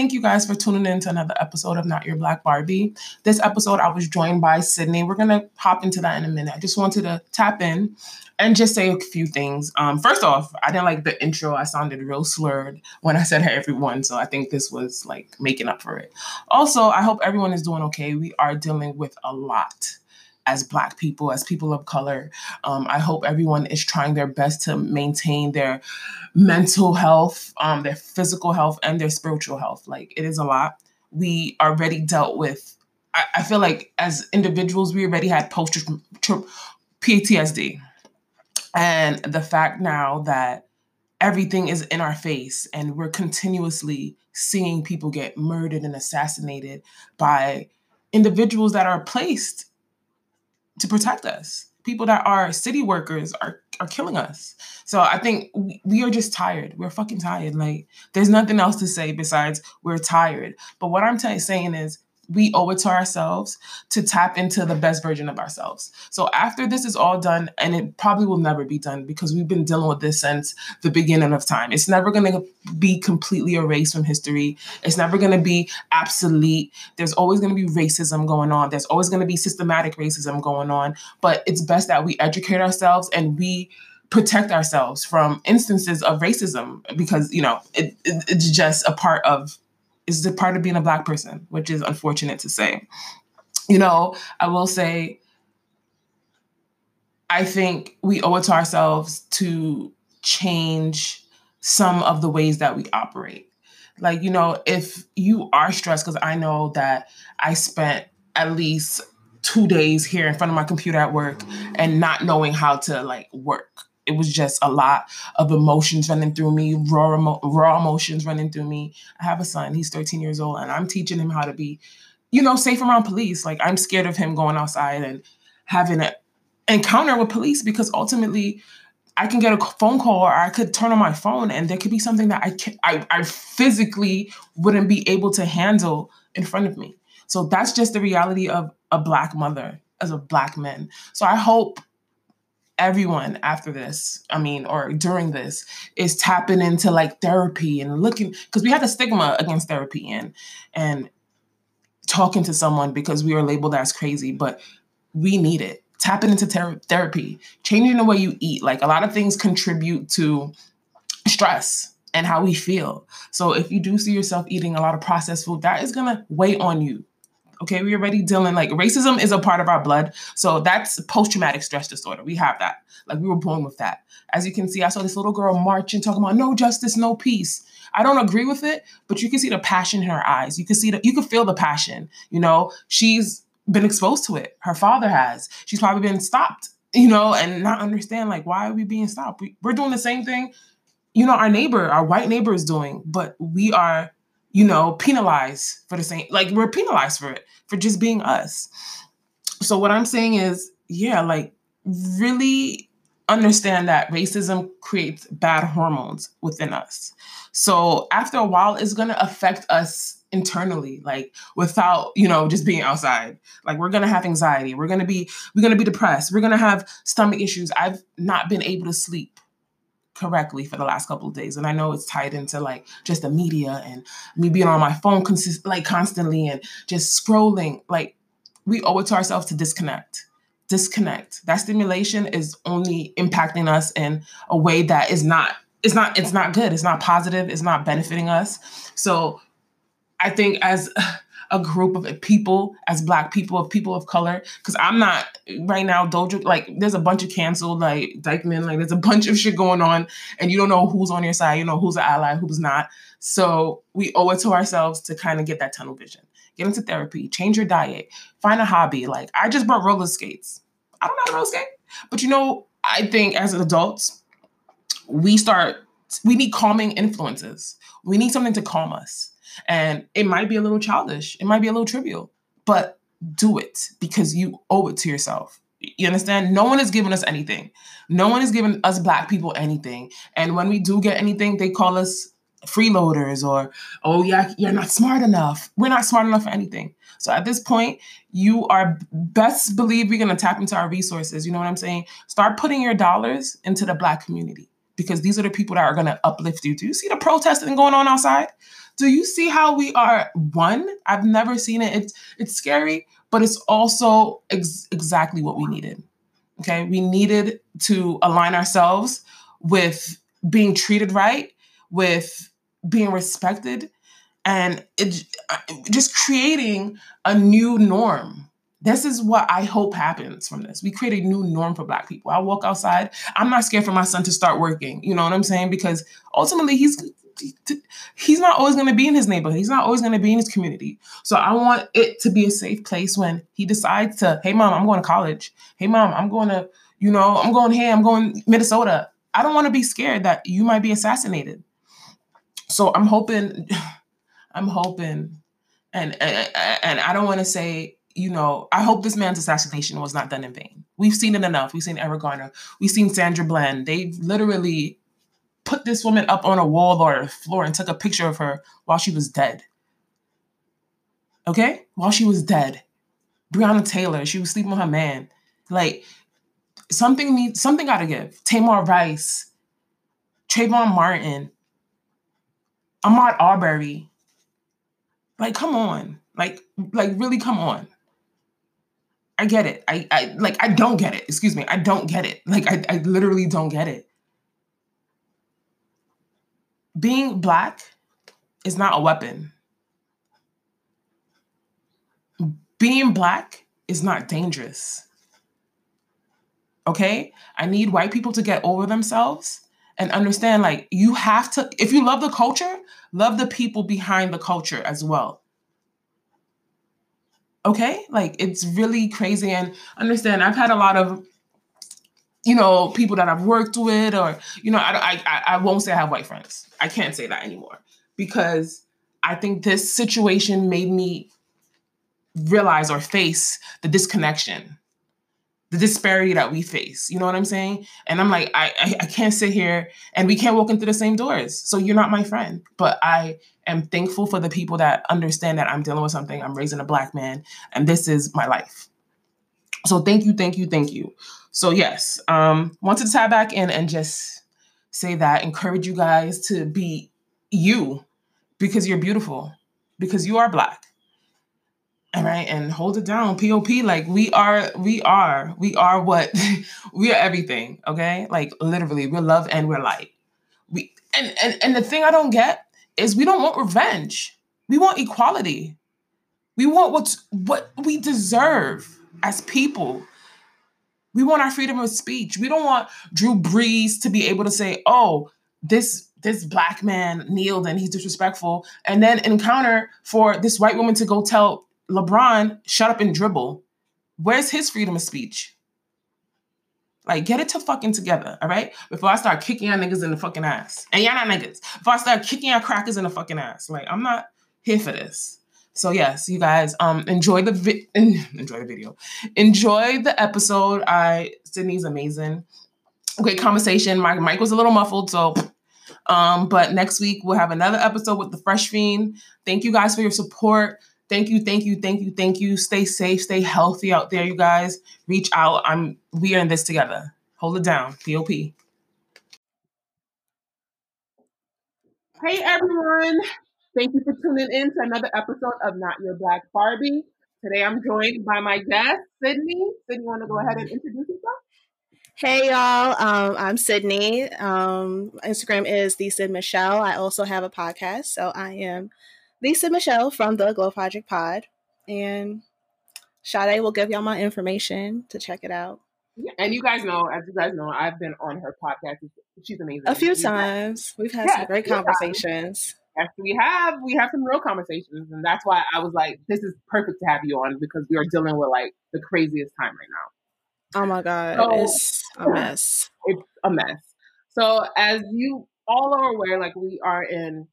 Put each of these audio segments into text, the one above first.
thank you guys for tuning in to another episode of Not Your Black Barbie. This episode, I was joined by Sydney. We're going to hop into that in a minute. I just wanted to tap in and just say a few things. Um, first off, I didn't like the intro. I sounded real slurred when I said hey everyone, so I think this was like making up for it. Also, I hope everyone is doing okay. We are dealing with a lot as Black people, as people of color. Um, I hope everyone is trying their best to maintain their mental health, um, their physical health, and their spiritual health. Like it is a lot. We already dealt with. I, I feel like as individuals, we already had post PTSD, and the fact now that everything is in our face and we're continuously seeing people get murdered and assassinated by individuals that are placed to protect us. People that are city workers are are killing us. So I think we, we are just tired. We're fucking tired. Like there's nothing else to say besides we're tired. But what I'm t- saying is we owe it to ourselves to tap into the best version of ourselves. So after this is all done, and it probably will never be done because we've been dealing with this since the beginning of time. It's never going to be completely erased from history. It's never going to be obsolete. There's always going to be racism going on. There's always going to be systematic racism going on. But it's best that we educate ourselves and we protect ourselves from instances of racism because you know it, it, it's just a part of is a part of being a black person, which is unfortunate to say. You know, I will say, I think we owe it to ourselves to change some of the ways that we operate. Like, you know, if you are stressed, because I know that I spent at least two days here in front of my computer at work and not knowing how to like work it was just a lot of emotions running through me, raw, emo- raw emotions running through me. I have a son, he's 13 years old, and I'm teaching him how to be, you know, safe around police. Like I'm scared of him going outside and having an encounter with police because ultimately I can get a phone call or I could turn on my phone and there could be something that I can I, I physically wouldn't be able to handle in front of me. So that's just the reality of a black mother as a black man. So I hope everyone after this, I mean, or during this, is tapping into like therapy and looking because we have the stigma against therapy and and talking to someone because we are labeled as crazy, but we need it. Tapping into ter- therapy, changing the way you eat. Like a lot of things contribute to stress and how we feel. So if you do see yourself eating a lot of processed food, that is gonna weigh on you Okay, we're already dealing like racism is a part of our blood. So that's post traumatic stress disorder. We have that. Like we were born with that. As you can see, I saw this little girl marching, talking about no justice, no peace. I don't agree with it, but you can see the passion in her eyes. You can see that you can feel the passion. You know, she's been exposed to it. Her father has. She's probably been stopped, you know, and not understand like why are we being stopped? We, we're doing the same thing, you know, our neighbor, our white neighbor is doing, but we are you know, penalized for the same, like we're penalized for it, for just being us. So what I'm saying is, yeah, like really understand that racism creates bad hormones within us. So after a while, it's gonna affect us internally, like without, you know, just being outside. Like we're gonna have anxiety, we're gonna be, we're gonna be depressed, we're gonna have stomach issues. I've not been able to sleep correctly for the last couple of days. And i know it's tied into like just the media and me being on my phone consist- like constantly and just scrolling. Like we owe it to ourselves to disconnect. Disconnect. That stimulation is only impacting us in a way that is not it's not it's not good. It's not positive. It's not benefiting us. So i think as a group of people as black people of people of color because i'm not right now like there's a bunch of canceled like dykeman like there's a bunch of shit going on and you don't know who's on your side you know who's an ally who's not. So we owe it to ourselves to kind of get that tunnel vision. Get into therapy change your diet find a hobby. Like i just bought roller skates. I don't know how to roller skate but you know i think as adults we start we need calming influences we need something to calm us and it might be a little childish, it might be a little trivial, but do it because you owe it to yourself. You understand? No one is giving us anything. No one is giving us black people anything. And when we do get anything, they call us freeloaders or, oh, yeah, you're not smart enough. We're not smart enough for anything. So at this point, you are best believe we're going to tap into our resources. You know what I'm saying? Start putting your dollars into the black community because these are the people that are going to uplift you. Do you see the protesting going on outside? do you see how we are one? I've never seen it. It's it's scary, but it's also ex- exactly what we needed. Okay, we needed to align ourselves with being treated right, with being respected, and it, uh, just creating a new norm. This is what I hope happens from this. We create a new norm for Black people. I walk outside. I'm not scared for my son to start working. You know what I'm saying? Because ultimately, he's he's not always going to be in his neighborhood. He's not always going to be in his community. So I want it to be a safe place when he decides to, hey mom, I'm going to college. Hey mom, I'm going to, you know, I'm going here. I'm going Minnesota. I don't want to be scared that you might be assassinated. So I'm hoping, I'm hoping, and and, and I don't want to say, you know, I hope this man's assassination was not done in vain. We've seen it enough. We've seen Eric Garner. We've seen Sandra Bland. They literally put this woman up on a wall or a floor and took a picture of her while she was dead. Okay? While she was dead. Breonna Taylor, she was sleeping with her man. Like, something needs something gotta give. Tamir Rice, Trayvon Martin, Ahmaud Arbery. Like, come on. Like, like really come on. I get it. I, I like I don't get it. Excuse me. I don't get it. Like I, I literally don't get it being black is not a weapon. Being black is not dangerous. Okay? I need white people to get over themselves and understand like you have to if you love the culture, love the people behind the culture as well. Okay? Like it's really crazy and understand I've had a lot of you know, people that I've worked with, or you know, I, I I won't say I have white friends. I can't say that anymore because I think this situation made me realize or face the disconnection, the disparity that we face. You know what I'm saying? And I'm like, I, I, I can't sit here and we can't walk into the same doors. So you're not my friend. But I am thankful for the people that understand that I'm dealing with something. I'm raising a black man, and this is my life. So thank you, thank you, thank you. So yes, um, wanted to tie back in and just say that, encourage you guys to be you because you're beautiful, because you are black. All right, and hold it down. POP, like we are, we are, we are what we are everything. Okay, like literally, we're love and we're light. We and and and the thing I don't get is we don't want revenge. We want equality. We want what's what we deserve as people. We want our freedom of speech. We don't want Drew Brees to be able to say, "Oh, this this black man kneeled and he's disrespectful," and then encounter for this white woman to go tell LeBron, "Shut up and dribble." Where's his freedom of speech? Like, get it to fucking together, all right? Before I start kicking y'all niggas in the fucking ass. And y'all not niggas. Before I start kicking y'all crackers in the fucking ass. Like, I'm not here for this. So yes, you guys um enjoy the vi- enjoy the video. Enjoy the episode. I Sydney's amazing. Great conversation. My mic was a little muffled, so um, but next week we'll have another episode with the Fresh Fiend. Thank you guys for your support. Thank you, thank you, thank you, thank you. Stay safe, stay healthy out there, you guys. Reach out. I'm we are in this together. Hold it down. POP. Hey everyone. Thank you for tuning in to another episode of Not Your Black Barbie. Today I'm joined by my guest, Sydney. Sydney, want to go ahead and introduce yourself? Hey y'all, um, I'm Sydney. Um, Instagram is the Sid Michelle. I also have a podcast, so I am Sid Michelle from the Glow Project Pod, and Sade will give y'all my information to check it out. Yeah, and you guys know, as you guys know, I've been on her podcast. She's amazing. A few times. We've had yeah, some great conversations. Yes, we have. We have some real conversations, and that's why I was like, "This is perfect to have you on because we are dealing with like the craziest time right now." Oh my god, so, it's a mess. It's a mess. So, as you all are aware, like we are in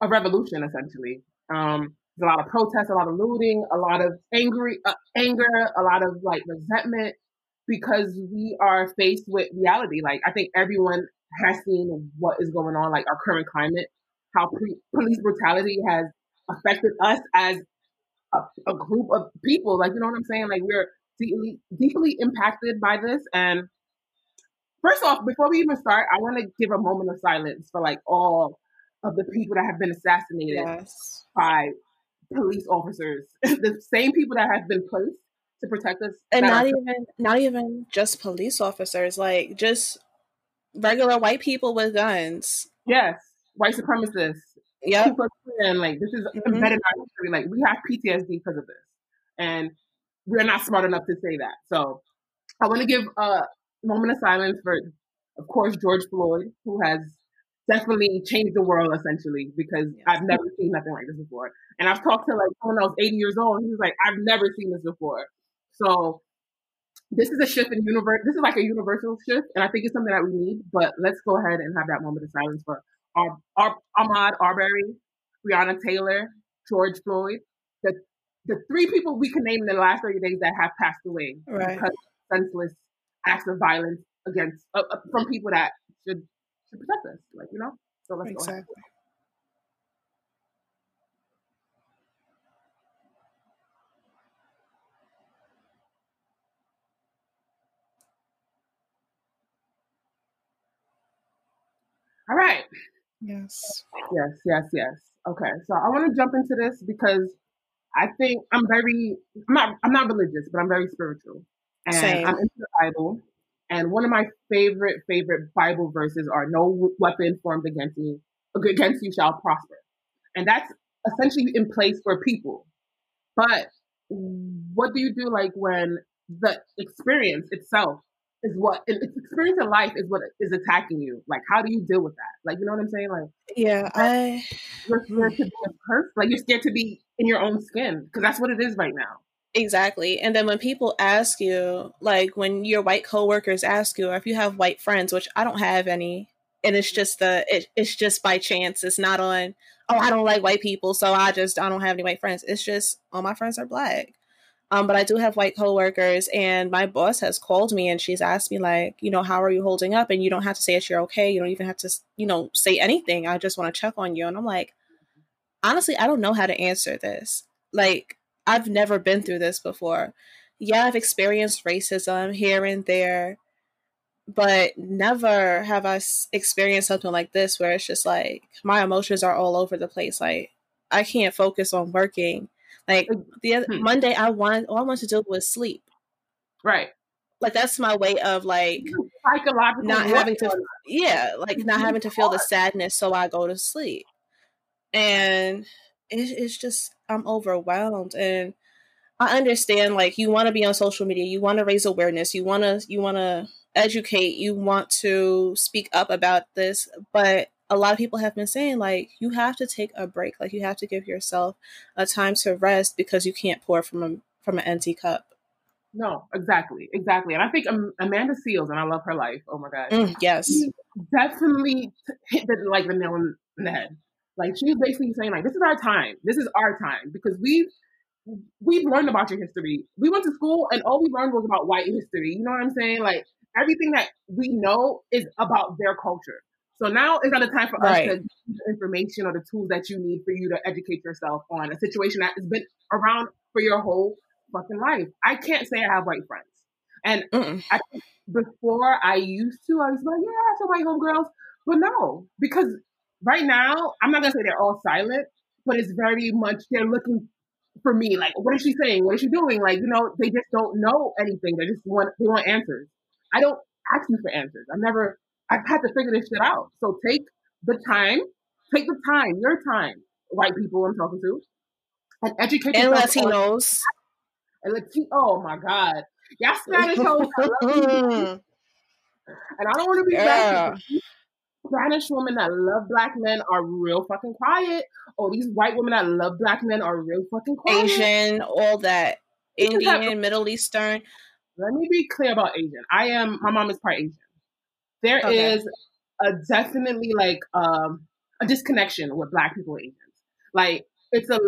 a revolution essentially. Um, there's a lot of protests, a lot of looting, a lot of angry uh, anger, a lot of like resentment because we are faced with reality. Like I think everyone has seen what is going on, like our current climate how pre- police brutality has affected us as a, a, group of people. Like, you know what I'm saying? Like, we're deeply, deeply impacted by this. And first off, before we even start, I want to give a moment of silence for like all of the people that have been assassinated Yes. by police officers, the same people that have been placed to protect us. And not even not even just police officers, like just regular white people with guns. yes, white supremacists, Yeah, like this is Mhm. embedded in our history. Like we have PTSD because of this, and we're not smart enough to say that. So I want to give a moment of silence for, of course, George Floyd, who has definitely changed the world essentially because Yes. I've never seen nothing like this before. And I've talked to like someone else 80 years old, and he was like, I've never seen this before. So this is a shift in universe. This is like a universal shift, and I think it's something that we need. But let's go ahead and have that moment of silence for Ar- Ar- Ahmaud Arbery, Breonna Taylor, George Floyd, the the three people we can name in the last 30 days that have passed away Right. because of senseless acts of violence against uh, uh, from people that should should protect us. Like you know. So let's go. Ahead. All right. Yes. Yes, yes, yes. Okay, so I want to jump into this because I think I'm very I'm not I'm not religious, but I'm very spiritual, and Same. I'm into the Bible. And one of my favorite favorite Bible verses are "No weapon formed against me against you shall prosper," and that's essentially in place for people. But what do you do like when the experience itself is what it's experience in life is what is attacking you? Like, how do you deal with that? Like, you know what I'm saying? Like Yeah, I you're scared to be a person. Like you're scared to be in your own skin because that's what it is right now. Exactly. And then when people ask you, like when your white coworkers ask you, or if you have white friends, which I don't have any, and it's just the it, it's just by chance. It's not on. Oh, I don't like white people, so I just I don't have any white friends. It's just all my friends are black. Um, but I do have white coworkers, and my boss has called me and she's asked me like, you know, how are you holding up? And you don't have to say that you're okay. You don't even have to, you know, say anything. I just want to check on you. And I'm like, honestly, I don't know how to answer this. Like, I've never been through this before. Yeah, I've experienced racism here and there, but never have I experienced something like this where it's just like my emotions are all over the place. Like, I can't focus on working. Like the other, Hmm. Monday, I want all I want to do was sleep. Right. Like that's my way of like Psychological. not having to yeah like not having to feel the sadness so i go to sleep and it, it's just i'm overwhelmed and i understand like you want to be on social media you want to raise awareness you want to you want to educate you want to speak up about this but a lot of people have been saying like you have to take a break like you have to give yourself a time to rest because you can't pour from a from an empty cup No, exactly, exactly. And I think um, Amanda Seales, and I love her life. Oh my god, Mm, yes she definitely hit the like the nail on the head. Like she was basically saying, like, this is our time. This is our time because we've we've learned about your history. We went to school and all we learned was about white history. You know what I'm saying? Like everything that we know is about their culture. So now is not the time for us to give you the information or the tools that you need for you to educate yourself on a situation that has been around for your whole fucking life. I can't say I have white friends. And. I before I used to, I was like, yeah, I have some white homegirls. But no, because right now, I'm not gonna say they're all silent, but it's very much they're looking for me. Like, what is she saying? What is she doing? Like, you know, they just don't know anything. They just want they want answers. I don't ask you for answers. I've never I've had to figure this shit out. So take the time, take the time, your time, white people I'm talking to, and educate and on- latinos and Latino. Oh my God, y'all Spanish hoes, I love you. And I don't want to be Yeah. racist. Spanish women that love black men are real fucking quiet. Oh, these white women that love black men are real fucking quiet. Asian, all that, is Indian, Middle Eastern. Let me be clear about Asian. I am. My mom is part Asian. There is Okay. a definitely like um a disconnection with black people and Asians. Like it's a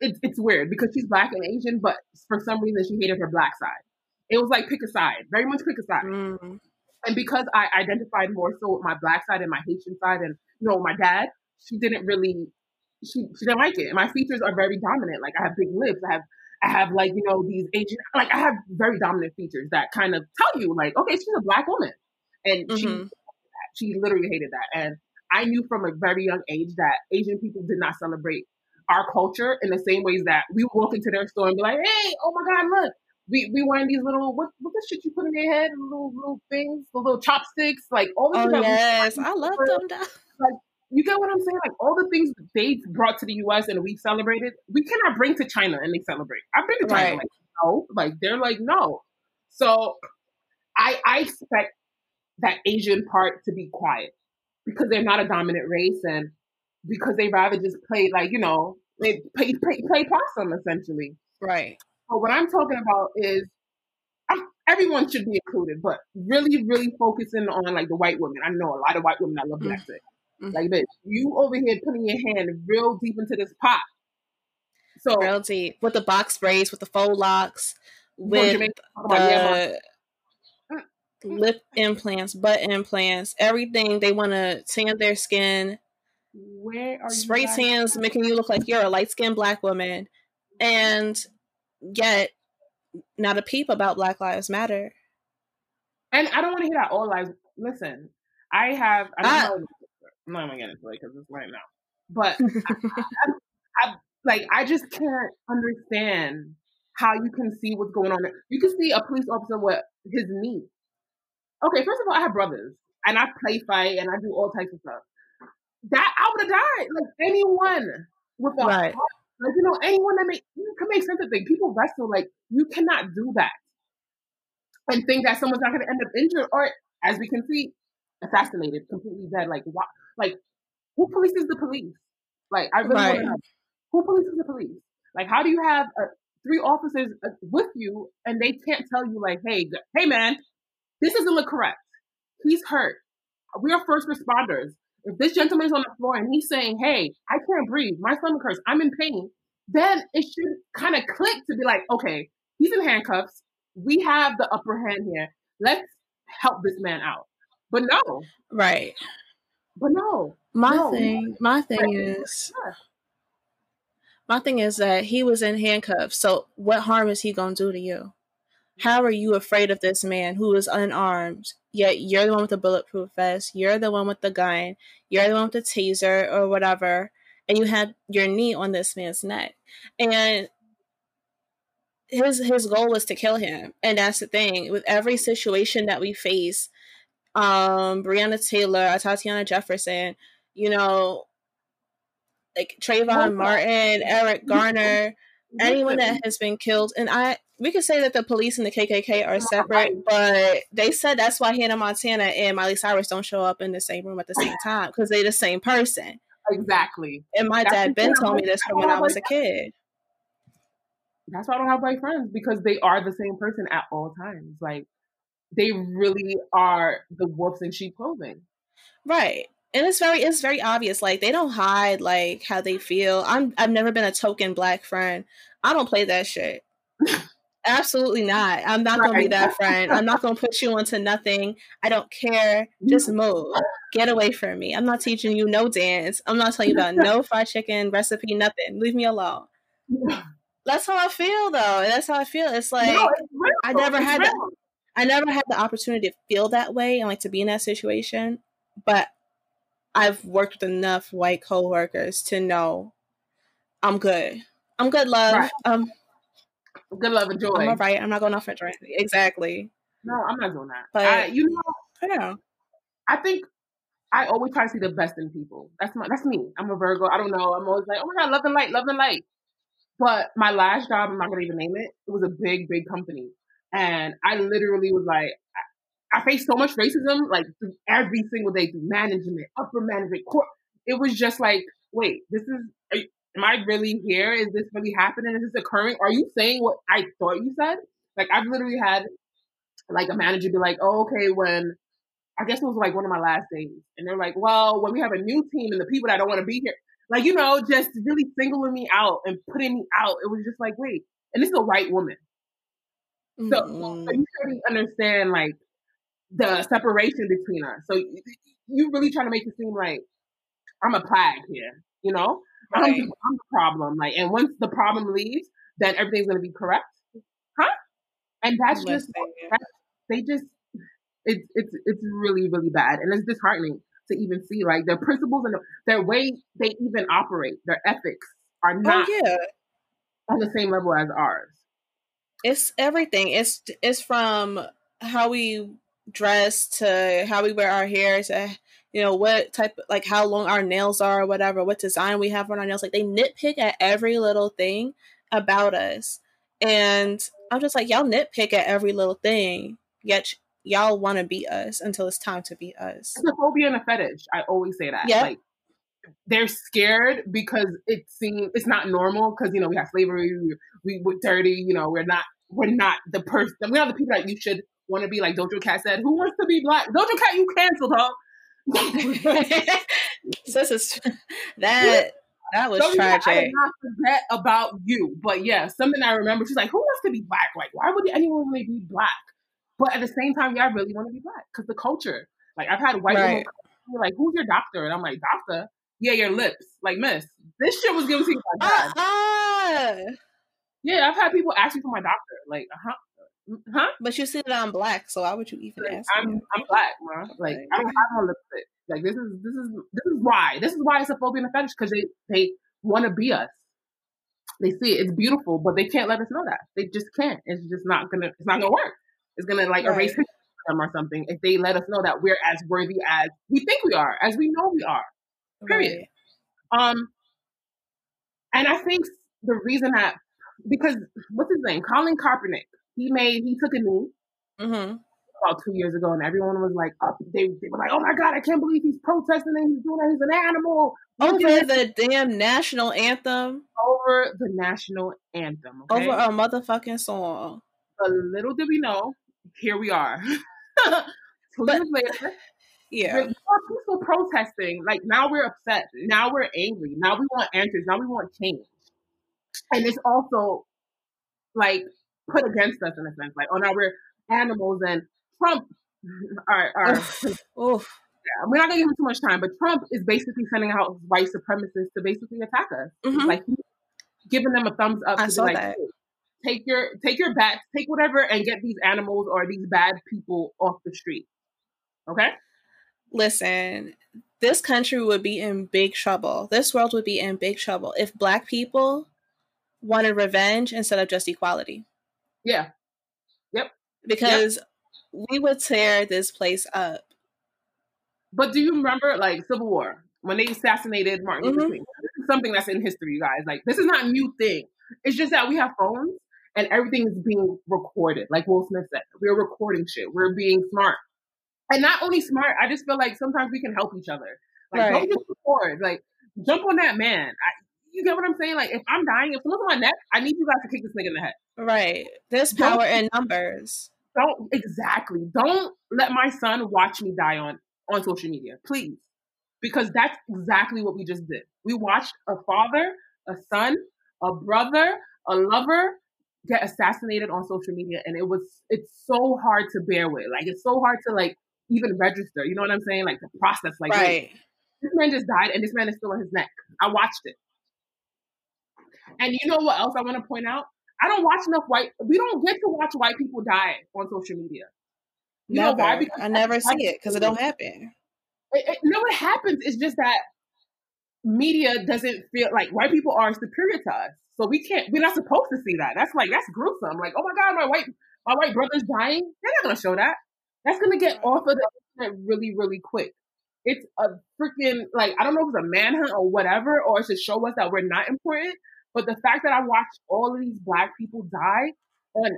it's it's weird because she's black and Asian, but for some reason she hated her black side. It was like pick a side, very much pick a side. Mm, and because I identified more so with my black side and my Haitian side, and you know, my dad, she didn't really, she she didn't like it. And my features are very dominant. Like I have big lips. I have I have like you know these Asian, like I have very dominant features that kind of tell you like, okay, she's a black woman, and she mhm. she literally hated that. And I knew from a very young age that Asian people did not celebrate our culture in the same ways that we walk into their store and be like, "Hey, oh my God, look, we we wearing these little what what the shit you put in your head, little little things, the little chopsticks, like all the oh yes, I love them. Like you get what I'm saying? Like all the things they brought to the U.S. and we celebrated, we cannot bring to China and they celebrate. I've been to China, right. like no, like they're like no. So I I expect that Asian part to be quiet because they're not a dominant race and because they rather just play like you know they play play, play possum essentially. Right. But what I'm talking about is I'm, everyone should be included, but really, really focusing on like the white women. I know a lot of white women that love mm, black mm-hmm. Like this, you over here putting your hand real deep into this pot. So real deep with the box braids, with the faux locks, with the mm, mm. lip implants, butt implants, everything. They want to tan their skin. Where are you? spray tans, making you look like you're a light skinned black woman, and yet not a peep about Black Lives Matter. And I don't want to hear that all lives. Listen, I have. I don't I, know. I'm not gonna get into it because it's right now. But I, I, I, like, I just can't understand how you can see what's going on. You can see a police officer with his knee. Okay, first of all, I have brothers and I play fight and I do all types of stuff. That I would have died. Like anyone with a right. heart like, you know, anyone that make you can make sense of things. People wrestle like you cannot do that and think that someone's not going to end up injured or, as we can see, assassinated, completely dead. Like, what? Like, who polices the police? Like, I really right. want to know who polices the police. Like, how do you have uh, three officers uh, with you and they can't tell you, like, hey, hey, man, this doesn't look correct. He's hurt. We are first responders. If this gentleman's on the floor and he's saying, Hey, I can't breathe, my stomach hurts, I'm in pain, then it should kind of click to be like, okay, he's in handcuffs. We have the upper hand here. Let's help this man out. But no. Right. But no. My no. thing, my thing is my thing is that he was in handcuffs. So what harm is he gonna do to you? How are you afraid of this man who is unarmed? Yet you're the one with the bulletproof vest. You're the one with the gun. You're the one with the taser or whatever. And you had your knee on this man's neck. And his his goal was to kill him. And that's the thing. With every situation that we face, um, Breonna Taylor, Tatiana Jefferson, you know, like Trayvon Martin, Eric Garner, anyone that has been killed. And I we could say that the police and the KKK are separate, but they said that's why Hannah Montana and Miley Cyrus don't show up in the same room at the same time because they're the same person. Exactly. And my that's dad Ben told me this from when I was a kid. That's why I don't have white friends because they are the same person at all times. Like they really are the wolves in sheep clothing. Right. And it's very it's very obvious. Like they don't hide like how they feel. I'm I've never been a token black friend. I don't play that shit. Absolutely not. I'm not gonna be that friend. I'm not gonna put you onto nothing. I don't care. Just move. Get away from me. I'm not teaching you no dance. I'm not telling you about no fried chicken recipe, nothing. Leave me alone. That's how I feel though. That's how I feel. It's like no, it's I never it's had the, I never had the opportunity to feel that way and like to be in that situation. But I've worked with enough white coworkers to know I'm good. I'm good, love. Right. Um Good love and joy. I'm all right. I'm not going off for drink. Exactly. No, I'm not doing that. But I, you know, yeah. I think I always try to see the best in people. That's my that's me. I'm a Virgo. I don't know. I'm always like, oh my god, love and light, love and light. But my last job, I'm not gonna even name it. It was a big, big company, and I literally was like, I, I faced so much racism, like every single day, through management, upper management, court. It was just like, wait, this is am I really here? Is this really happening? Is this occurring? Are you saying what I thought you said? Like I've literally had like a manager be like, oh, okay, when I guess it was like one of my last days. And they're like, well, when we have a new team and the people that don't want to be here, like, you know, just really singling me out and putting me out. It was just like, wait, and this is a white woman. Mm-hmm. So, so you really understand like the separation between us. So you really trying to make it seem like I'm a plague here, you know? Right. I'm, I'm the problem. Like, and once the problem leaves, then everything's gonna be correct, huh? And that's just that's, they just it's it's it's really really bad, and it's disheartening. to even see. Like their principles and their way they even operate, their ethics are Oh not yeah. on the same level as ours. It's everything. It's it's from how we dress to how we wear our hair to you know what type like how long our nails are or whatever, what design we have on our nails. Like they nitpick at every little thing about us. And I'm just like, y'all nitpick at every little thing, yet y'all want to be us until it's time to be us. It's a phobia and a fetish. I always say that. Yeah. Like they're scared because it seems it's not normal because you know we have slavery, we, we we're dirty, you know we're not we're not the person we're not the people that you should want to be. Like Doja Cat said, who wants to be black? Doja Cat, you canceled her. So this is that that was I tragic. did not forget about you, but yeah, something I remember. She's like, who wants to be black? Like, why would anyone want to be black? But at the same time, yeah, I really want to be black because the culture. Like I've had white Right. women come to me like, "Who's your doctor?" And I'm like, "Doctor, yeah, your lips." Like, Miss, this shit was given to you by God. Uh-uh. Yeah, I've had people ask me for my doctor. Like, uh huh, huh? But you see that I'm black, so why would you even ask? I'm me? I'm black, bro. Like, I don't have no lipstick. Like, this is this is this is why this is why it's a phobia and a fetish because they they want to be us. They see it, it's beautiful, but they can't let us know that. They just can't. It's just not gonna. It's not gonna work. It's gonna like erase them or something if they let us know that we're as worthy as we think we are, as we know we are. period. Right. Um, and I think the reason that because what's his name, Colin Kaepernick, he made he took a knee Mm-hmm. about two years ago, and everyone was like, up, they, they were like, oh my god, I can't believe he's protesting and he's doing that. He's an animal. Over at the damn national anthem, over the national anthem. Okay, over a motherfucking song. but little did we know, here we are. two But- years later, Yeah. We're peaceful protesting. Like now we're upset. Now we're angry. Now we want answers. Now we want change. And it's also like put against us in a sense. Like, oh now we're animals and Trump are, are we're not gonna give him too much time, but Trump is basically sending out white supremacists to basically attack us. Mhm. Like giving them a thumbs up I to be saw like, that. "Hey, take your take your bats, take whatever, and get these animals or these bad people off the street. Okay? Listen, this country would be in big trouble. This world would be in big trouble if black people wanted revenge instead of just equality. Yeah. Yep. Because we would tear this place up. But do you remember like Civil War when they assassinated Martin Luther Mhm. King? This is something that's in history, you guys. Like this is not a new thing. It's just that we have phones and everything is being recorded. Like Will Smith said, we're recording shit. We're being smart, and not only smart. I just feel like sometimes we can help each other. Like Right. don't just record. Like jump on that man. I, you get what I'm saying? Like if I'm dying, if someone's on my neck, I need you guys to kick this nigga in the head. Right. There's Don't- power in numbers. Don't exactly. Don't let my son watch me die on on social media, please, because that's exactly what we just did. We watched a father, a son, a brother, a lover get assassinated on social media, and it was it's so hard to bear with. Like it's so hard to like even register. You know what I'm saying? Like the process. Like wait, right. this man just died, and this man is still on his neck. I watched it, and you know what else I want to point out? I don't watch enough white. We don't get to watch white people die on social media. You never. know why? Because I never see it because it don't happen. it, it, no, it happens. It's just that media doesn't feel like white people are superior to us, so we can't. We're not supposed to see that. That's like that's gruesome. Like, oh my god, my white my white brother's dying. They're not gonna show that. That's gonna get off of the internet really, really quick. It's a freaking like I don't know if it's a manhunt or whatever, or it's to show us that we're not important. But the fact that I watched all of these black people die on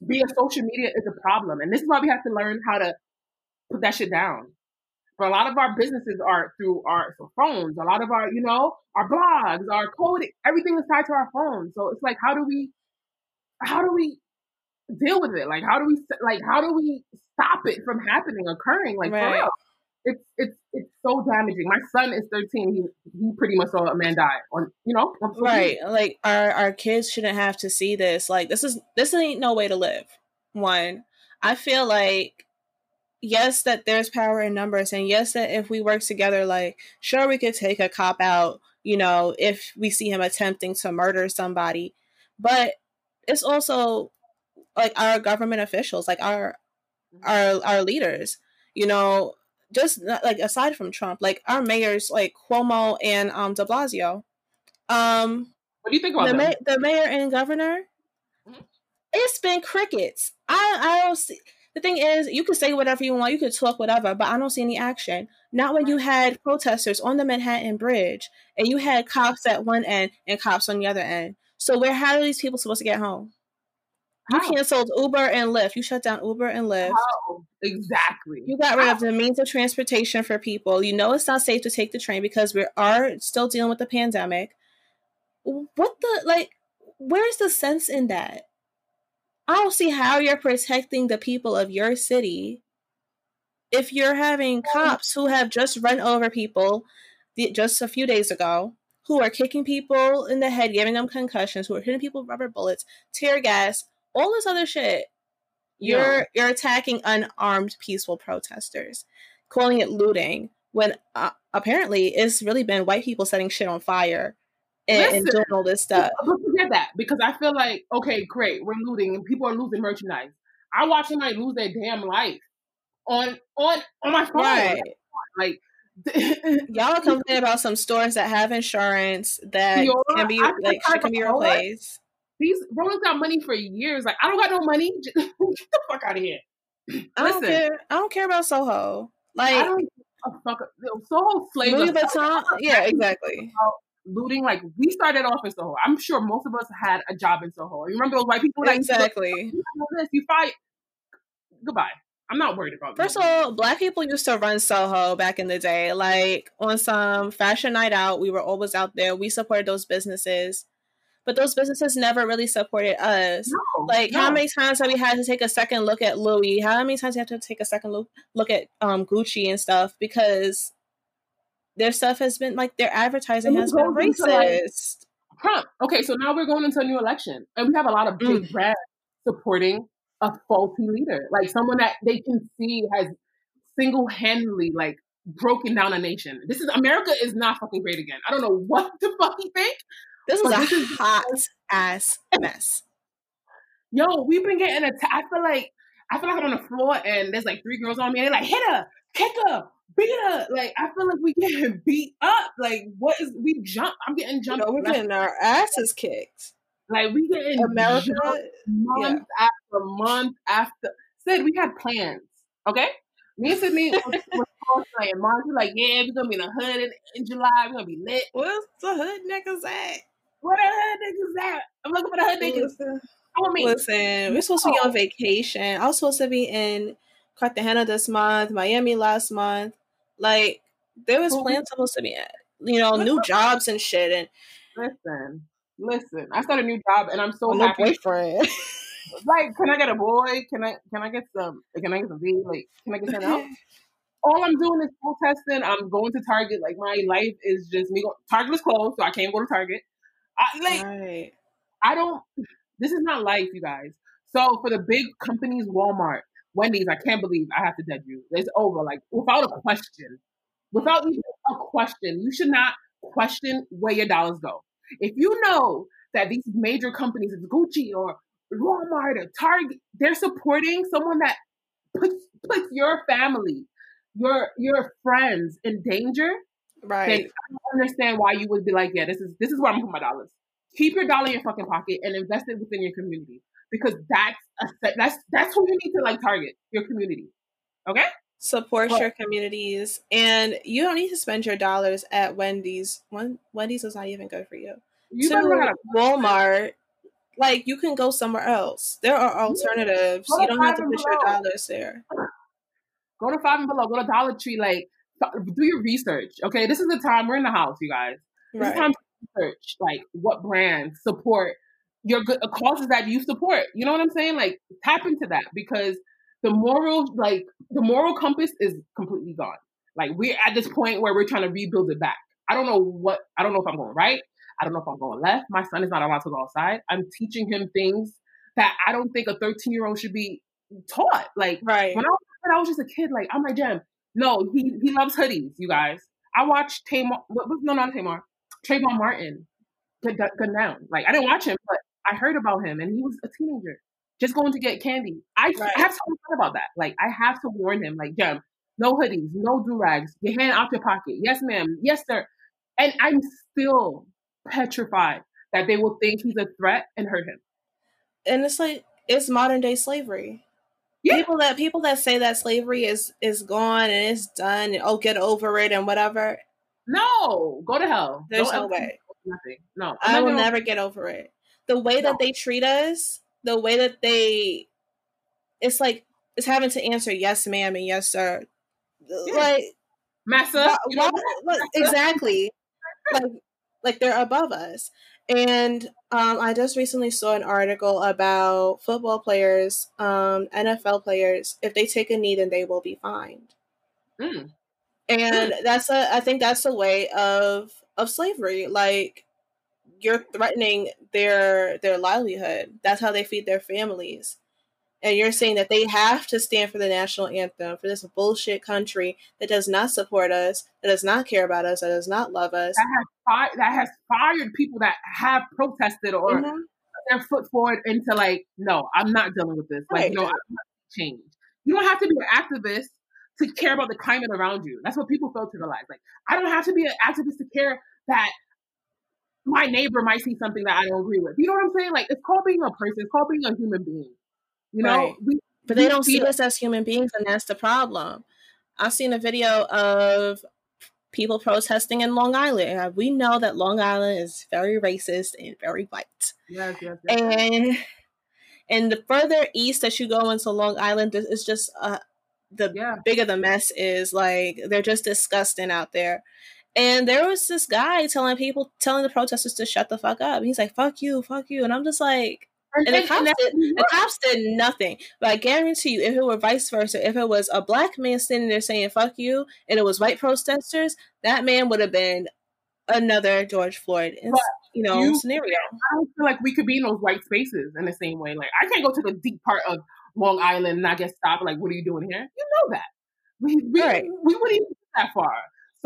via social media is a problem, and this is why we have to learn how to put that shit down. But a lot of our businesses are through our phones. A lot of our, you know, our blogs, our code, everything is tied to our phones. So it's like, how do we, how do we deal with it? Like, how do we, like, how do we stop it from happening, occurring? Like, for Right. It's it's it's so damaging. My son is 13. He he pretty much saw a man die on, you know. Right. Like our our kids shouldn't have to see this. Like this is this ain't no way to live. One, I feel like yes that there's power in numbers and yes that if we work together like sure we could take a cop out, you know, if we see him attempting to murder somebody. But it's also like our government officials, like our mm-hmm. our our leaders, you know, just like aside from Trump, like our mayors, like Cuomo and um De Blasio. Um, what do you think about the, them? ma- the mayor and governor? Mhm. It's been crickets. I I don't see. The thing is, you can say whatever you want, you can talk whatever, but I don't see any action. Not when you had protesters on the Manhattan Bridge and you had cops at one end and cops on the other end. So where how are these people supposed to get home? You canceled Uber and Lyft. You shut down Uber and Lyft. How? Exactly. You got rid of the means of transportation for people. You know it's not safe to take the train because we are still dealing with the pandemic. What the like? Where's the sense in that? I don't see how you're protecting the people of your city if you're having cops who have just run over people just a few days ago, who are kicking people in the head, giving them concussions, who are hitting people with rubber bullets, tear gas, all this other shit. You're you're attacking unarmed peaceful protesters, calling it looting when uh, apparently it's really been white people setting shit on fire and, and doing all this stuff. Forget that because I feel like okay, great, we're looting and people are losing merchandise. I watch somebody lose their damn life on on on my phone. Right. Like Y'all are complaining about some stores that have insurance that can be I like shit can be to follow it. replaced. These Rollins got money for years. Like I don't got no money. Get the fuck out of here. I don't Listen, care. I don't care about Soho. Like, I don't. A fuck, Soho slave Louis. Vuitton. Yeah, exactly. looting. Like we started off in Soho. I'm sure most of us had a job in Soho. You remember those white people? Like Exactly. You this. You fight. Goodbye. I'm not worried about. First of all, black people used to run Soho back in the day. Like on some fashion night out, we were always out there. We supported those businesses. But those businesses never really supported us. no, Like no. how many times have we had to take a second look at Louis? How many times you have to take a second look look at um Gucci and stuff because their stuff has been like their advertising has been into, like, racist. Trump. Okay, so now we're going into a new election, and we have a lot of big Mm. brands supporting a faulty leader, like someone that they can see has single-handedly like broken down a nation. This is America is not fucking great again. I don't know what the fuck you think. This is But a this is- hot ass mess. Yo, we've been getting attacked. I feel like I feel like I'm on the floor and there's like three girls on me and they're like, hit her, kick her, beat her. Like I feel like we getting beat up. Like what is we jump? I'm getting You jumped. know, we're getting our asses kicked. like we getting America, month after month after. Sid, we had plans. Okay, me and Sydney was, was March like, yeah, we're gonna be in the hood in, in July. We're gonna be lit. what's the hood niggas at? Where the hood niggas at? I'm looking for the hood niggas. Listen, Come with me. listen, we're supposed to be on oh. vacation. I was supposed to be in Cartagena this month, Miami last month. Like there was Well, plans supposed to be at, you know, new jobs and shit, and Listen, listen. I started a new job and I'm so no happy. boyfriend. like, can I get a boy? Can I can I get some? Can I get some V? Like, can I get something else? All I'm doing is protesting. I'm going to Target. Like, my life is just me. Going, Target is closed, so I can't go to Target. I, like, right. I don't. This is not life, you guys. So for the big companies, Walmart, Wendy's, I can't believe I have to dead you. It's over, like without a question, without even a question. You should not question where your dollars go. If you know that these major companies, it's Gucci or Walmart or Target, they're supporting someone that puts puts your family, your your friends in danger, Right. I don't understand why you would be like, yeah, this is this is where I'm putting my dollars. Keep your dollar in your fucking pocket and invest it within your community because that's a, that's that's who you need to like target your community. Okay, Support Well- your communities, and you don't need to spend your dollars at Wendy's. One Wendy's is not even good for you. you to better know to Walmart, like you can go somewhere else. There are alternatives. You don't have to put your dollars there. go to Five and Below, go to Dollar Tree, like do your research. Okay, this is the time we're in the house, you guys. This is time to research like what brands support your good uh, causes that you support. You know what I'm saying? Like tap into that because the moral like the moral compass is completely gone. Like we're at this point where we're trying to rebuild it back. I don't know what I don't know if I'm going right. I don't know if I'm going left. My son is not allowed to go outside. I'm teaching him things that I don't think a 13 year old should be taught. Like Right. when I was, when I was just a kid, like I'm like Jem. No, he he loves hoodies. You guys, I watched Tamar. What, what- no, not Tamar. Trayvon Martin. Get, get, get down. Like I didn't watch him, but I heard about him, and he was a teenager, just going to get candy. I, Right. I have to him about that. Like I have to warn him. Like Jem, no hoodies, no do rags, your hand out your pocket. Yes, ma'am. Yes, sir. And I'm still petrified that they will think he's a threat and hurt him. And it's like it's modern day slavery. Yeah. People that people that say that slavery is is gone and it's done and oh get over it and whatever. No, go to hell. There's Don't no way. Nothing. No, I'm I will never get over it. The way no. that they treat us, the way that they, it's like it's having to answer yes, ma'am, and yes, sir. Yeah. Like, massa, exactly. like, like they're above us. And um, I just recently saw an article about football players, um, NFL players. If they take a knee, then they will be fined. Mm. And mm. that's a, I think that's a way of of slavery. Like you're threatening their their livelihood. That's how they feed their families and you're saying that they have to stand for the national anthem for this bullshit country that does not support us, that does not care about us, that does not love us. That has, fi- that has fired people that have protested or mm-hmm. their foot forward into like, no, I'm not dealing with this. Like, right. no, I'm not change. You don't have to be an activist to care about the climate around you. That's what people fail to realize. Like, I don't have to be an activist to care that my neighbor might see something that I don't agree with. You know what I'm saying? Like, it's called being a person. It's called being a human being. You know, right. we, but they don't see us as human beings, and that's the problem. I've seen a video of people protesting in Long Island. We know that Long Island is very racist and very white. Yes, yes, yes. And and the further east that you go into Long Island, it's just uh, the yeah. bigger the mess is. Like they're just disgusting out there. And there was this guy telling people, telling the protesters to shut the fuck up. He's like, "Fuck you, fuck you," and I'm just like, and, and the, cops did, the cops did nothing. But I guarantee you, if it were vice versa, if it was a black man standing there saying "fuck you" and it was white protesters, that man would have been another George Floyd, in, you know, you, scenario. I don't feel like we could be in those white spaces in the same way. Like I can't go to the deep part of Long Island and I get stopped. Like, what are you doing here? You know that we we, right. we wouldn't even get that far.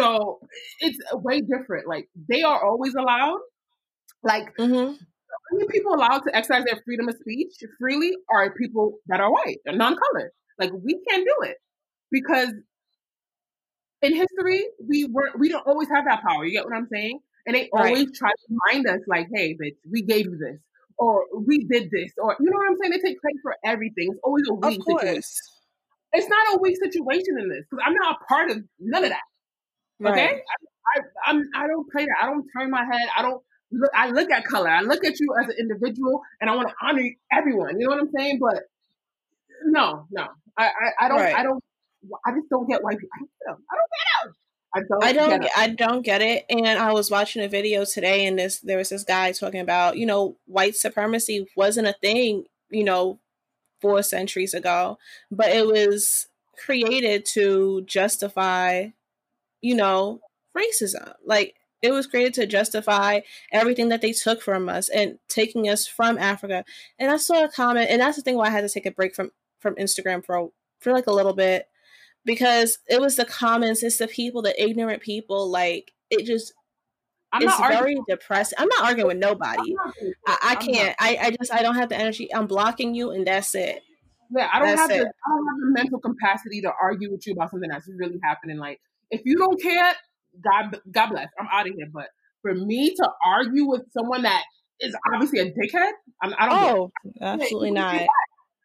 So it's way different. Like they are always allowed. Like mm-hmm only people allowed to exercise their freedom of speech freely are people that are white and non-colored. Like we can't do it because in history we were we don't always have that power. You get what I'm saying? And they right. always try to remind us, like, "Hey, bitch, we gave you this, or we did this, or you know what I'm saying?" They take credit for everything. It's always a weak situation. It's not a weak situation in this because I'm not a part of none of that. Okay, right. I, I, I'm I don't play that. I don't turn my head. I don't look, I look at color. I look at you as an individual, and I want to honor everyone. You know what I'm saying? But no, no, I, I, I don't, right. I don't, I just don't get white people. I don't get them. I don't get them. I don't. I don't. Get I don't get it. And I was watching a video today, and this there was this guy talking about, you know, white supremacy wasn't a thing, you know, four centuries ago, but it was created to justify, you know, racism. Like it was created to justify everything that they took from us and taking us from Africa. And I saw a comment, and that's the thing why I had to take a break from from Instagram for for like a little bit because it was the comments, it's the people, the ignorant people. Like it just I'm it's very depressing. I'm not arguing with nobody. I, I, can't. I, I just I don't have the energy. I'm blocking you, and that's it. Yeah, I don't that's have it. the I don't have the mental capacity to argue with you about something that's really happening. Like if you don't care, God, God bless. I'm out of here. But for me to argue with someone that is obviously a dickhead, I'm, I do not Oh, absolutely not.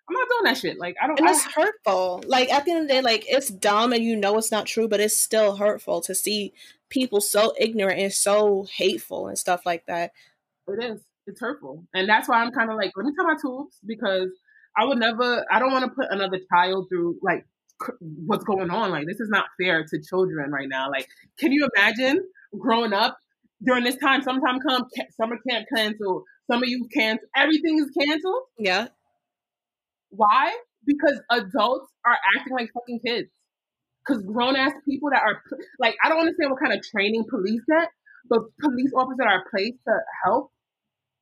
I'm not doing that shit. Like I don't. And I, it's hurtful. Like at the end of the day, like it's dumb, and you know it's not true, but it's still hurtful to see people so ignorant and so hateful and stuff like that. It is. It's hurtful, and that's why I'm kind of like, let me tell my tools because I would never. I don't want to put another child through like what's going on. Like, this is not fair to children right now. Like, can you imagine growing up during this time? Sometime come summer camp canceled, some of you canceled, everything is canceled. Yeah. Why? Because adults are acting like fucking kids. Because grown ass people that are like, I don't understand what kind of training police get, but police officers are placed to help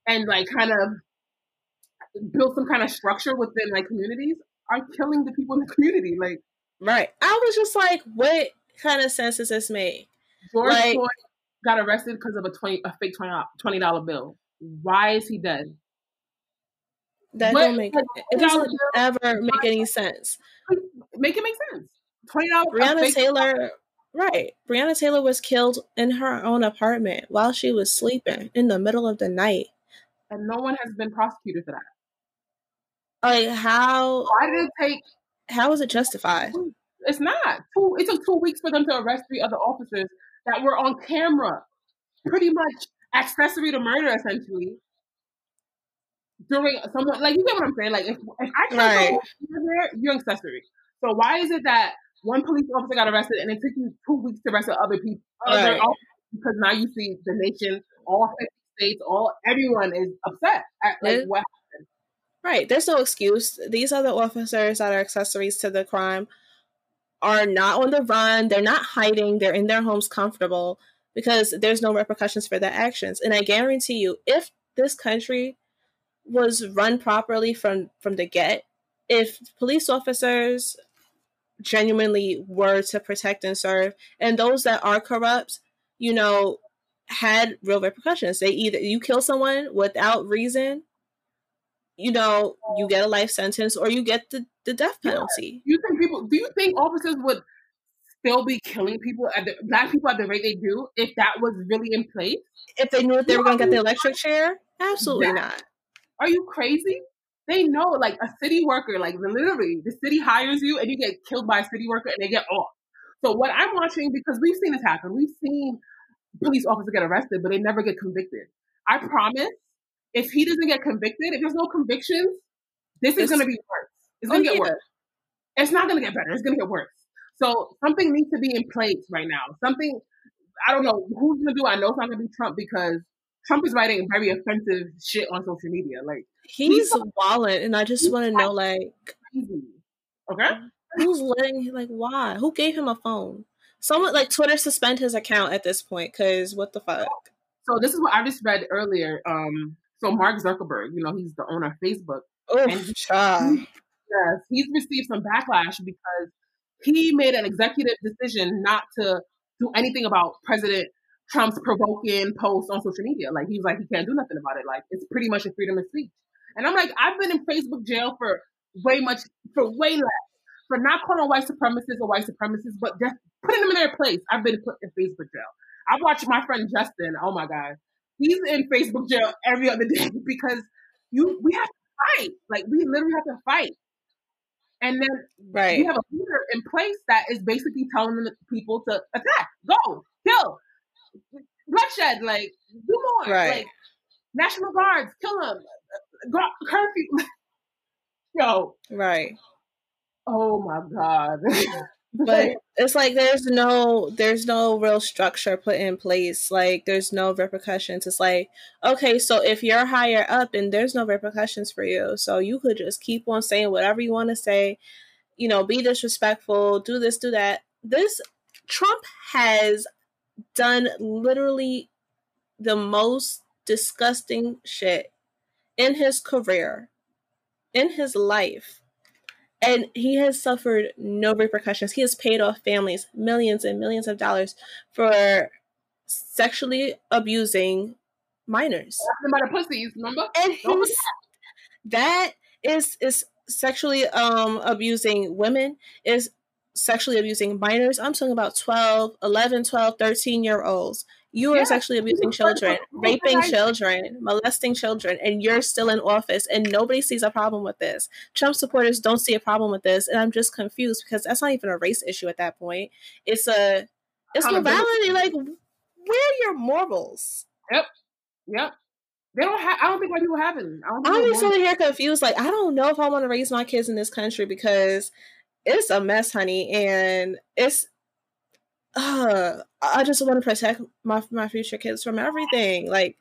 and like kind of build some kind of structure within like communities are killing the people in the community. Like, right. I was just like, what kind of sense does this make? George like, Floyd got arrested because of a twenty a fake twenty dollar bill. Why is he dead? That what, don't make it doesn't ever make any sense. Make it make sense. Twenty dollars. Breonna Taylor, right? Breonna Taylor was killed in her own apartment while she was sleeping in the middle of the night, and no one has been prosecuted for that. Like how? Why did it take? How is it justified? It's not. Two, it took two weeks for them to arrest three other officers that were on camera, pretty much accessory to murder, essentially. During someone like you get what I'm saying? Like if if I can't right. go there, you're accessory. So why is it that one police officer got arrested and it took you two weeks to arrest the other people? Right. Because now you see the nation, all 50 states, all everyone is upset at like it, what. Right. There's no excuse. These other officers that are accessories to the crime are not on the run. They're not hiding. They're in their homes comfortable because there's no repercussions for their actions. And I guarantee you, if this country was run properly from from the get, if police officers genuinely were to protect and serve, and those that are corrupt, you know, had real repercussions. They either you kill someone without reason, you know, you get a life sentence, or you get the, the death penalty. Yeah. You think people? Do you think officers would still be killing people at the black people at the rate they do if that was really in place? If they knew that they were going to get the electric chair, absolutely not. Are you crazy? They know, like a city worker, like literally, the city hires you and you get killed by a city worker and they get off. So what I'm watching, because we've seen this happen, we've seen police officers get arrested, but they never get convicted. I promise, if he doesn't get convicted, if there's no convictions, this is going to be worse. It's going to oh, get yeah. worse. It's not going to get better. It's going to get worse. So something needs to be in place right now. Something I don't know who's going to do. I know it's not going to be Trump because Trump is writing very offensive shit on social media. Like he's, he's wallet, and I just want to know, like, crazy. okay, who's letting him? like why? Who gave him a phone? Someone like Twitter suspend his account at this point because what the fuck? So this is what I just read earlier. Um, so Mark Zuckerberg, you know, he's the owner of Facebook. Oh, and he, yes, he's received some backlash because he made an executive decision not to do anything about President Trump's provoking posts on social media. Like he was like, he can't do nothing about it. Like it's pretty much a freedom of speech. And I'm like, I've been in Facebook jail for way much, for way less, for not calling white supremacists or white supremacists, but just putting them in their place. I've been put in Facebook jail. I watched my friend Justin. Oh my god, he's in Facebook jail every other day because you we have to fight. Like we literally have to fight. And then right. we have a leader in place that is basically telling the people to attack, go, kill, bloodshed, like do more, right. like National Guards, kill them, curfew. Yo, right. Oh my god. but it's like there's no there's no real structure put in place like there's no repercussions. It's like okay so if you're higher up and there's no repercussions for you so you could just keep on saying whatever you want to say you know be disrespectful do this do that. This trump has done literally the most disgusting shit in his career in his life and he has suffered no repercussions. He has paid off families millions and millions of dollars for sexually abusing minors. About pussies, remember? And he's, that is is sexually um abusing women is sexually abusing minors. I'm talking about 12, 11, 12, 13 year olds. You are yeah. sexually abusing children, raping children, molesting children, and you're still in office and nobody sees a problem with this. Trump supporters don't see a problem with this, and I'm just confused because that's not even a race issue at that point. It's a it's morality. Like, where are your morals? Yep. Yep. They don't have. I don't think white people have it. I don't I'm sitting here confused. Like, I don't know if I want to raise my kids in this country because it's a mess, honey, and it's uh, I just want to protect my my future kids from everything. Like,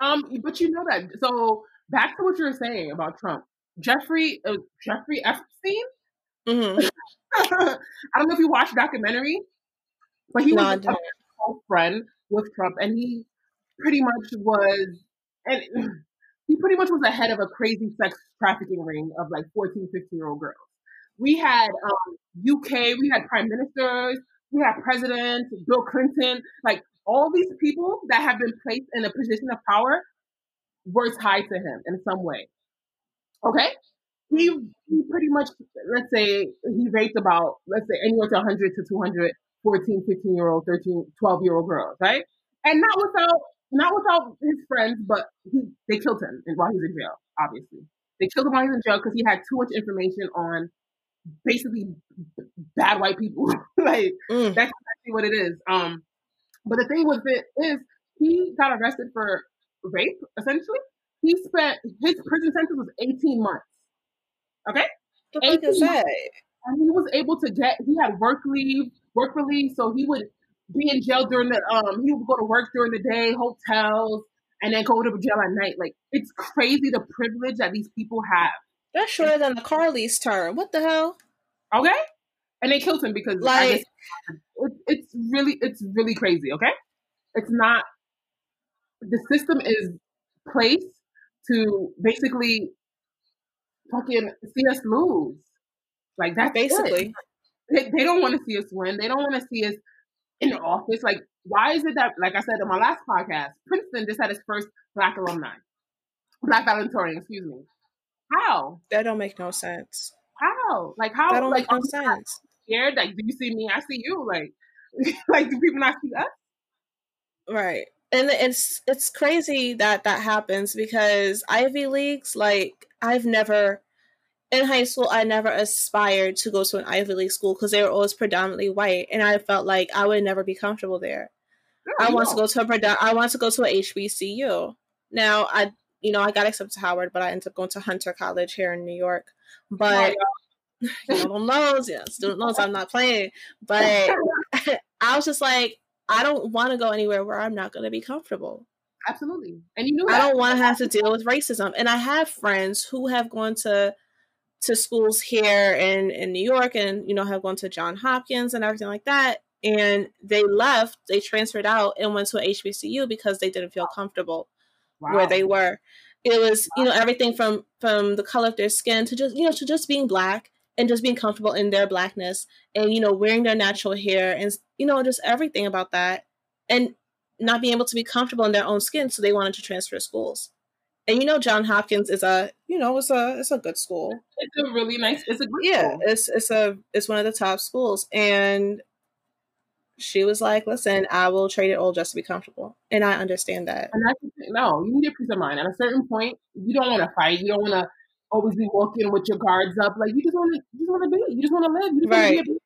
um, but you know that. So back to what you were saying about Trump, Jeffrey uh, Jeffrey Epstein. Mm-hmm. I don't know if you watched documentary, but he no, was a close friend with Trump, and he pretty much was, and he pretty much was the head of a crazy sex trafficking ring of like 14, 15 year old girls we had um, UK, we had prime ministers, we had presidents, Bill Clinton, like all these people that have been placed in a position of power were tied to him in some way. Okay? he, he pretty much, let's say, he raped about, let's say, anywhere to 100 to 200 14, 15 year old, 13, 12 year old girls, right? And not without, not without his friends, but he, they killed him while he was in jail, obviously. They killed him while he was in jail because he had too much information on basically bad white people. like, mm. that's exactly what it is. Um, but the thing with it is, he got arrested for rape, essentially. He spent, his prison sentence was 18 months. Okay? The fuck is that? And he was able to get, he had work leave, work release, so he would be in jail during the, um, he would go to work during the day, hotels, and then go to jail at night. Like, it's crazy the privilege that these people have. That's shorter than the Carly's term. What the hell? Okay? And they killed him because like, it, it's really, it's really crazy, okay? It's not, the system is placed to basically fucking see us lose. Like that's basically. They, they don't want to see us win. They don't want to see us in the office. Like, why is it that, like I said in my last podcast, Princeton just had its first black alumni, black valedictorian, excuse me. How? That don't make no sense. How? Like how? That don't like, make no sense. Scared? Like, do you see me? I see you. Like, like do people not see us? Right and it's it's crazy that that happens because Ivy Leagues, like I've never in high school, I never aspired to go to an Ivy League school because they were always predominantly white, and I felt like I would never be comfortable there. I want to go to a I want to go to a HBCU. Now I you know I got accepted to Howard, but I ended up going to Hunter College here in New York. But you know, knows, student knows I'm not playing. But I was just like, I don't want to go anywhere where I'm not going to be comfortable. Absolutely. And you know, I don't want to have to deal with racism. And I have friends who have gone to to schools here in in New York and you know have gone to John Hopkins and everything like that and they left, they transferred out and went to a HBCU because they didn't feel comfortable wow. where they were. It was, wow. you know, everything from from the color of their skin to just, you know, to just being black and just being comfortable in their blackness and you know wearing their natural hair and you know just everything about that and not being able to be comfortable in their own skin so they wanted to transfer schools and you know john hopkins is a you know it's a it's a good school it's a really nice it's a yeah school. it's it's a it's one of the top schools and she was like listen i will trade it all just to be comfortable and i understand that and that's no you need your peace of mind at a certain point you don't want to fight you don't want to always be walking with your guards up. Like you just want to, you just want to be, you just want to live. You just right. want to be.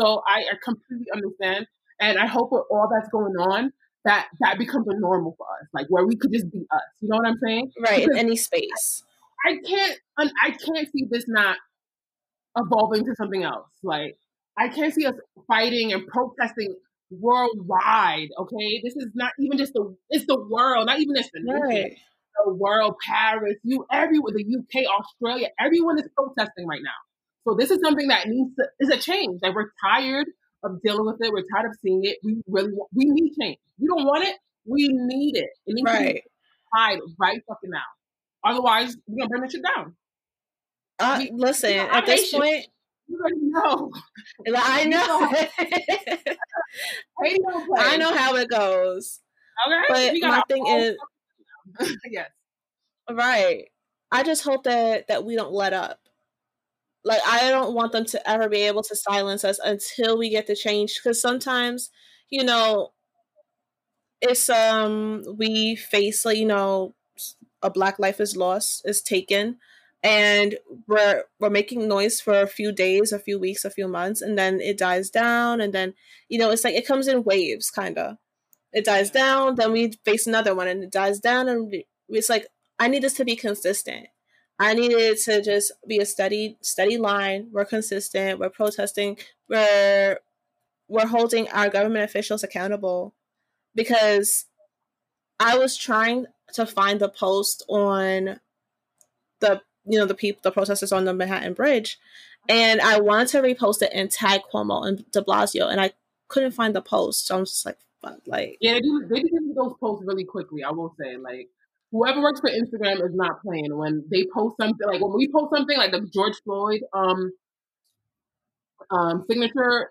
So I, I completely understand, and I hope with all that's going on, that that becomes a normal for us, like where we could just be us. You know what I'm saying? Right. Because in any space. I, I can't. I can't see this not evolving to something else. Like I can't see us fighting and protesting worldwide. Okay, this is not even just the. It's the world, not even just the nation. Right the world, Paris, you everywhere, the UK, Australia, everyone is protesting right now. So this is something that needs to is a change. Like we're tired of dealing with it. We're tired of seeing it. We really want, we need change. We don't want it. We need it. It needs right. to be tied right fucking now. Otherwise, we're gonna burn the shit down. Uh, we, listen, you know, at this point, know. I know. I know how it goes. Okay. But my thing is, yes. Right. I just hope that that we don't let up. Like I don't want them to ever be able to silence us until we get the change because sometimes, you know, it's um we face like you know a black life is lost is taken and we're we're making noise for a few days a few weeks a few months and then it dies down and then you know it's like it comes in waves kind of it dies down, then we face another one, and it dies down, and it's like I need this to be consistent. I need it to just be a steady, steady line. We're consistent. We're protesting. We're we're holding our government officials accountable because I was trying to find the post on the you know the people the protesters on the Manhattan Bridge, and I wanted to repost it and tag Cuomo and De Blasio, and I couldn't find the post. So I'm just like, like, yeah, they do. They do those posts really quickly. I will say, like, whoever works for Instagram is not playing when they post something. Like when we post something like the George Floyd um um signature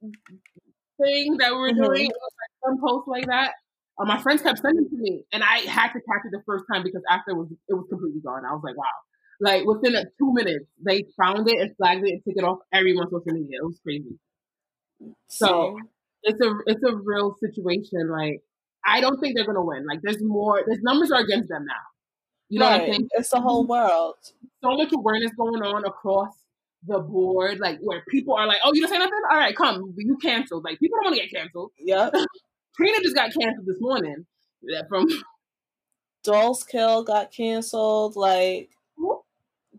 thing that we are mm-hmm. doing, like some posts like that. Uh, my friends kept sending to me, and I had to catch it the first time because after it was it was completely gone. I was like, wow. Like within like two minutes, they found it and flagged it and took it off everyone's social media. It was crazy. So it's a it's a real situation. Like I don't think they're gonna win. Like there's more. There's numbers are against them now. You know right. what I'm saying? It's the whole world. So much awareness going on across the board, like where people are like, "Oh, you don't say nothing? All right, come, you canceled." Like people don't want to get canceled. Yeah. Trina just got canceled this morning. From Dolls Kill got canceled. Like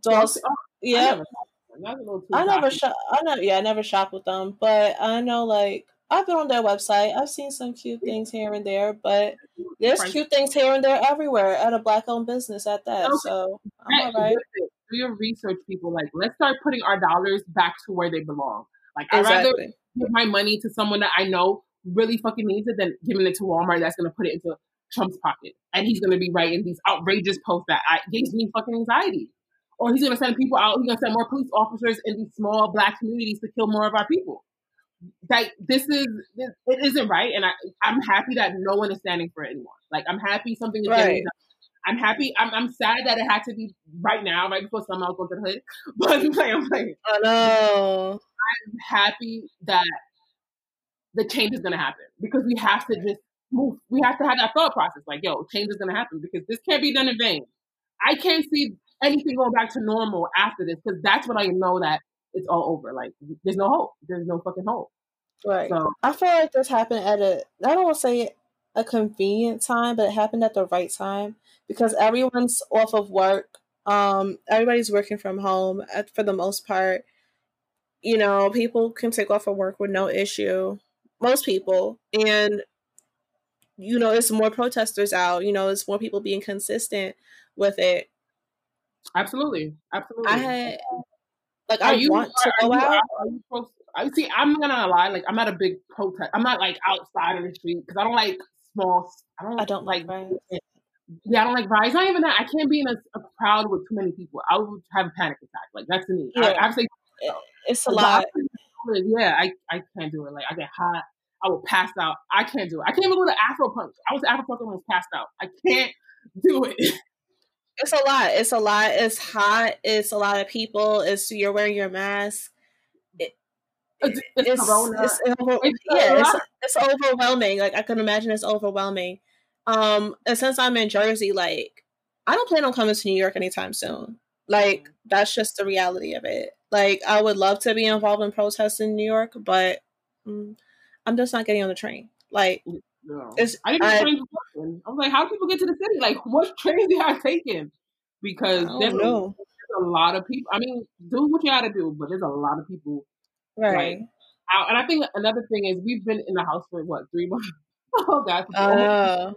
Dolls. Oh, yeah. I never shop. I know. Yeah, I never shop with them, but I know like I've been on their website. I've seen some cute things here and there, but there's cute things here and there everywhere at a black-owned business at that. Okay. So I'm all right. Do your research, people. Like, let's start putting our dollars back to where they belong. Like, I'd rather give my money to someone that I know really fucking needs it than giving it to Walmart that's going to put it into Trump's pocket, and he's going to be writing these outrageous posts that I, gives me fucking anxiety. Or he's going to send people out. He's going to send more police officers in these small black communities to kill more of our people. Like this is this, it isn't right, and I I'm happy that no one is standing for it anymore. Like I'm happy something is right. getting done. I'm happy. I'm, I'm sad that it had to be right now, right before summer. I was going to the hood, but I'm playing. I'm know. I'm happy that the change is going to happen because we have to just move. We have to have that thought process. Like, yo, change is going to happen because this can't be done in vain. I can't see anything going back to normal after this because that's when I know that it's all over. Like, there's no hope. There's no fucking hope. Right. So I feel like this happened at a. I don't want to say a convenient time, but it happened at the right time because everyone's off of work. Um, everybody's working from home for the most part. You know, people can take off of work with no issue. Most people, and you know, it's more protesters out. You know, it's more people being consistent with it. Absolutely, absolutely. I had um, like are I you, want to go you, out. I see. I'm not gonna lie. Like I'm not a big protest. I'm not like outside of the street because I don't like small. I don't. I don't like. Yeah, I don't like riots. Not even that. I can't be in a, a, crowd with too many people. I would have a panic attack. Like that's me. Yeah. I, I say it's a lot. Yeah, I, I can't do it. Like I get hot. I will pass out. I can't do it. I can't even go to Afro Punk. I was Afro Punk and I was passed out. I can't do it. It's a lot. It's a lot. It's hot. It's a lot of people. It's you're wearing your mask. It, it's, it's, it's, it's over, yeah, it's, it's overwhelming. Like I can imagine it's overwhelming. Um, and since I'm in Jersey, like I don't plan on coming to New York anytime soon. Like mm-hmm. that's just the reality of it. Like I would love to be involved in protests in New York, but mm, I'm just not getting on the train. Like no. it's I didn't I, I was like, how do people get to the city? Like what trains they are taking? Because there's, there's, a lot of people. I mean, do what you got to do, but there's a lot of people. Right. Like, out. And I think another thing is we've been in the house for what three months. oh God. Uh,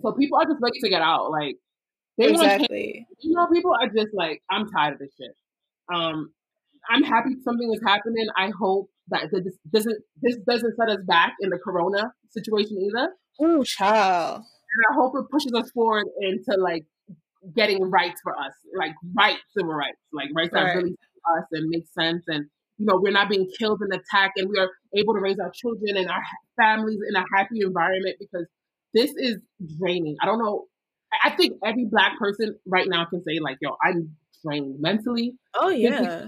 so people are just ready to get out. Like they exactly. You know, people are just like, I'm tired of this shit. Um, I'm happy something is happening. I hope that this doesn't this doesn't set us back in the corona situation either. Oh, child. And I hope it pushes us forward into like getting rights for us, like right civil rights, like rights right. that really us and make sense and you know, we're not being killed and attacked and we are able to raise our children and our families in a happy environment because this is draining. I don't know. I think every black person right now can say, like, yo, I'm drained mentally. Oh, yeah.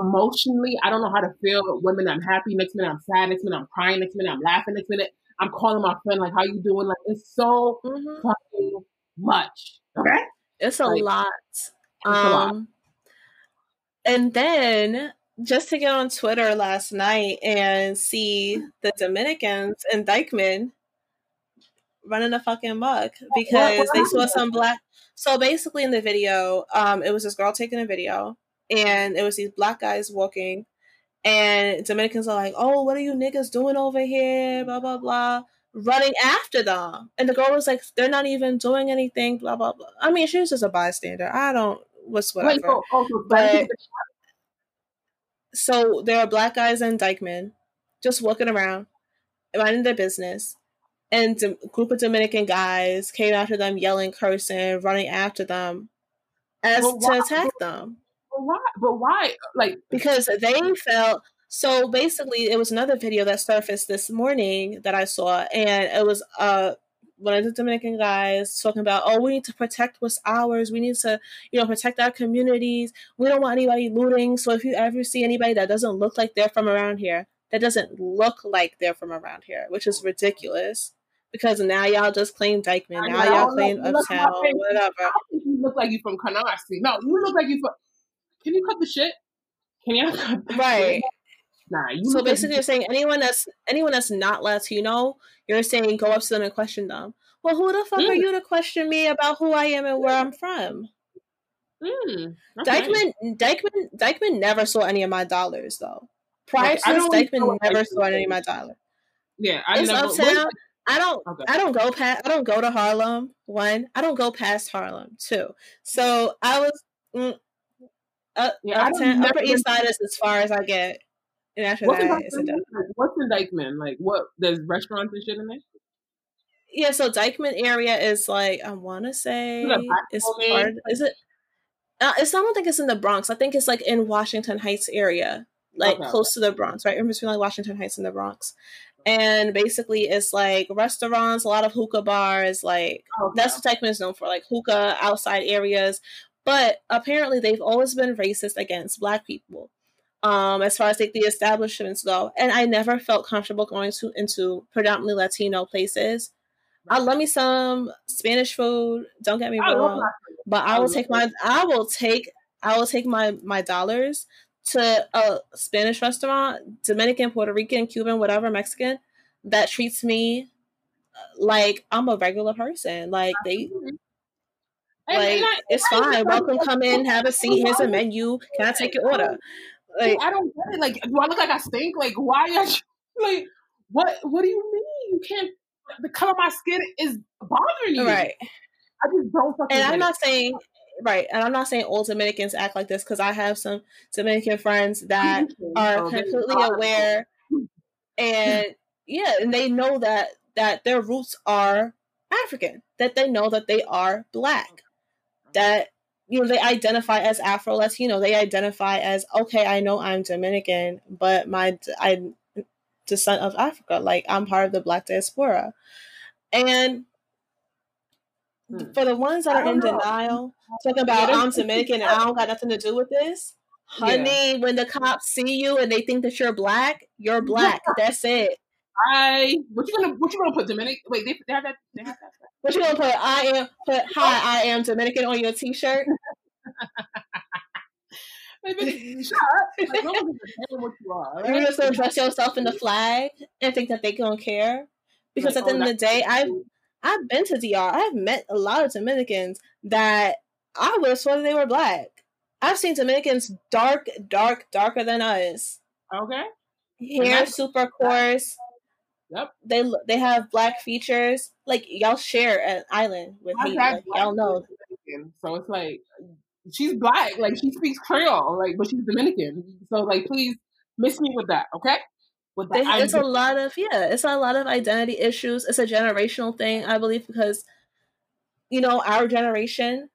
Emotionally, I don't know how to feel. Women, I'm happy. Next minute, I'm sad. Next minute, I'm crying. Next minute, I'm laughing. Next minute, I'm calling my friend, like, how you doing? Like, it's so mm-hmm. fucking much. Okay? It's a like, lot. It's um, a lot. Um, and then just to get on Twitter last night and see the Dominicans and Dyckman running a fucking muck because what, what they saw some black. So basically, in the video, um, it was this girl taking a video, and it was these black guys walking, and Dominicans are like, "Oh, what are you niggas doing over here?" Blah blah blah, running after them, and the girl was like, "They're not even doing anything." Blah blah blah. I mean, she was just a bystander. I don't. What's whatever. Wait, oh, oh, but so there are black guys and Dyckman just walking around, minding their business. And a group of Dominican guys came after them, yelling, cursing, running after them as to attack them. But why? But why? Like because they felt so. Basically, it was another video that surfaced this morning that I saw, and it was uh one of the Dominican guys talking about, oh, we need to protect what's ours. We need to, you know, protect our communities. We don't want anybody looting. So if you ever see anybody that doesn't look like they're from around here, that doesn't look like they're from around here, which is ridiculous. Because now y'all just claim Dyckman. Now y'all claim Uptown, whatever. I think you look like you from Canarsie. No, you look like you from. Can you cut the shit? Can you cut the right? Shit? Nah, you so basically, you're saying anyone that's anyone that's not Latino, you're saying go up to them and question them. Well, who the fuck mm. are you to question me about who I am and where I'm from? Mm, okay. Dyckman, Dyckman, Dyckman never saw any of my dollars though. Prior to this, Dyckman never saw any of my dollars. Yeah, I it's never, uptown. I don't. Okay. I don't go past. I don't go to Harlem. One. I don't go past Harlem. Two. So I was. Uh, yeah, uptown, Upper East Side is as far as I get. And after what's that, in like, what's in Dyckman? Like, what? There's restaurants and shit in there. Yeah, so Dyckman area is like I want to say it's part. Is it? Uh, it's. I don't think it's in the Bronx. I think it's like in Washington Heights area, like okay. close to the Bronx, right in between like Washington Heights and the Bronx. And basically, it's like restaurants, a lot of hookah bars. Like okay. that's what Dyckman is known for, like hookah outside areas. But apparently, they've always been racist against Black people um, as far as like the establishments go. And I never felt comfortable going to into predominantly Latino places. I love me some Spanish food. Don't get me I wrong, but I will take my I will take I will take my my dollars to a Spanish restaurant, Dominican, Puerto Rican, Cuban, whatever, Mexican that treats me like I'm a regular person. Like they like it's fine. Welcome, come in, have a seat. Here's a menu. Can I take your order? Like I don't get it. Like, do I look like I stink? Like, why? Are you, like, what? What do you mean? You can't. The color of my skin is bothering you. Right. I just don't. And I'm not saying right, and I'm not saying all Dominicans act like this because I have some Dominican friends that are oh, completely aware, and yeah, and they know that that their roots are African, that they know that they are black, that you know, they identify as Afro Latino. They identify as okay, I know I'm Dominican, but my I'm descent of Africa. Like I'm part of the Black diaspora, and hmm. for the ones that are in know. denial, talking about I'm Dominican and I don't got nothing to do with this, honey. Yeah. When the cops see you and they think that you're black, you're black. That's it. I what you gonna what you gonna put Dominican? Wait, they, they have that. They have that. What you gonna put? I am put hi. I am Dominican on your T-shirt. Maybe shut up. Like, what you are. Right? You're just gonna dress yourself in the flag and think that they don't care. Because like, at the oh, end of the day, I've I've been to DR. I've met a lot of Dominicans that I would have sworn they were black. I've seen Dominicans dark, dark, darker than us. Okay. Hair super coarse. Yep. They they have black features. Like y'all share an island with me. Like, y'all know. So it's like she's black. Like she speaks Creole. Like but she's Dominican. So like please miss me with that, okay? With that, it's a lot of yeah. It's a lot of identity issues. It's a generational thing, I believe, because you know our generation,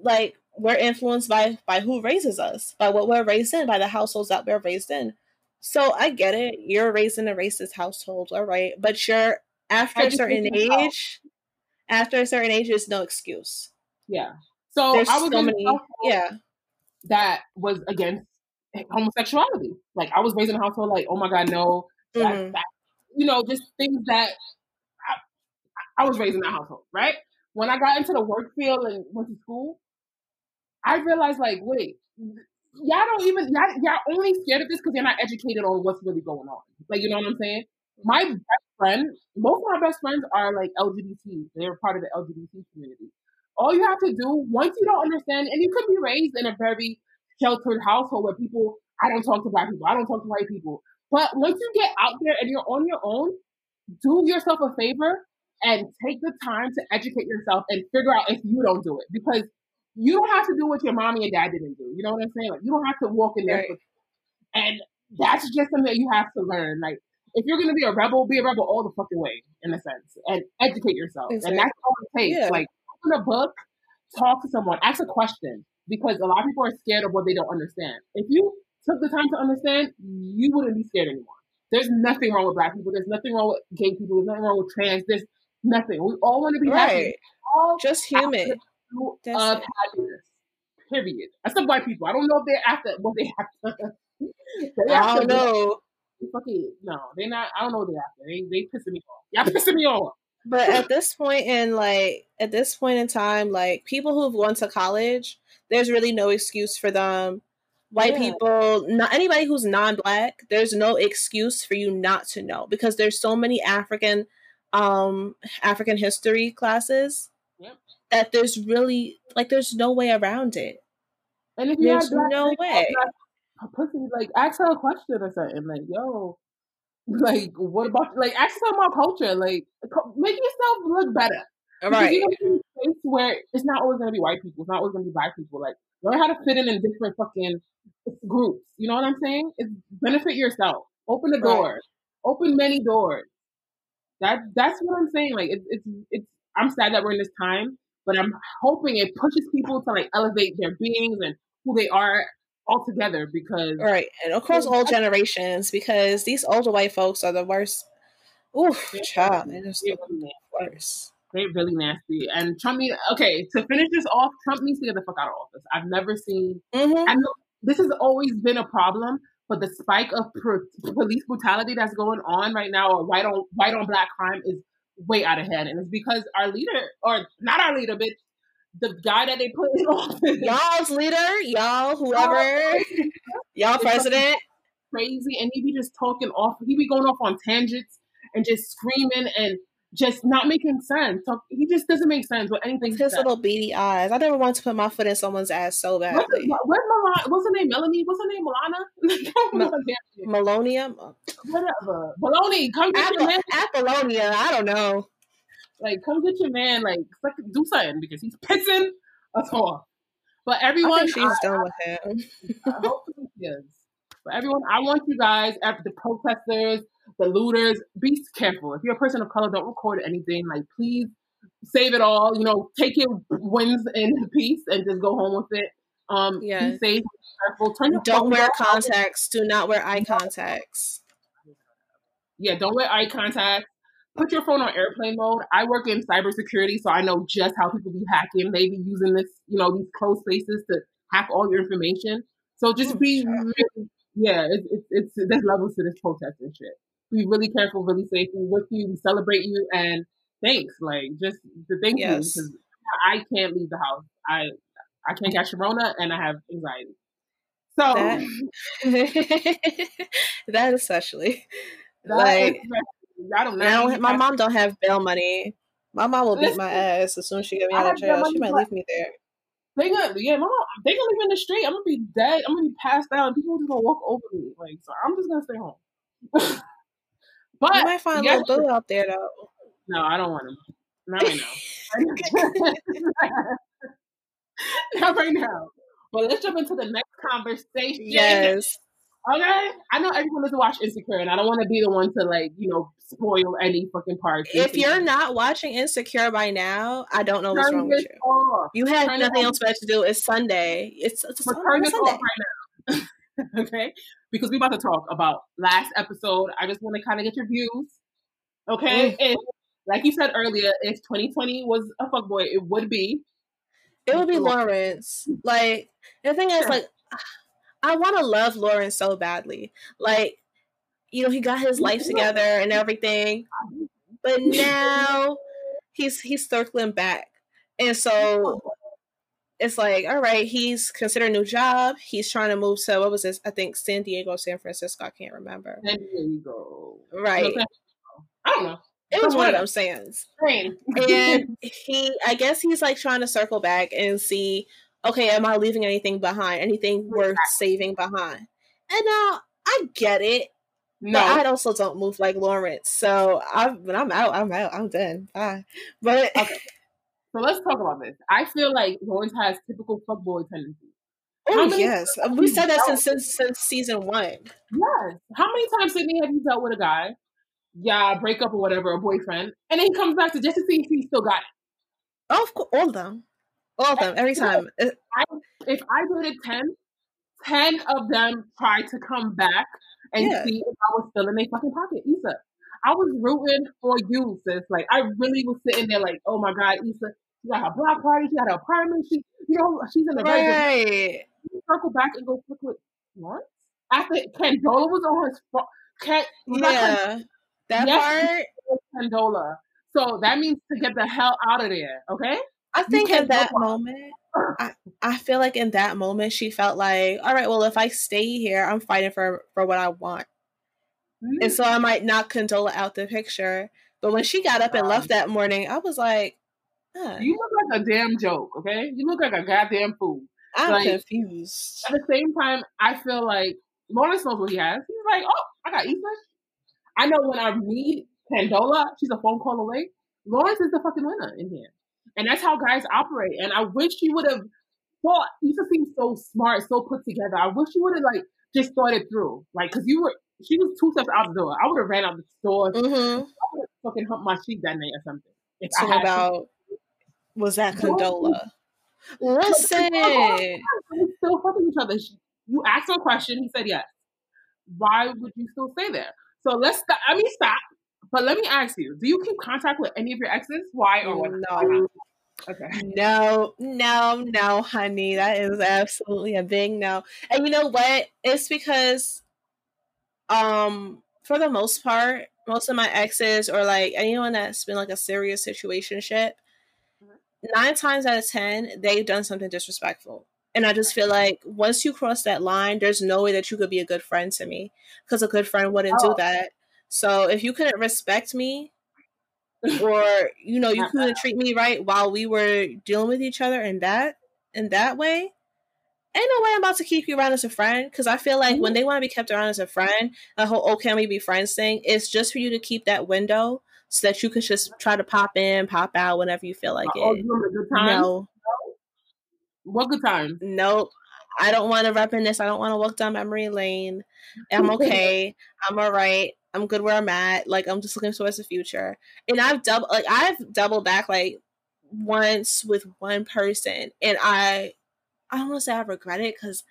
like we're influenced by by who raises us, by what we're raised in, by the households that we're raised in. So I get it. You're raised in a racist household, all right. But you're after a certain age, after a certain age, there's no excuse. Yeah. So There's I was so many, yeah, that was against homosexuality. Like I was raised in a household like, oh my god, no, mm-hmm. that, you know, just things that I, I was raised in that household, right? When I got into the work field and went to school, I realized like, wait, y'all don't even y'all, y'all only scared of this because you're not educated on what's really going on. Like, you know what I'm saying? My best friend, most of my best friends are like LGBT. They're part of the LGBT community. All you have to do once you don't understand, and you could be raised in a very sheltered household where people, I don't talk to black people, I don't talk to white people. But once you get out there and you're on your own, do yourself a favor and take the time to educate yourself and figure out if you don't do it because you don't have to do what your mommy and dad didn't do. You know what I'm saying? Like you don't have to walk in there. Right. And that's just something that you have to learn. Like if you're gonna be a rebel, be a rebel all the fucking way, in a sense, and educate yourself. Exactly. And that's all it takes. Yeah. Like open a book, talk to someone, ask a question, because a lot of people are scared of what they don't understand. If you took the time to understand, you wouldn't be scared anymore. There's nothing wrong with black people. There's nothing wrong with gay people. There's nothing wrong with trans. There's nothing. We all want to be right. happy. All Just human. That's of it. happiness. Period. Except white people. I don't know if they're after what they have to. they I don't know. Fucking no, they're not. I don't know what they're after. They they pissing me off. Y'all pissing me off. But at this point in like at this point in time, like people who've gone to college, there's really no excuse for them. White Yeah. people, not anybody who's non-black, there's no excuse for you not to know because there's so many African um African history classes Yep. That there's really like there's no way around it. And if you There's have black no way. black pussy, like ask her a question or something. Like, yo, like what about like ask her about culture? Like, make yourself look better. Right. you know, space where it's not always gonna be white people, it's not always gonna be black people. Like, learn how to fit in in different fucking groups. You know what I'm saying? It's benefit yourself. Open the Right. door. Open many doors. That that's what I'm saying. Like, it's it's it's. I'm sad that we're in this time, but I'm hoping it pushes people to like elevate their beings and who they are altogether. Because Right. And across all generations because these older white folks are the worst. Oof, child, they're just they're the really nasty. worst. They're really nasty. And Trump need okay to finish this off. Trump needs to get the fuck out of office. I've never seen Mm-hmm. I know this has always been a problem, but the spike of pro- police brutality that's going on right now, or white on white on black crime, is way out of hand, and it's because our leader, or not our leader, but the guy that they put in office, Y'all's leader, y'all, whoever, y'all president. crazy, and he be just talking off. He be going off on tangents and just screaming and just not making sense. So he just doesn't make sense with anything. His little beady eyes. I never want to put my foot in someone's ass so What's, badly. Milana? What's her name? Melanie? What's her name? Milana? Melonia, Whatever. Baloney, come get your man. Apollonia. I don't know. Like, come get your man. Like, do something because he's pissing us off. But I everyone, she's done with him. I, I hope he is. But everyone, I want you guys, after the protesters, the looters, be careful. If you're a person of color, don't record anything. Like, please save it all. You know, take your wins in peace and just go home with it. Um, Yes. be safe, be careful. Turn your Don't wear contacts. Do not wear eye contacts. Yeah, don't wear eye contacts. Put your phone on airplane mode. I work in cybersecurity, so I know just how people be hacking. They be using this, you know, these closed spaces to hack all your information. So just Oh, be, sure. yeah, it's, it's, it's there's levels to this protest and shit. Be really careful, really safe. We with you, we celebrate you, and thanks. Like just the thank you because I can't leave the house. I I can't catch corona, and I have anxiety. So That, that especially. that like, I don't know. My mom don't have bail money. My mom will beat my ass as soon as she get me out of jail. She might leave me there. They gonna yeah, mama, they gonna leave me in the street. I'm gonna be dead. I'm gonna be passed out, people just gonna walk over me. Like, so I'm just gonna stay home. but You might find yes, little boo out there though. no, I don't want him. Not right now. Not right now. But let's jump into the next conversation. Yes. Okay. I know everyone doesn't watch Insecure, and I don't want to be the one to like, you know, spoil any fucking parts. If you're not watching Insecure by now, I don't know what's turn wrong with you. off. You have Turn nothing else better to do. It's Sunday. It's, it's a But Sun- turn this Sunday. off right now. okay? Because we're about to talk about last episode. I just want to kind of get your views. Okay? Mm. If, like you said earlier, if 2020 was a fuckboy, it would be. It would be Lawrence. Like the thing is, like I want to love Lawrence so badly. Like you know, he got his life together and everything, but now he's he's circling back, and so it's like, all right, he's considering a new job. He's trying to move to what was this? I think San Diego, San Francisco. I can't remember. Then here you go. Right. I don't know. It was one of them sayings. And he i guess he's like trying to circle back and see okay am i leaving anything behind anything worth saving behind and now i get it no. but i also don't move like lawrence so i'm when i'm out i'm out i'm done bye but Okay. So let's talk about this. I feel like Lawrence has typical fuckboy tendencies. Oh yes we said that since, since since season one Yes. How many times, Sydney, have you dealt with a guy, yeah, break up or whatever, a boyfriend, and then he comes back to just to see if he still got it? oh of course all of them all of them every time Uh, If I dated 10, 10 of them tried to come back and Yeah. see if I was still in their fucking pocket. Issa. I was rooting for you, sis. Like I really was sitting there, like, oh my god, Issa, she got her block party, she got her apartment, she, you know, she's in the right. Circle back and go quick with what? After Condola was on his phone, Can, yeah, that yes, part. Condola. So that means to get the hell out of there. Okay. I think at that moment, I, I feel like in that moment she felt like, all right, well, if I stay here, I'm fighting for for what I want, mm-hmm. and so I might knock Condola out the picture. But when she got up and left that morning, I was like, huh. "You look like a damn joke, okay? You look like a goddamn fool." I'm like, confused. At the same time, I feel like Lawrence knows what he has. He's like, "Oh, I got Issa. I know when I need Condola, she's a phone call away. Lawrence is the fucking winner in here." And that's how guys operate. And I wish you would have thought, you just seem so smart, so put together. I wish you would have like just thought it through. Like, cause you were, she was two steps out the door. I would have ran out the store. Mm-hmm. I would have fucking humped my sheep that night or something. If so about, to. was that Condola? Listen. We still fucking each other. You asked him a question. He said yes. Why would you still stay there? So let's stop. I mean, stop. But let me ask you: Do you keep contact with any of your exes? Why or what? No. Okay. No, no, no, honey. That is absolutely a big no. And you know what? It's because, um, for the most part, most of my exes or like anyone that's been like a serious situation shit, mm-hmm. nine times out of ten, they've done something disrespectful. And I just feel like once you cross that line, there's no way that you could be a good friend to me because a good friend wouldn't oh. do that. So if you couldn't respect me, or you know you couldn't treat me right while we were dealing with each other in that in that way, ain't no way I'm about to keep you around as a friend. Because I feel like mm-hmm. when they want to be kept around as a friend, the whole "oh can we be friends" thing it's just for you to keep that window so that you could just try to pop in, pop out whenever you feel like oh, it. No. What good time? Nope. I don't want to reminisce. I don't want to walk down memory lane. I'm okay. I'm all right. I'm good where I'm at. Like I'm just looking towards the future. And I've double like I've doubled back like once with one person and I I don't want to say I regret it because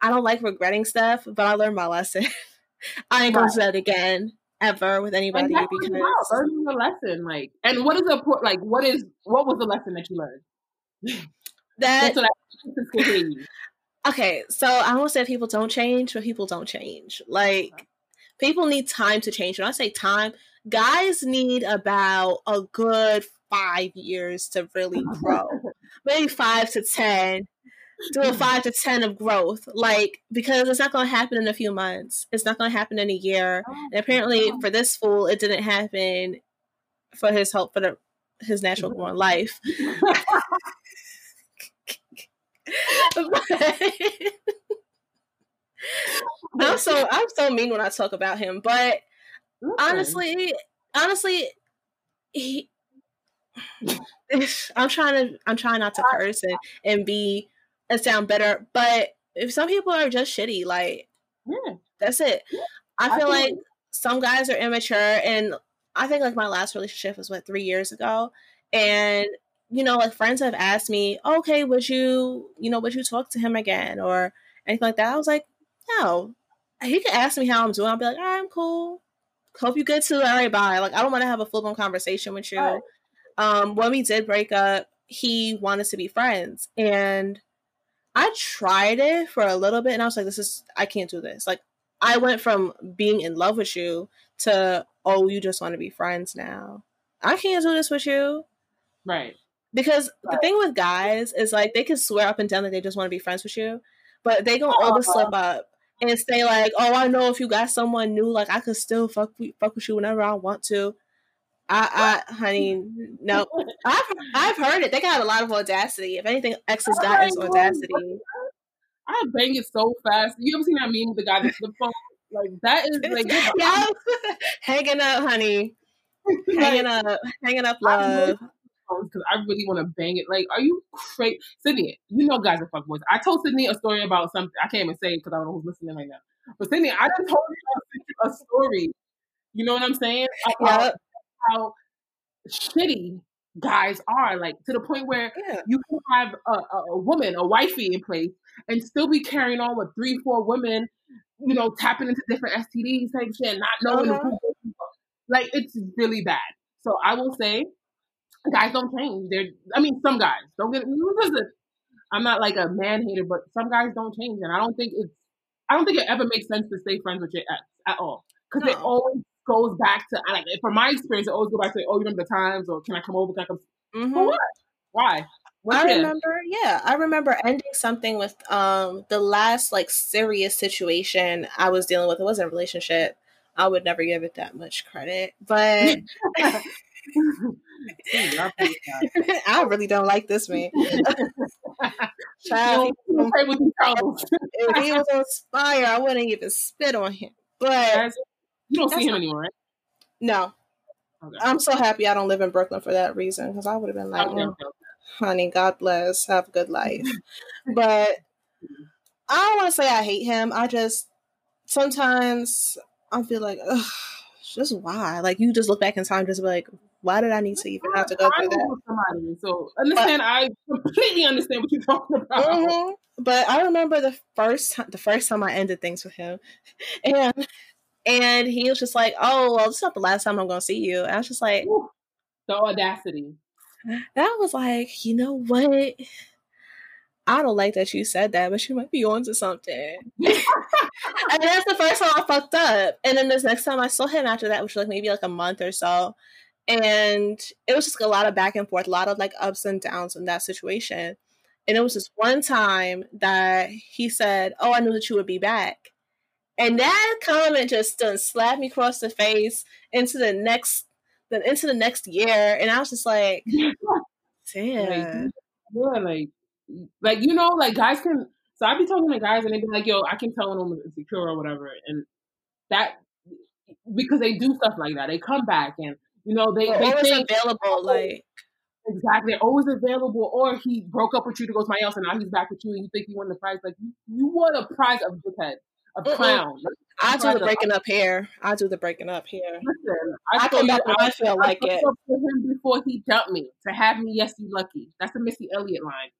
I don't like regretting stuff, but I learned my lesson. I ain't gonna do that again ever with anybody because learning the lesson. Like, and what is the like? What is what was the lesson that you learned? That okay, so I don't want to say people don't change, but people don't change. Like, people need time to change. When I say time, guys need about a good five years to really grow. Maybe five to ten. Do a five to ten of growth. Like, because it's not gonna happen in a few months. It's not gonna happen in a year. Oh and apparently for this fool it didn't happen for his hope for the his natural born life. but, I'm so I'm so mean when I talk about him, but mm. honestly, honestly, he. I'm trying to I'm trying not to curse and, and be and sound better, but if some people are just shitty, like yeah. that's it. Yeah. I feel I like some guys are immature, and I think like my last relationship was what three years ago, and you know, like friends have asked me, okay, would you, you know, would you talk to him again or anything like that? I was like, no. He can ask me how I'm doing. I'll be like, all right, I'm cool. Hope you good too. All right, bye. Like, I don't want to have a full blown conversation with you. Right. Um, when we did break up, he wanted to be friends. And I tried it for a little bit and I was like, this is, I can't do this. Like, I went from being in love with you to, oh, you just want to be friends now. I can't do this with you. Right. Because right. the thing with guys is like they can swear up and down that they just want to be friends with you, but they gonna uh-huh. slip up and say like, "Oh, I know if you got someone new, like I could still fuck fuck with you whenever I want to." I, I, honey, no, I've I've heard it. They got a lot of audacity. If anything, X has got is audacity. I bang it so fast. You ever seen that meme with the guy that the phone? Like that is like yeah, hanging up, honey, hanging up, hanging up, love because I really want to bang it. Like, are you crazy? Sydney, you know guys are fuckboys. I told Sydney a story about something. I can't even say it because I don't know who's listening right now. But Sydney, I just told you a story. You know what I'm saying? Yep. How shitty guys are. Like, to the point where yeah. you can have a, a, woman, a wifey in place, and still be carrying on with three, four women, you know, tapping into different STDs type shit, not knowing uh-huh. who Like it's really bad. So I will say, guys don't change. They're, I mean, some guys don't get. Listen, I'm not like a man hater, but some guys don't change, and I don't think it's. I don't think it ever makes sense to stay friends with your ex at all because No. it always goes back to like from my experience, it always go back to oh, you remember the times, or can I come over? Can I come? Mhm. For what? Why? What's I remember, yeah, I remember ending something with um the last like serious situation I was dealing with. It wasn't a relationship. I would never give it that much credit, but See, y'all play that. I really don't like this man. Child, don't- you don't play with these troubles. if he was on fire, I wouldn't even spit on him. But You don't That's see him not- anymore, right? no, Okay. I'm so happy I don't live in Brooklyn for that reason because I would have been like, Okay, "Mm, okay, okay. honey, God bless, have a good life. but I don't want to say I hate him. I just sometimes I feel like, ugh, just why? Like you just look back in time, just be like, why did I need to even have to go I through that? somebody, so understand. I completely understand what you're talking about. Mhm. But I remember the first time, the first time I ended things with him, and and he was just like, "Oh, well, it's not the last time I'm going to see you." And I was just like. The audacity. that was like, you know what? I don't like that you said that, but you might be onto something. and that's the first time I fucked up. And then this next time I saw him after that, which was like maybe like a month or so. And it was just a lot of back and forth, a lot of like ups and downs in that situation. And it was just one time that he said, Oh, I knew that you would be back. And that comment just done slapped me across the face into the next then into the next year. And I was just like, damn. Yeah, like, like you know, like guys can. So I'd be talking to guys and they'd be like, "Yo, I can tell when I'm insecure or whatever," and that because they do stuff like that. They come back and you know they They're they always think available, oh, like exactly they're always available, or he broke up with you to go somebody else and now he's back with you and you think you won the prize. Like you, you won a prize of dickhead, a clown. I do the breaking up here. I do the breaking up here. Listen, I I, come back when I feel like broke it. him before he dumped me. To have me, yes, you lucky. That's a Missy Elliott line.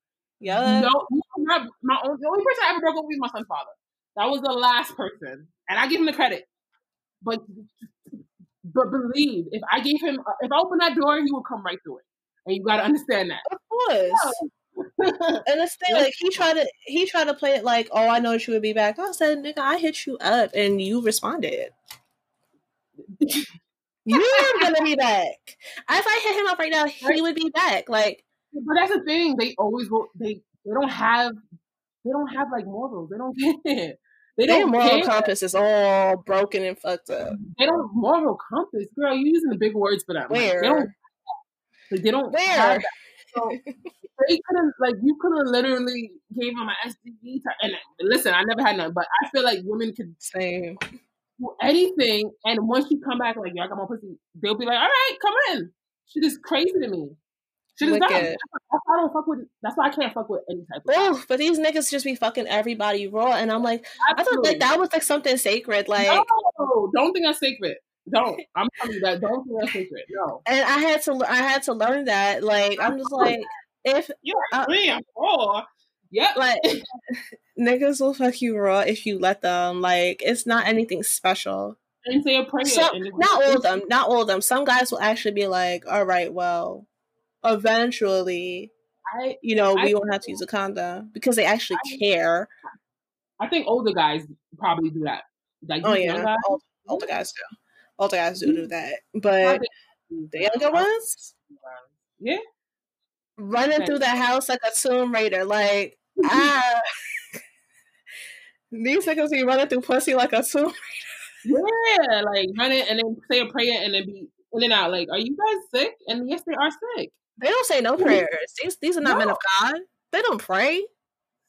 Yeah. No, no, not my own. The only person I ever broke up with was my son's father. That was the last person, and I give him the credit. But, but believe if I gave him, if I opened that door, he would come right through it, and you got to understand that. Of course. And it's thing, like he tried to he tried to play it like, oh, I know she would be back. I said, nigga, I hit you up and you responded. You're gonna be back. If I hit him up right now, he would be back. Like, but that's the thing; they always will. They they don't have they don't have like morals. They don't care. They don't moral care. compass is all broken and fucked up. They don't moral compass, girl. You're using the big words for that. Like, Where? they don't. Like, they don't. Where? So they could have like you could have literally gave him an STD. To, and listen, I never had none, but I feel like women could Same. do anything, and once you come back like I got my pussy, they'll be like, all right, come in. Shit is crazy to me. Dumb. That's why I don't fuck with. That's why I can't fuck with any type of. Oh, but these niggas just be fucking everybody raw, and I'm like, I thought Absolutely. like that was like something sacred, like. no, don't think that's sacred. Don't. I'm telling you that. Don't think that's sacred. No. and I had to I had to learn that. Like I'm just like if You're Uh, three and four. Yep. like niggas will fuck you raw if you let them. Like it's not anything special. and say a prayer. Not all of them, not all of them. Some guys will actually be like, all right, well, eventually, I you know, we I- won't have to use a condom because they actually care. I think older guys probably do that. Like Oh yeah, guys, older guys do. Older guys do do that, but the younger ones Yeah. Running through the house like a Tomb Raider, like ah. These niggas be running through pussy like a tomb. Yeah, like running and then say a prayer and then be in and out. Like, are you guys sick? And yes, they are sick. They don't say no prayers. These these are not men of God. They don't pray.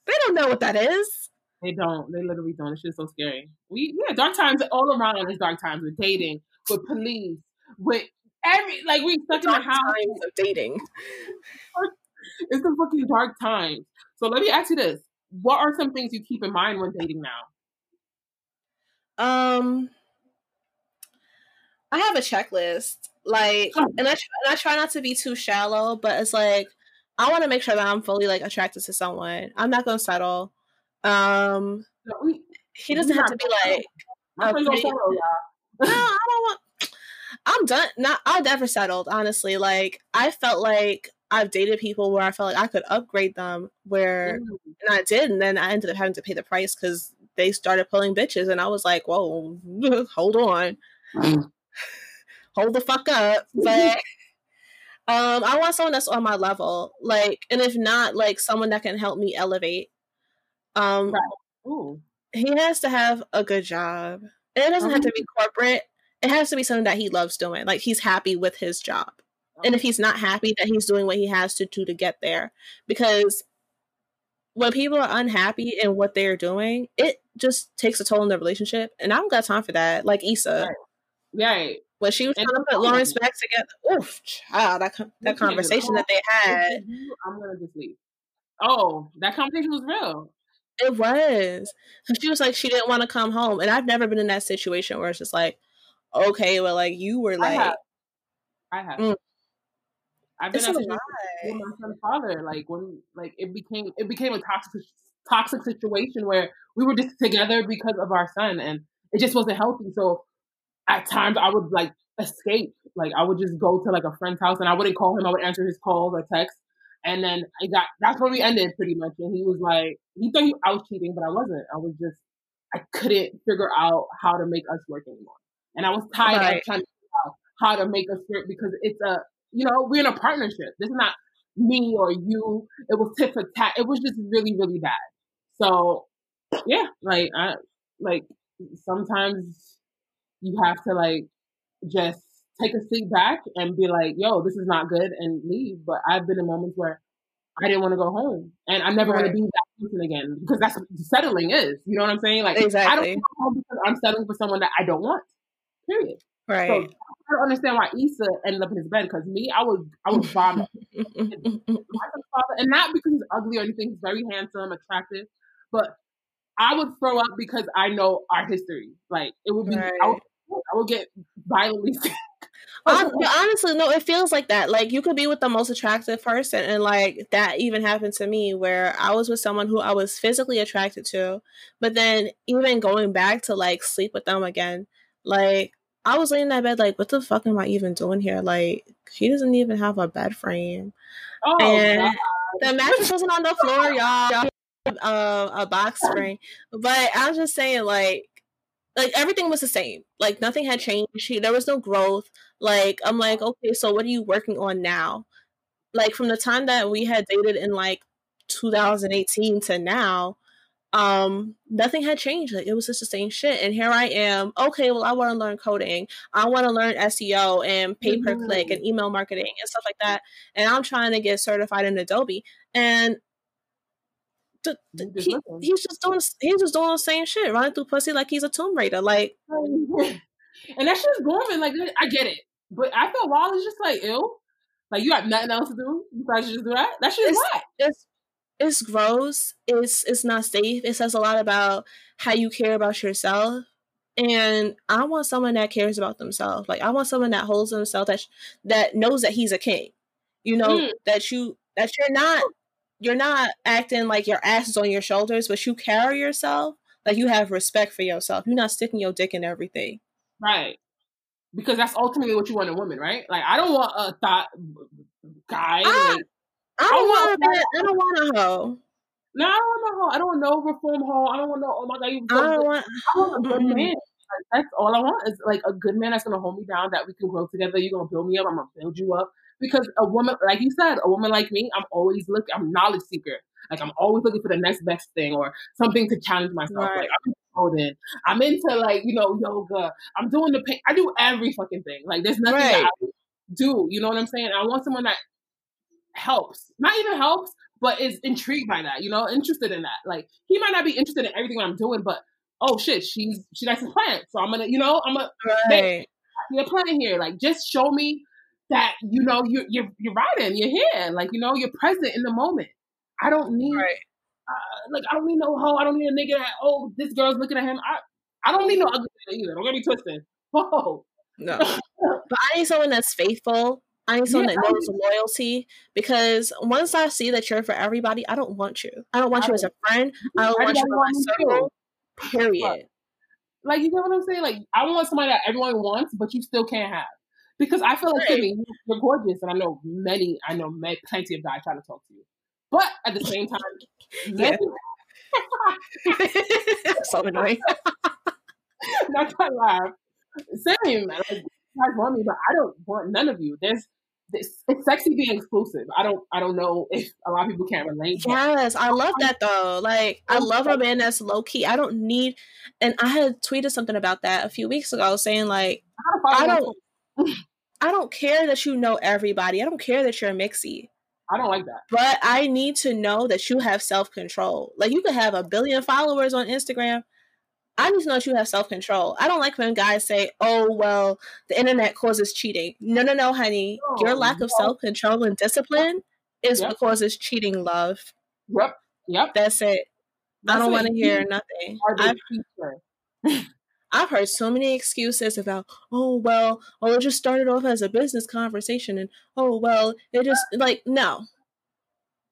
They don't know what that is. They don't. They literally don't. It's just so scary. We yeah, dark times all around us. Dark times with dating, with police, with every like we stuck in the house. times of dating. It's the fucking dark times. So let me ask you this: What are some things you keep in mind when dating now? Um, I have a checklist. Like, and I try, and I try not to be too shallow, but it's like I want to make sure that I'm fully like attracted to someone. I'm not gonna settle. Um, So we, he doesn't have to be like my a friends don't pretty- follow y'all. no, I don't want. I'm done. Not I've never settled. Honestly, like I felt like I've dated people where I felt like I could upgrade them, where mm. and I did, and then I ended up having to pay the price because they started pulling bitches, and I was like, "Whoa, hold on, mm. hold the fuck up." But um, I want someone that's on my level, like, and if not, like someone that can help me elevate. Um, right. he has to have a good job. It doesn't have to be uh-huh. corporate. It has to be something that he loves doing. Like he's happy with his job. And if uh-huh. he's not happy that he's doing what he has to do to get there because when people are unhappy in what they're doing, it just takes a toll on the relationship. And I don't got time for that. Like Issa. Right. right. When she was and trying to put Lawrence back together, oof, child, that, that conversation that they had. I'm going to just leave. Oh, that conversation was real. It was. She was like, she didn't want to come home. And I've never been in that situation where it's just like, okay, well, like you were like. I have. I have. Mm. I've been with my son's father. Like when, like it became, it became a toxic, toxic situation where we were just together because of our son, and it just wasn't healthy. So at times I would like escape. Like I would just go to like a friend's house, and I wouldn't call him. I would answer his calls or texts. and then I got that's where we ended pretty much. And he was like, he thought he, I was cheating, but I wasn't. I was just I couldn't figure out how to make us work anymore, and I was tired right. of trying to figure out how to make a work because it's a you know we're in a partnership. This is not me or you. It was tit for tat. It was just really really bad. So yeah, like I like sometimes you have to like just take a seat back and be like, yo, this is not good and leave. But I've been in moments where I didn't want to go home and I never right. want to be that person again because that's what settling is. You know what I'm saying? Like, exactly. I don't go home because I'm settling for someone that I don't want. Period. Right. So I don't understand why Issa ended up in his bed because me, I was I was vomit. and not because he's ugly or anything. He's very handsome, attractive, but I would throw up because I know our history. Like it would be, right. I, would, I would get violently sick honestly, no, it feels like that. Like you could be with the most attractive person, and like that even happened to me where I was with someone who I was physically attracted to, but then even going back to like sleep with them again, like I was laying in that bed, like, what the fuck am I even doing here? Like, he doesn't even have a bed frame, oh, and God. the mattress wasn't on the floor, y'all. uh, a box spring, but I was just saying, like, like everything was the same. Like nothing had changed. She there was no growth. Like I'm like, okay, so what are you working on now? Like from the time that we had dated in like 2018 to now, um, nothing had changed. Like it was just the same shit. And here I am. Okay, well, I want to learn coding. I want to learn SEO and pay per click and mm-hmm. email marketing and stuff like that. And I'm trying to get certified in Adobe. And he, he's just doing he's just doing the same shit, running through pussy like he's a Tomb Raider. Like, and that's just Gorman. Like, I get it, but I feel Wall is just like ill. Like you have nothing else to do besides just do that. That's just what. It's it's gross. It's it's not safe. It says a lot about how you care about yourself. And I want someone that cares about themselves. Like I want someone that holds themselves that that knows that he's a king. You know mm. that you that you're not you're not acting like your ass is on your shoulders, but you carry yourself like you have respect for yourself. You're not sticking your dick in everything. Right. Because that's ultimately what you want a woman, right? Like I don't want a thought guy. I, like, I don't want a I don't want a hoe. No, I don't want a hoe. I don't want no reform hoe. I don't want no. Oh my god, you. I don't want. I want a good man. That's all I want is like a good man that's gonna hold me down, that we can grow together. You're gonna build me up. I'm gonna build you up because a woman, like you said, a woman like me, I'm always looking. I'm knowledge seeker. Like I'm always looking for the next best thing or something to challenge myself. Right. Like I'm coding. I'm into like you know yoga. I'm doing the pain. I do every fucking thing. Like there's nothing right. that I do. You know what I'm saying? I want someone that helps, not even helps, but is intrigued by that. You know, interested in that. Like he might not be interested in everything I'm doing, but oh shit, she's she likes to plant, so I'm gonna you know I'm gonna right. plant here. Like just show me that you know you're you're you're riding, you're here, like you know you're present in the moment. I don't need right. uh, like I don't need no hoe. I don't need a nigga that oh this girl's looking at him. I I don't need no ugly either. Don't get me twisted. Whoa. No, but I need someone that's faithful. I need someone yeah, that knows loyalty because once I see that you're for everybody, I don't want you. I don't want I you as a friend. I don't want you in my circle. Period. Like you know what I'm saying? Like I want somebody that everyone wants, but you still can't have. because I feel like right. Timmy, you're gorgeous, and I know many, I know many, plenty of guys trying to talk to you, but at the same time, yeah. so annoying. Not to laugh. Same. Like, you guys want me, but I don't want none of you. There's it's, it's sexy being exclusive. I don't I don't know if a lot of people can't relate. Yes, I love that though. Like I love a man that's low key. I don't need and I had tweeted something about that a few weeks ago saying like I don't I don't care that you know everybody. I don't care that you're a mixie. I don't like that. But I need to know that you have self control. Like you could have a billion followers on Instagram. I need to know that you have self control. I don't like when guys say, "Oh, well, the internet causes cheating." No, no, no, honey. Oh, Your lack no. of self control and discipline is yep. what causes cheating. Love. Yep. Yep. That's it. That's I don't want to hear nothing. I've, I've heard so many excuses about, oh well, well it just started off as a business conversation, and oh well, it just like no,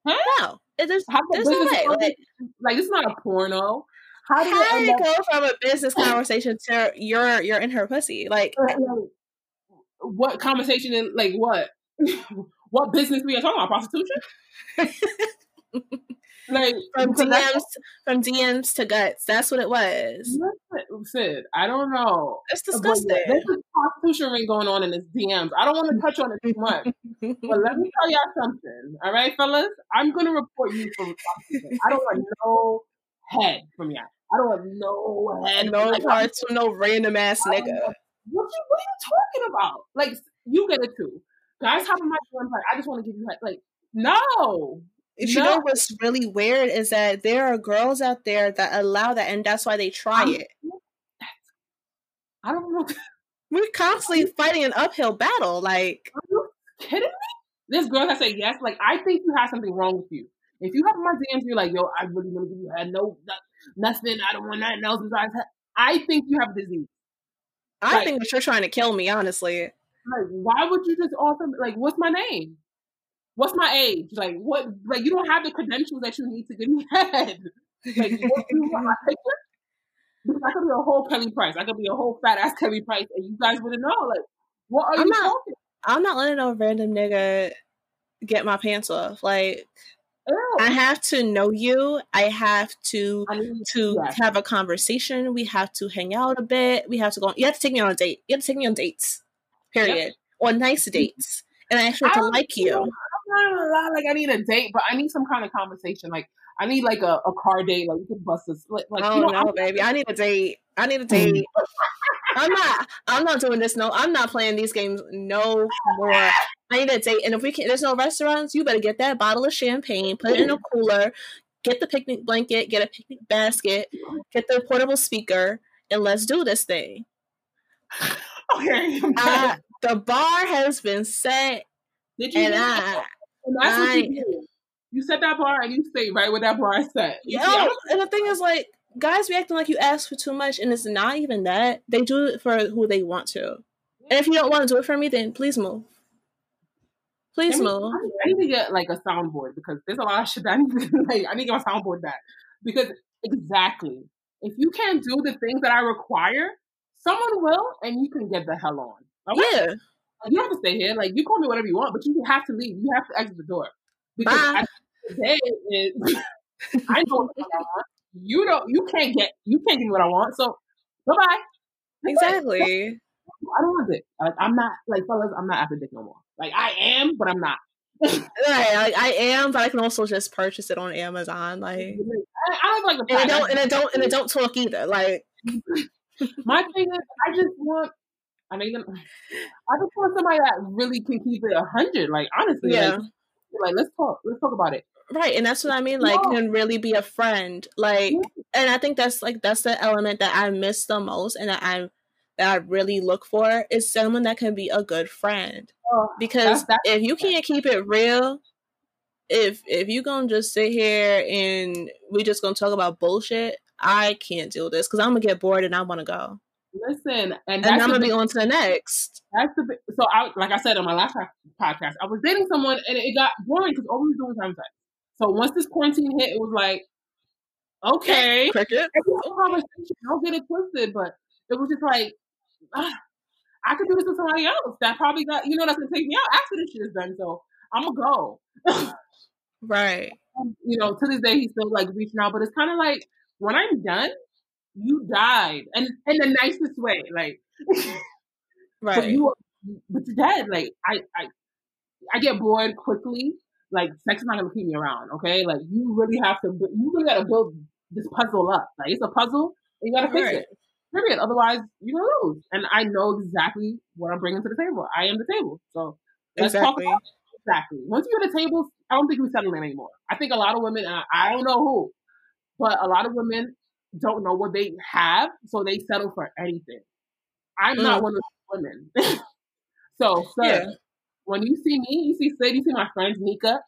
huh? no, it just there's no way. Like, like it's not a porno. How did How it, go from a business conversation to you're you're in her pussy? Like, um, what conversation in like what? what business we are talking about? Prostitution? like from DMs from DMs to guts. That's what it was. Sid, I don't know. It's uh, disgusting. But there's a prostitution ring going on in his DMs. I don't want to touch on it too much, but let me tell y'all something. All right, fellas, I'm gonna report you for prostitution. I don't want no head from y'all. I don't have no head. No like, parts from no random ass nigga. What you, what are you talking about? Like you get it too. Guys have my DMs like I just want to give you head. Like no, if no. you know what's really weird is that there are girls out there that allow that, and that's why they try I'm, it. I don't know. We're constantly fighting an uphill battle. Like, are you kidding me? This girl has said yes. Like, I think you have something wrong with you. If you have my DMs, you're like, yo, I really want to give you head. No, nothing. I don't want nothing else besides head. I think you have a disease. I like, think that you're trying to kill me, honestly. Like, why would you just offer? Like, what's my name? what's my age? Like what? Like you don't have the credentials that you need to give me head. Like what do you want my picture? Because I could be a whole Kelly Price. I could be a whole fat ass Kelly Price, and you guys wouldn't know. Like what are I'm you not, talking? I'm not letting no random nigga get my pants off. Like. Ew. I have to know you. I have to I mean, to yes. have a conversation. We have to hang out a bit. We have to go. You have to take me on a date. You have to take me on dates. Period. Yep. Or nice dates. And I actually have to like you not like I need a date, but I need some kind of conversation. Like I need like a, a car date. Like you can bust this. Like, oh you know, no, I'm, baby, I need a date. I need a date. I'm not. I'm not doing this. No, I'm not playing these games no more. I need a date, and if we can, there's no restaurants. You better get that bottle of champagne, put it in a cooler, get the picnic blanket, get a picnic basket, get the portable speaker, and let's do this thing. Okay. Uh, the bar has been set, Did you and I, and that's what you do. You set that bar and you stay right where that bar is set. You yeah, oh, and the thing is, like, guys be acting like you ask for too much, and it's not even that. They do it for who they want to. And if you don't want to do it for me, then please move. Please move. I need to get like a soundboard because there's a lot of shit that I need to like. I need to get my soundboard back because exactly if you can't do the things that I require, someone will, and you can get the hell on. Okay? Yeah. You don't have to stay here. Like you call me whatever you want, but you have to leave. You have to exit the door because Bye. Today is. I know what I want. You don't. You can't get. You can't give me what I want. So bye bye. Exactly. I don't want it. Like I'm not like fellas. I'm not after dick no more. Like I am, but I'm not. right, like I am, but I can also just purchase it on Amazon. Like I, I like and it don't and it don't and it don't talk either. Like my thing is, I just want I mean, I just want somebody that really can keep it a hundred. Like honestly, yeah. Like, like, let's talk. Let's talk about it. Right, and that's what I mean. Like, yeah. can really be a friend. Like, and I think that's like that's the element that I miss the most, and that I that I really look for is someone that can be a good friend. Oh, because that's, that's, if you can't keep it real, if if you gonna just sit here and we just gonna talk about bullshit, I can't do this because I'm gonna get bored and I want to go. Listen, and, and I'm gonna be on to the next. That's the so I like I said on my last podcast, I was dating someone and it got boring because all we was doing was having sex. So once this quarantine hit, it was like, okay, cricket. Conversation, don't get it twisted, but it was just like, ah, I could do this with somebody else that probably got, you know, that's gonna take me out after this shit is done. So I'm gonna go. right. You know, to this day, he's still like reaching out, but it's kind of like when I'm done, you died, and in the nicest way, like. right. But you, but you're dead. Like I, I, I get bored quickly. Like sex is not gonna keep me around. Okay, like you really have to. You really gotta build this puzzle up. Like it's a puzzle. And you gotta fix right. it. Period. Otherwise, you're gonna lose. And I know exactly what I'm bringing to the table. I am the table. So let's exactly. talk about it. exactly. Once you're at the table, I don't think we settle in anymore. I think a lot of women, and I don't know who, but a lot of women don't know what they have, so they settle for anything. I'm mm. not one of those women. so, sir, yeah. When you see me, you see Sid, you see my friends Nika,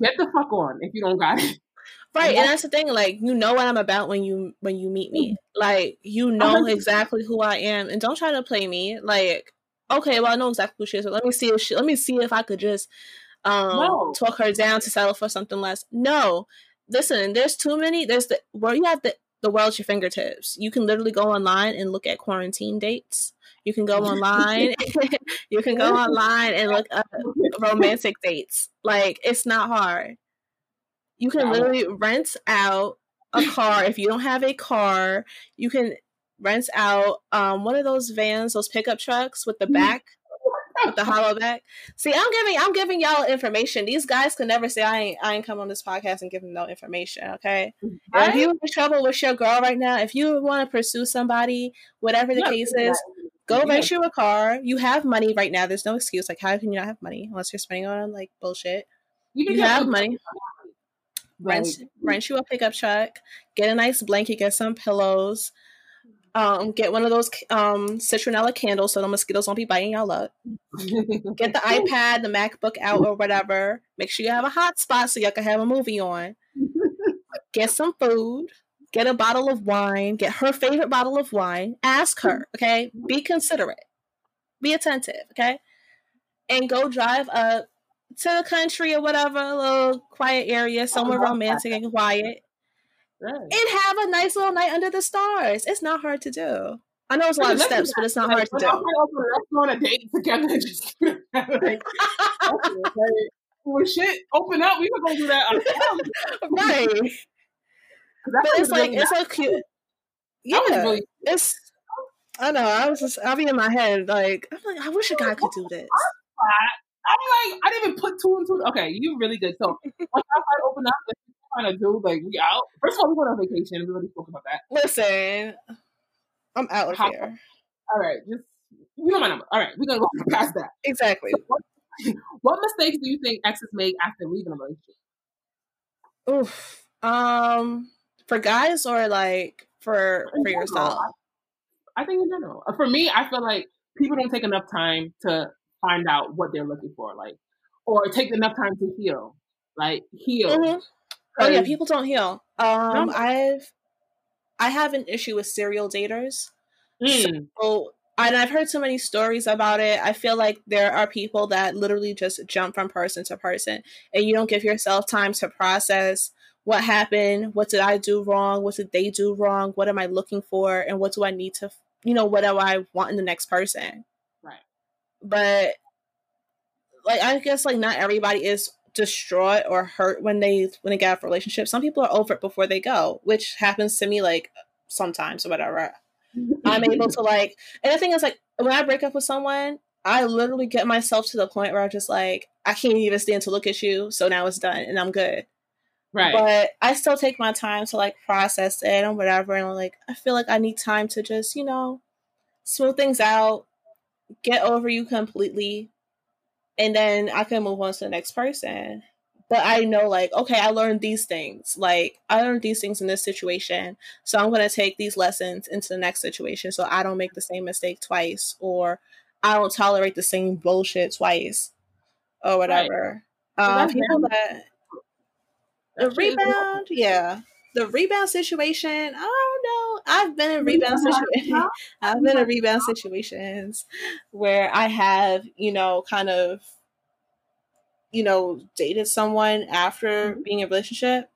get the fuck on if you don't got it. Right, and that's the thing. Like you know what I'm about when you when you meet me. Mm-hmm. Like you know exactly who I am, and don't try to play me. Like okay, well I know exactly who she is, but let me see if she, let me see if I could just um no. talk her down to settle for something less. No, listen. There's too many. There's the where you have the the world at your fingertips. You can literally go online and look at quarantine dates. You can go online. you can go online and look up romantic dates. Like it's not hard. You can literally rent out a car if you don't have a car. You can rent out um, one of those vans, those pickup trucks with the mm-hmm. back, with the hollow back. See, I'm giving I'm giving y'all information. These guys can never say I ain't I ain't come on this podcast and give them no information. Okay, right? if you in trouble with your girl right now, if you want to pursue somebody, whatever the yeah, case is. Go yeah. rent you a car. You have money right now. There's no excuse. Like, how can you not have money unless you're spending on like bullshit? You, you have money rent rent you a pickup truck, get a nice blanket, get some pillows, um, get one of those um citronella candles so the mosquitoes won't be biting y'all up. get the iPad, the MacBook out or whatever. Make sure you have a hotspot so y'all can have a movie on. Get some food. Get a bottle of wine. Get her favorite bottle of wine. Ask her, okay? Be considerate. Be attentive, okay? And go drive up to the country or whatever, a little quiet area, somewhere romantic and quiet, right. and have a nice little night under the stars. It's not hard to do. I know it's a lot of steps, but it's not hard to do. Let's go on a date together and just shit open up, we can go do that. right. But it's like it's so cute. Yeah, really- it's. I know. I was just. I'll be in my head like I'm like I wish a guy could do this. I'm like, I didn't even put two and two. Okay, you really good. So once outside open up, trying to do like we out. First of all, we went on vacation. We already spoke about that. Listen, I'm out of How, here. All right, just you know my number. All right, we're gonna go past that. Exactly. What, what mistakes do you think exes make after leaving a relationship? Oof. Um, for guys or like for for yourself? I think in general. For me, I feel like people don't take enough time to find out what they're looking for, like, or take enough time to heal, like heal. Mm-hmm. Oh yeah, people don't heal. Um, no. I've I have an issue with serial daters. Mm. So, and I've heard so many stories about it. I feel like there are people that literally just jump from person to person, and you don't give yourself time to process what happened, what did I do wrong, what did they do wrong, what am I looking for, and what do I need to, you know, what do I want in the next person Right. but like I guess like not everybody is distraught or hurt when they when they get out of a relationship. Some people are over it before they go, which happens to me like sometimes or whatever. I'm able to like and the thing is like when I break up with someone, I literally get myself to the point where I'm just like, I can't even stand to look at you, so now it's done and I'm good. Right. But I still take my time to like process it and whatever and like I feel like I need time to just, you know, smooth things out, get over you completely and then I can move on to the next person. But I know, like, okay, I learned these things. Like, I learned these things in this situation. So I'm going to take these lessons into the next situation so I don't make the same mistake twice or I don't tolerate the same bullshit twice or whatever. Right. Um, people that. Rebound, yeah the rebound situation, I don't know. I've been in rebound situations. I've been in rebound situations where I have, you know, kind of, you know, dated someone after mm-hmm. being in a relationship,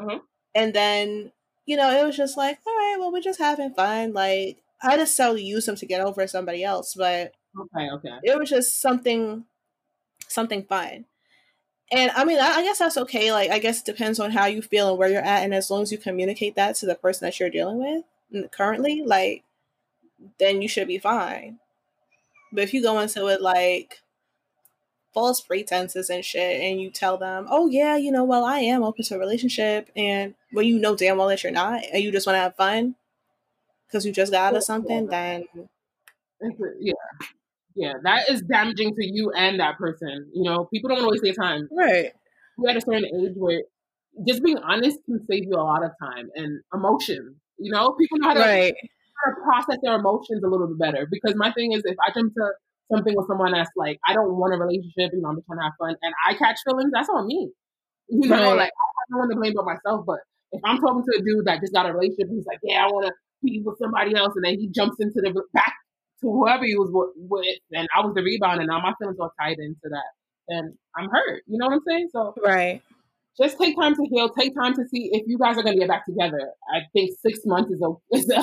mm-hmm. and then, you know, it was just like, all right, well, we're just having fun. Like, I just necessarily use them to get over somebody else, but Okay, okay. it was just something something fun. And I mean, I, I guess that's okay. Like, I guess it depends on how you feel and where you're at. And as long as you communicate that to the person that you're dealing with currently, like, then you should be fine. But if you go into it like false pretenses and shit, and you tell them, oh, yeah, you know, well, I am open to a relationship, and well, you know damn well that you're not, and you just want to have fun because you just got out of something, then mm-hmm, yeah. Yeah, that is damaging to you and that person. You know, people don't want to waste their time. right. We're at a certain age where just being honest can save you a lot of time and emotion. You know, people know how to, Right. how to process their emotions a little bit better. Because my thing is, if I jump to something with someone that's like, I don't want a relationship, you know, I'm just trying to have fun, and I catch feelings, that's on me. You know, Right. like I don't want to blame but myself, but if I'm talking to a dude that just got a relationship, he's like, yeah, I want to be with somebody else, and then he jumps into the back to whoever he was with, and I was the rebound, and now my feelings are tied into that, and I'm hurt. You know what I'm saying? So Right. just take time to heal. Take time to see if you guys are going to get back together. I think six months is a is a,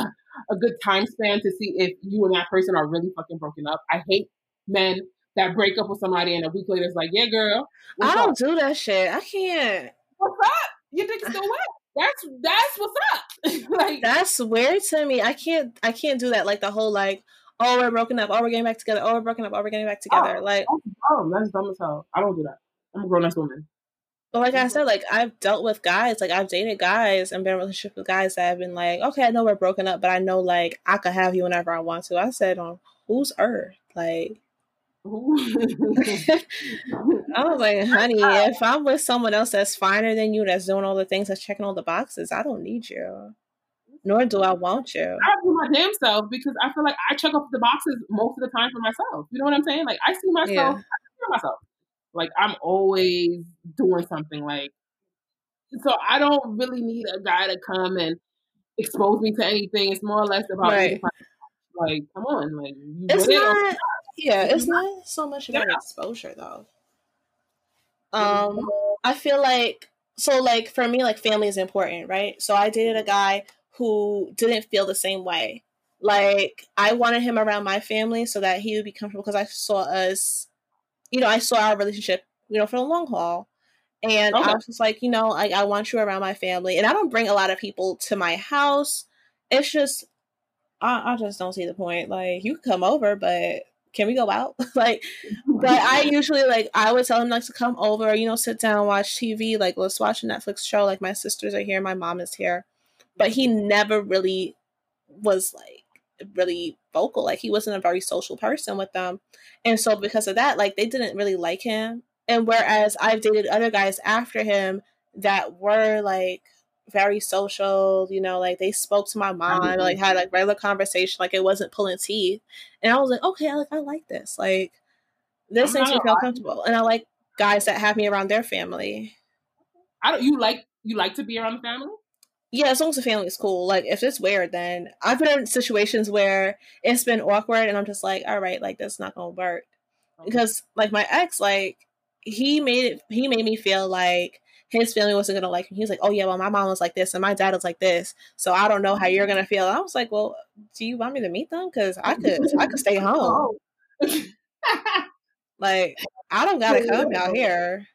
a good time span to see if you and that person are really fucking broken up. I hate men that break up with somebody and a week later it's like, yeah, girl, I don't up? do that shit. I can't. What's up? Your dick's still wet. That's that's what's up. like That's weird to me. I can't. I can't do that. Like the whole like, oh, we're broken up. Oh, we're getting back together. Oh, we're broken up. Oh, we're getting back oh, together. Like, oh, that's dumb as hell. I don't do that. I'm a grown ass woman. but like I said, like I've dealt with guys. Like I've dated guys and been in relationships with guys that have been like, okay, I know we're broken up, but I know like I could have you whenever I want to. I said, on whose earth? Like, I was like, honey, if I'm with someone else that's finer than you, that's doing all the things, that's checking all the boxes, I don't need you. Nor do I want you. I do my damn self because I feel like I check off the boxes most of the time for myself. You know what I'm saying? Like I see myself, Yeah. I see myself. Like I'm always doing something. Like so, I don't really need a guy to come and expose me to anything. It's more or less about Right. like, come on, like you It's with it not. Yeah, it's not so much about Yeah. exposure though. Um, I feel like so like for me, like family is important, right? So I dated a guy who didn't feel the same way. Like I wanted him around my family so that he would be comfortable because I saw us, you know, I saw our relationship, you know, for the long haul. And Okay. I was just like, you know, like I want you around my family, and I don't bring a lot of people to my house. It's just, I, I just don't see the point. Like you can come over, but can we go out? like, but I usually like I would tell him like to come over, you know, sit down, watch TV, like let's watch a Netflix show. Like my sisters are here, my mom is here, but he never really was like really vocal. Like he wasn't a very social person with them, and so because of that, like they didn't really like him. And whereas I've dated other guys after him that were like very social, you know, like they spoke to my mom, like had like regular conversation, like it wasn't pulling teeth. And I was like, okay, like I like this. Like this I'm makes me feel comfortable. And I like guys that have me around their family. I don't. You like you like to be around the family? Yeah, as long as the family is cool. Like if it's weird, then I've been in situations where it's been awkward and I'm just like, all right, like that's not gonna work. Oh. Because like my ex, like he made it he made me feel like his family wasn't gonna like me. He was like, Oh yeah, well my mom was like this and my dad was like this. So I don't know how you're gonna feel. And I was like, Well, do you want me to meet them? Because I could I could stay home. Oh. Like I don't gotta come out here.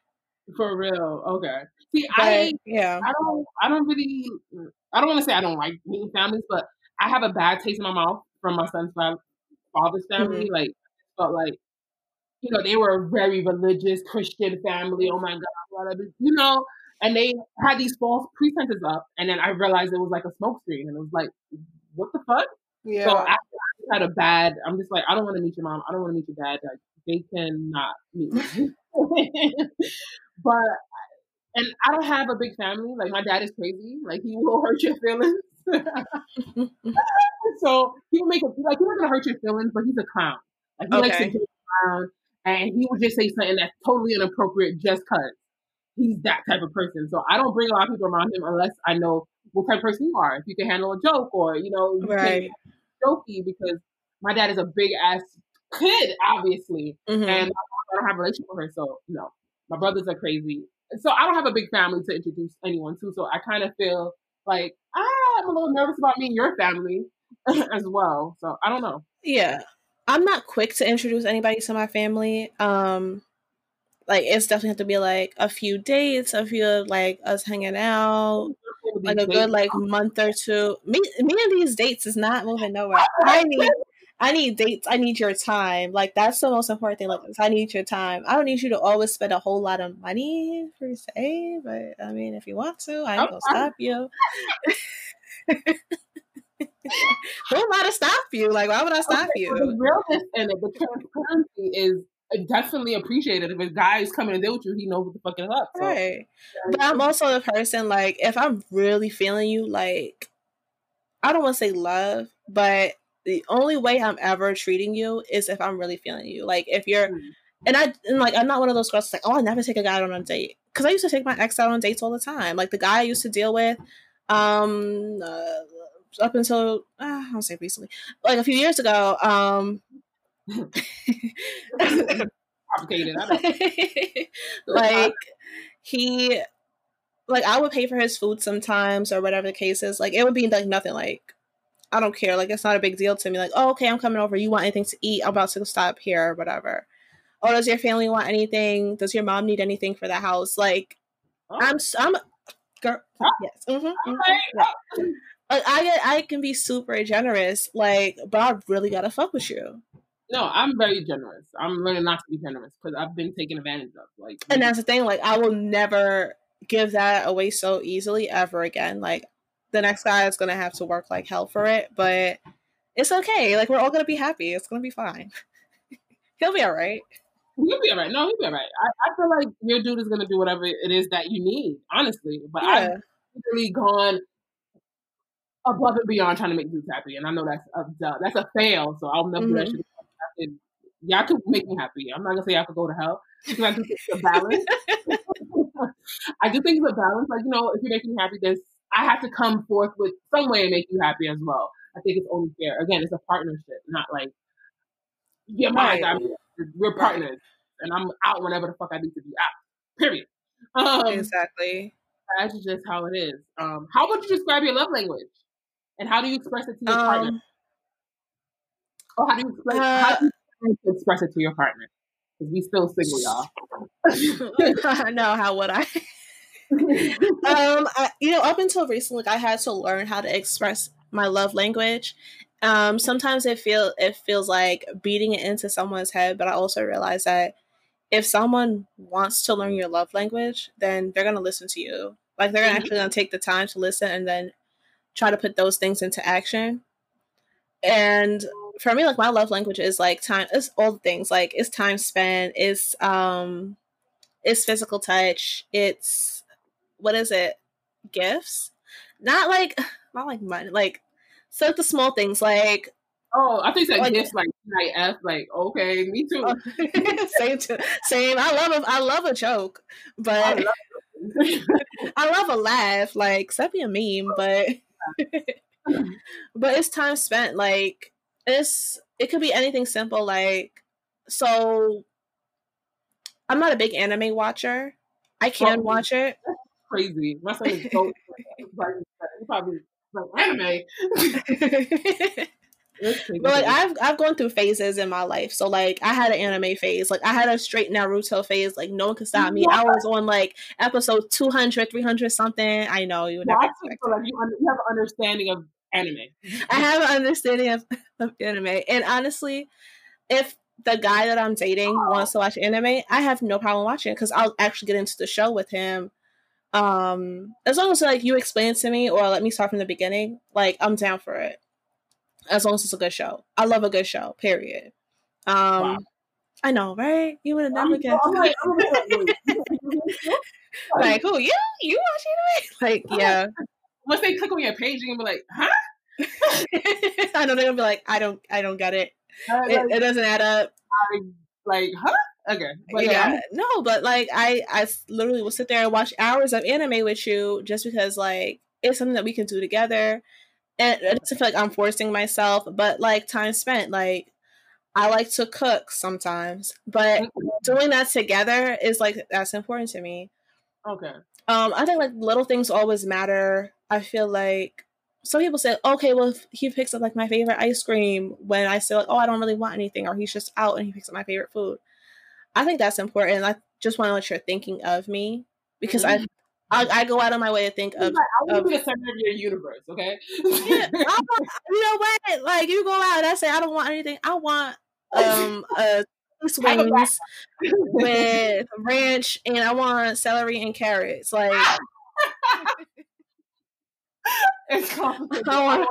For real. Okay. See, But I yeah. I don't I don't really mm, I don't want to say I don't like meeting families, but I have a bad taste in my mouth from my son's father's mm-hmm. family. Like felt like you know, they were a very religious Christian family. Oh my God, whatever. You know, and they had these false pretenses up and then I realized it was like a smoke screen and it was like, what the fuck? Yeah. So I, I had a bad. I'm just like, I don't want to meet your mom. I don't want to meet your dad. Like they cannot meet me. but and I don't have a big family. Like my dad is crazy. Like he will hurt your feelings. so he will make it like he's not gonna hurt your feelings, but he's a clown. Like he likes to Okay. joke around, and he will just say something that's totally inappropriate just cause he's that type of person. So I don't bring a lot of people around him unless I know what type of person you are. If you can handle a joke, or you know, you right. jokey because my dad is a big ass kid, obviously, Mhm. and I don't have a relationship with her, so no. My brothers are crazy, so I don't have a big family to introduce anyone to. So I kind of feel like ah, I'm a little nervous about meeting your family, as well. So I don't know. Yeah. I'm not quick to introduce anybody to my family. Um like it's definitely have to be like a few dates, a few like us hanging out, like a good like month or two. Me, me and these dates is not moving nowhere. I need, I need dates. I need your time. Like that's the most important thing. Like I need your time. I don't need you to always spend a whole lot of money per se, but I mean, if you want to, I ain't gonna stop you. Who am I to stop you? Like, why would I stop okay, you? The realness and the transparency is definitely appreciated if a guy is coming to deal with you, he knows what the fuck is up. So. Right. But I'm also the person like if I'm really feeling you, like I don't want to say love, but the only way I'm ever treating you is if I'm really feeling you. Like if you're mm. and I and like I'm not one of those girls like, oh I never take a guy out on a date. Cause I used to take my ex out on dates all the time. Like the guy I used to deal with, um uh, up until uh, I don't say recently, like a few years ago, um complicated. like he, like I would pay for his food sometimes or whatever the case is. Like it would be like nothing. Like I don't care. Like it's not a big deal to me. Like oh okay, I'm coming over. You want anything to eat? I'm about to stop here or whatever. Oh, does your family want anything? Does your mom need anything for the house? Like oh. I'm I'm girl. Oh. Yes. Mm-hmm, mm-hmm, yeah. Like I I can be super generous, like, but I really gotta fuck with you. No, I'm very generous. I'm learning not to be generous because I've been taken advantage of. Like, and that's the thing. Like, I will never give that away so easily ever again. Like, the next guy is gonna have to work like hell for it, but it's okay. Like, we're all gonna be happy. It's gonna be fine. He'll be all right. He'll be all right. No, he'll be all right. I, I feel like your dude is gonna do whatever it is that you need, honestly. But yeah. I've really gone above and beyond trying to make dudes happy, and I know that's a that's a fail. So I'll never mm-hmm. do that mm-hmm. y'all could make me happy. I'm not gonna say I could go to hell because I do think it's a balance. I do think it's a balance. Like you know, if you're making me happy, this I have to come forth with some way to make you happy as well. I think it's only fair. Again, it's a partnership, not like yeah, my right. we're partners, right. and I'm out whenever the fuck I need to be out. Period. Um, exactly. That's just how it is. Um, how would you describe your love language, and how do you express it to your um, partner? Oh, how do you express? Uh, how do you express it to your partner? Because we still single, y'all. no, how would I? Um, I, you know, up until recently, like, I had to learn how to express my love language. Um, sometimes it feel it feels like beating it into someone's head, but I also realize that if someone wants to learn your love language, then they're gonna listen to you. Like they're mm-hmm. actually gonna take the time to listen and then try to put those things into action. And for me, like my love language is like time. It's all the things. Like it's time spent. It's um, it's physical touch. It's what is it? Gifts. Not like not like money. Like so the small things. Like oh, I think that like, gifts like F. Like okay, me too. Oh, same too. Same. I love a I love a joke, but I love, I love a laugh. Like except be a meme, but. but it's time spent like it's it could be anything simple like so I'm not a big anime watcher. I can oh, watch it. Crazy. My son is so probably like anime. but like I've I've gone through phases in my life. So like I had an anime phase. Like I had a straight Naruto phase. Like no one could stop me. I was on like episode 200, 300 something. I know you would never expect. like you, you have an understanding of anime. I have an understanding of, of anime. And honestly, if the guy that I'm dating oh. wants to watch anime, I have no problem watching it because I'll actually get into the show with him. Um, as long as like you explain it to me or let me start from the beginning, like I'm down for it. As long as it's a good show. I love a good show, period. Um wow. I know, right? You would have never guessed. Like, like, who you? You watch anime? Like, yeah once they click on your page, you're gonna be like, huh? I know they're gonna be like, I don't, I don't get it. It, it, doesn't add up. I, like, huh? Okay. But yeah, yeah no, but like, I, I literally will sit there and watch hours of anime with you just because like it's something that we can do together, and it doesn't feel like I'm forcing myself, but like time spent, like. I like to cook sometimes, but mm-hmm. doing that together is like that's important to me. Okay. Um, I think like little things always matter. I feel like some people say, okay, well, if he picks up like my favorite ice cream when I say, like, oh, I don't really want anything, or he's just out and he picks up my favorite food. I think that's important. I just want to let you're thinking of me because mm-hmm. I, I, I go out of my way to think of. I want to be the center of your universe, okay? yeah, you know what? Like you go out and I say I don't want anything. I want um a wings with ranch and I want celery and carrots. Like it's complicated. I want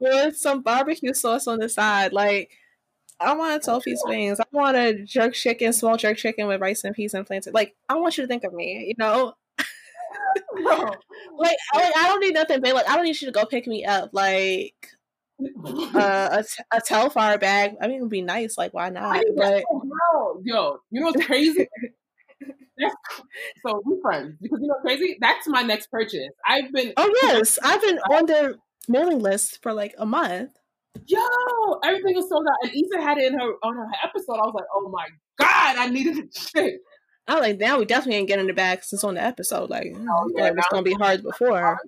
with some barbecue sauce on the side. Like I want a tofu wings. I want a jerk chicken, small jerk chicken with rice and peas and plantain. Like I want you to think of me, you know. like, like I don't need nothing big. Like I don't need you to go pick me up. Like uh, a, a Telfar bag. I mean, it would be nice. Like, why not? But yo, you know what's crazy? so we friends because you know crazy. That's my next purchase. I've been. Oh yes, I've been on their mailing list for like a month. Yo, everything was sold out, and Issa had it in her on her episode. I was like, oh my god, I needed it. Shit. I was like, now we definitely ain't getting it back since on the episode. Like, oh, yeah, it's gonna be hard before.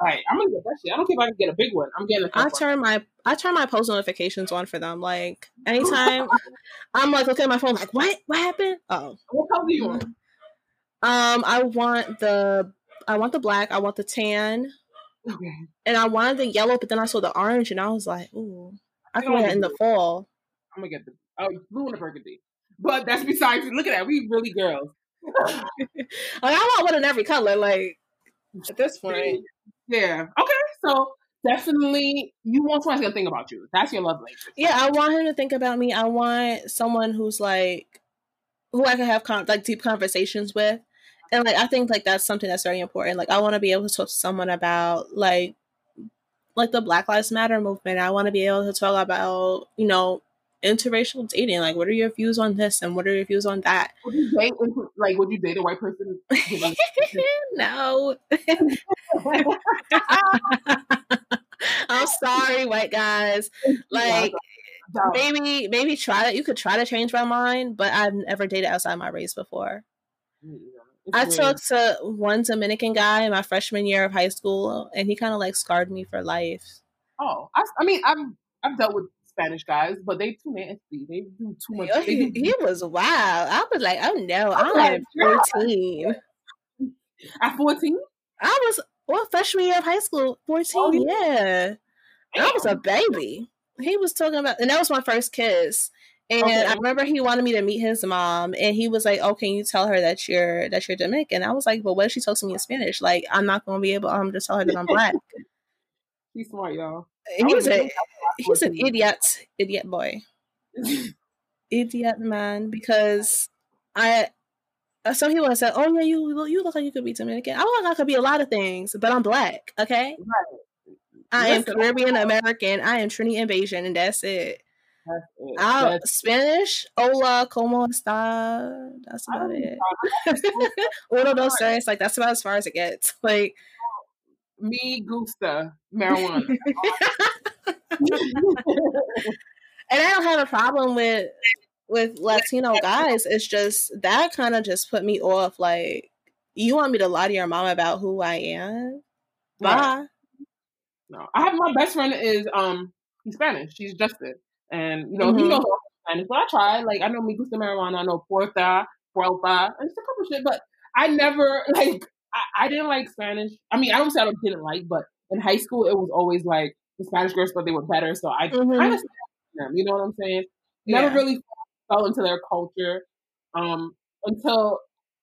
Right, I'm gonna get that shit. I don't care if I can get a big one. I'm getting. I turn my I turn my post notifications on for them. Like anytime, I'm like looking at my phone, like what what happened? Oh, what color do you want? Um, I want the I want the black. I want the tan. Okay. And I wanted the yellow, but then I saw the orange, and I was like, "Ooh, I can wear that in the fall." I'm gonna get the oh blue and the burgundy. But that's besides. Look at that. We really girls. like I want one in every color. Like at this point. Yeah. Okay. So definitely, you want someone to think about you. That's your love language. Yeah, I want him to think about me. I want someone who's like, who I can have con- like deep conversations with, and like I think like that's something that's very important. Like I want to be able to talk to someone about like, like the Black Lives Matter movement. I want to be able to talk about you know interracial dating. Like, what are your views on this and what are your views on that? Would you date like would you date a white person? no. I'm sorry, white guys. Like maybe maybe try to you could try to change my mind, but I've never dated outside my race before. I talked to one Dominican guy in my freshman year of high school, and he kind of like scarred me for life. Oh, I, I mean, I've I've dealt with Spanish guys, but they too nasty. They do too much. Oh, he, he was wild. I was like, oh no, I'm like 14. At 14? I was well, freshman year of high school, 14, oh, yeah. I was a baby. He was talking about and that was my first kiss. And okay. I remember he wanted me to meet his mom, and he was like, "Oh, can you tell her that you're that you're Dominican?" I was like, "But what if she talks to me in Spanish? Like, I'm not gonna be able um to tell her that I'm black." He's smart, y'all. He's a he's an idiot, idiot boy, idiot man. Because I uh, some people have said, "Oh yeah, you you look like you could be Dominican." I look like I could be a lot of things, but I'm black. Okay, right. I am Caribbean American. I am Trinidadian, and. That's it. That's Spanish, hola, como está? That's about it. Uno, dos, tres. Like that's about as far as it gets. Like me gusta marijuana. and I don't have a problem with with Latino guys. It's just that kind of just put me off. Like, you want me to lie to your mom about who I am? Bye. No, I have my best friend is um he's Spanish. She's Justin, and you know mm-hmm. he knows Spanish. But I try. Like I know me gusta marijuana. I know porta, puerta, and just a couple shit. But I never like I, I didn't like Spanish. I mean, I don't say I didn't like, but in high school it was always like the Spanish girls thought they were better, so I mm-hmm. kind of them. You know what I'm saying? Never yeah. really fell into their culture um, until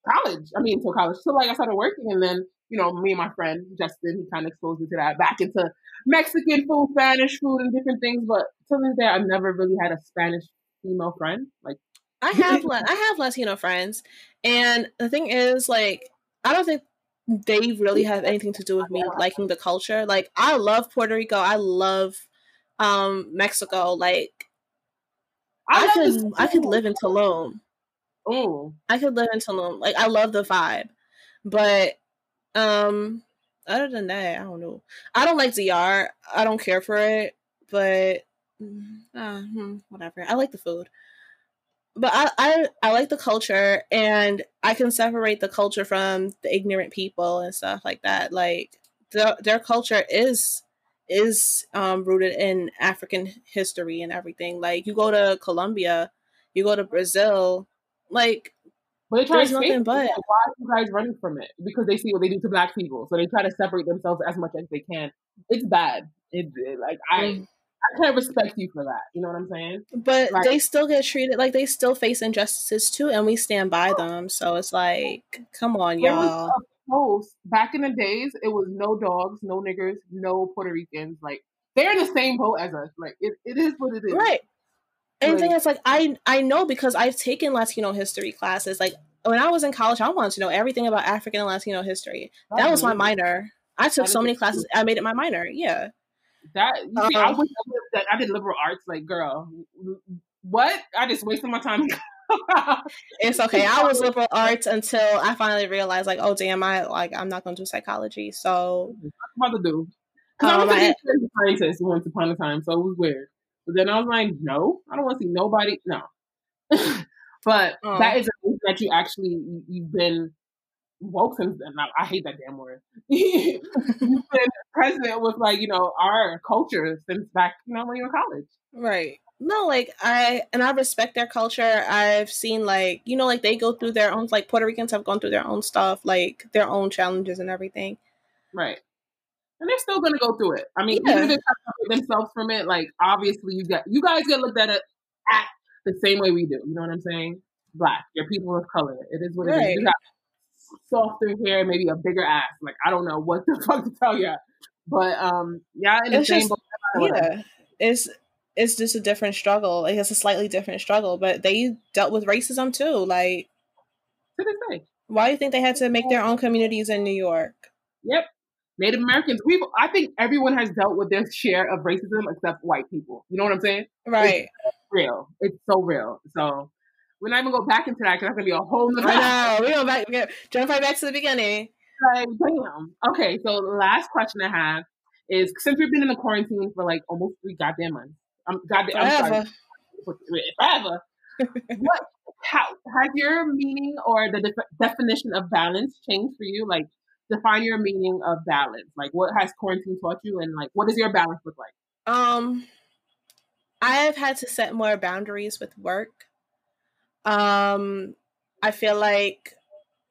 college. I mean, until college. So like I started working, and then you know, me and my friend Justin, he kind of exposed me to that, back into Mexican food, Spanish food, and different things. But to this day, I've never really had a Spanish female friend. Like I have, I have Latino friends, and the thing is, like, I don't think they really have anything to do with me liking the culture. Like I love Puerto Rico. I love um Mexico. Like I, I could I could live in Tulum. Oh. I could live in Tulum. Like I love the vibe. But um other than that, I don't know. I don't like ZR. I don't care for it, but uh, whatever. I like the food but I, I I like the culture and I can separate the culture from the ignorant people and stuff like that. Like the, their culture is is um, rooted in African history and everything. Like you go to Colombia, you go to Brazil, like but they try to nothing but why are you guys running from it? Because they see what they do to black people, so they try to separate themselves as much as they can. It's bad. It, it like I. Mm. I can't respect you for that. You know what I'm saying? But like, they still get treated like they still face injustices too, and we stand by them. So it's like, come on, y'all. Post back in the days, it was no dogs, no niggers, no Puerto Ricans. Like they're in the same boat as us. Like it, it is what it is. Right. And the thing is, like, I I know because I've taken Latino history classes. Like when I was in college, I wanted to know everything about African and Latino history. That was my minor. I took so many classes. I made it my minor. Yeah. That you see, I um, wish I, I did liberal arts. Like, girl, what? I just wasted my time. it's okay. I was liberal arts until I finally realized, like, oh damn, I like I'm not going to do psychology. So, what about to do? Because um, I was a scientist once upon a time, so it was weird. But then I was like, no, I don't want to see nobody. No. but oh. that is a reason that you actually you've been woke since then. I, I hate that damn word. you've been president with like you know our culture since back you know when you were in college. Right. No, like I and I respect their culture. I've seen like you know like they go through their own like Puerto Ricans have gone through their own stuff, like their own challenges and everything. Right and they're still gonna go through it. I mean, yeah. even if they separate themselves from it, like obviously you got you guys get looked at it at the same way we do. You know what I'm saying? Black, you're people of color. It is what it right. is. You got softer hair, maybe a bigger ass. Like I don't know what the fuck to tell you, but um, yeah, in the it's same. Just, yeah, it's it's just a different struggle. Like it's a slightly different struggle, but they dealt with racism too. Like, to this day. Why do you think they had to make their own communities in New York? Yep, Native Americans, we I think everyone has dealt with their share of racism except white people. You know what I'm saying? Right. It's real. It's so real. So we're not even go back into that because that's gonna be a whole nother. I know. We go back. We jump right back to the beginning. Like, damn. Okay. So the last question I have is since we've been in the quarantine for like almost three goddamn months. I'm goddamn. Forever. I'm sorry. Forever. what? How has your meaning or the de- definition of balance changed for you? Like define your meaning of balance. Like, what has quarantine taught you, and like, what does your balance look like? Um, I have had to set more boundaries with work. Um, I feel like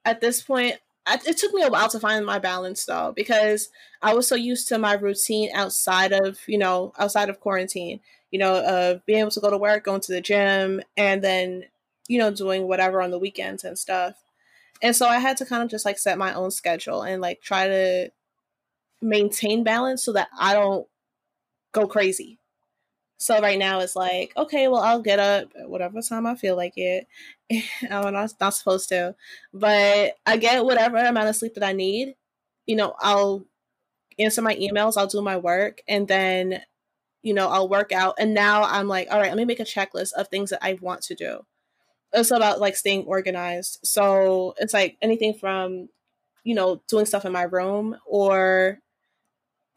at this point, I, it took me a while to find my balance though, because I was so used to my routine outside of, you know, outside of quarantine, you know, uh, being able to go to work, going to the gym, and then, you know, doing whatever on the weekends and stuff. And so I had to kind of just like set my own schedule and like try to maintain balance so that I don't go crazy. So right now it's like, okay, well I'll get up at whatever time I feel like it. I'm not, not supposed to, but I get whatever amount of sleep that I need. You know, I'll answer my emails, I'll do my work, and then, you know, I'll work out. And now I'm like, all right, let me make a checklist of things that I want to do Uh, it's about like staying organized. So it's like anything from, you know, doing stuff in my room or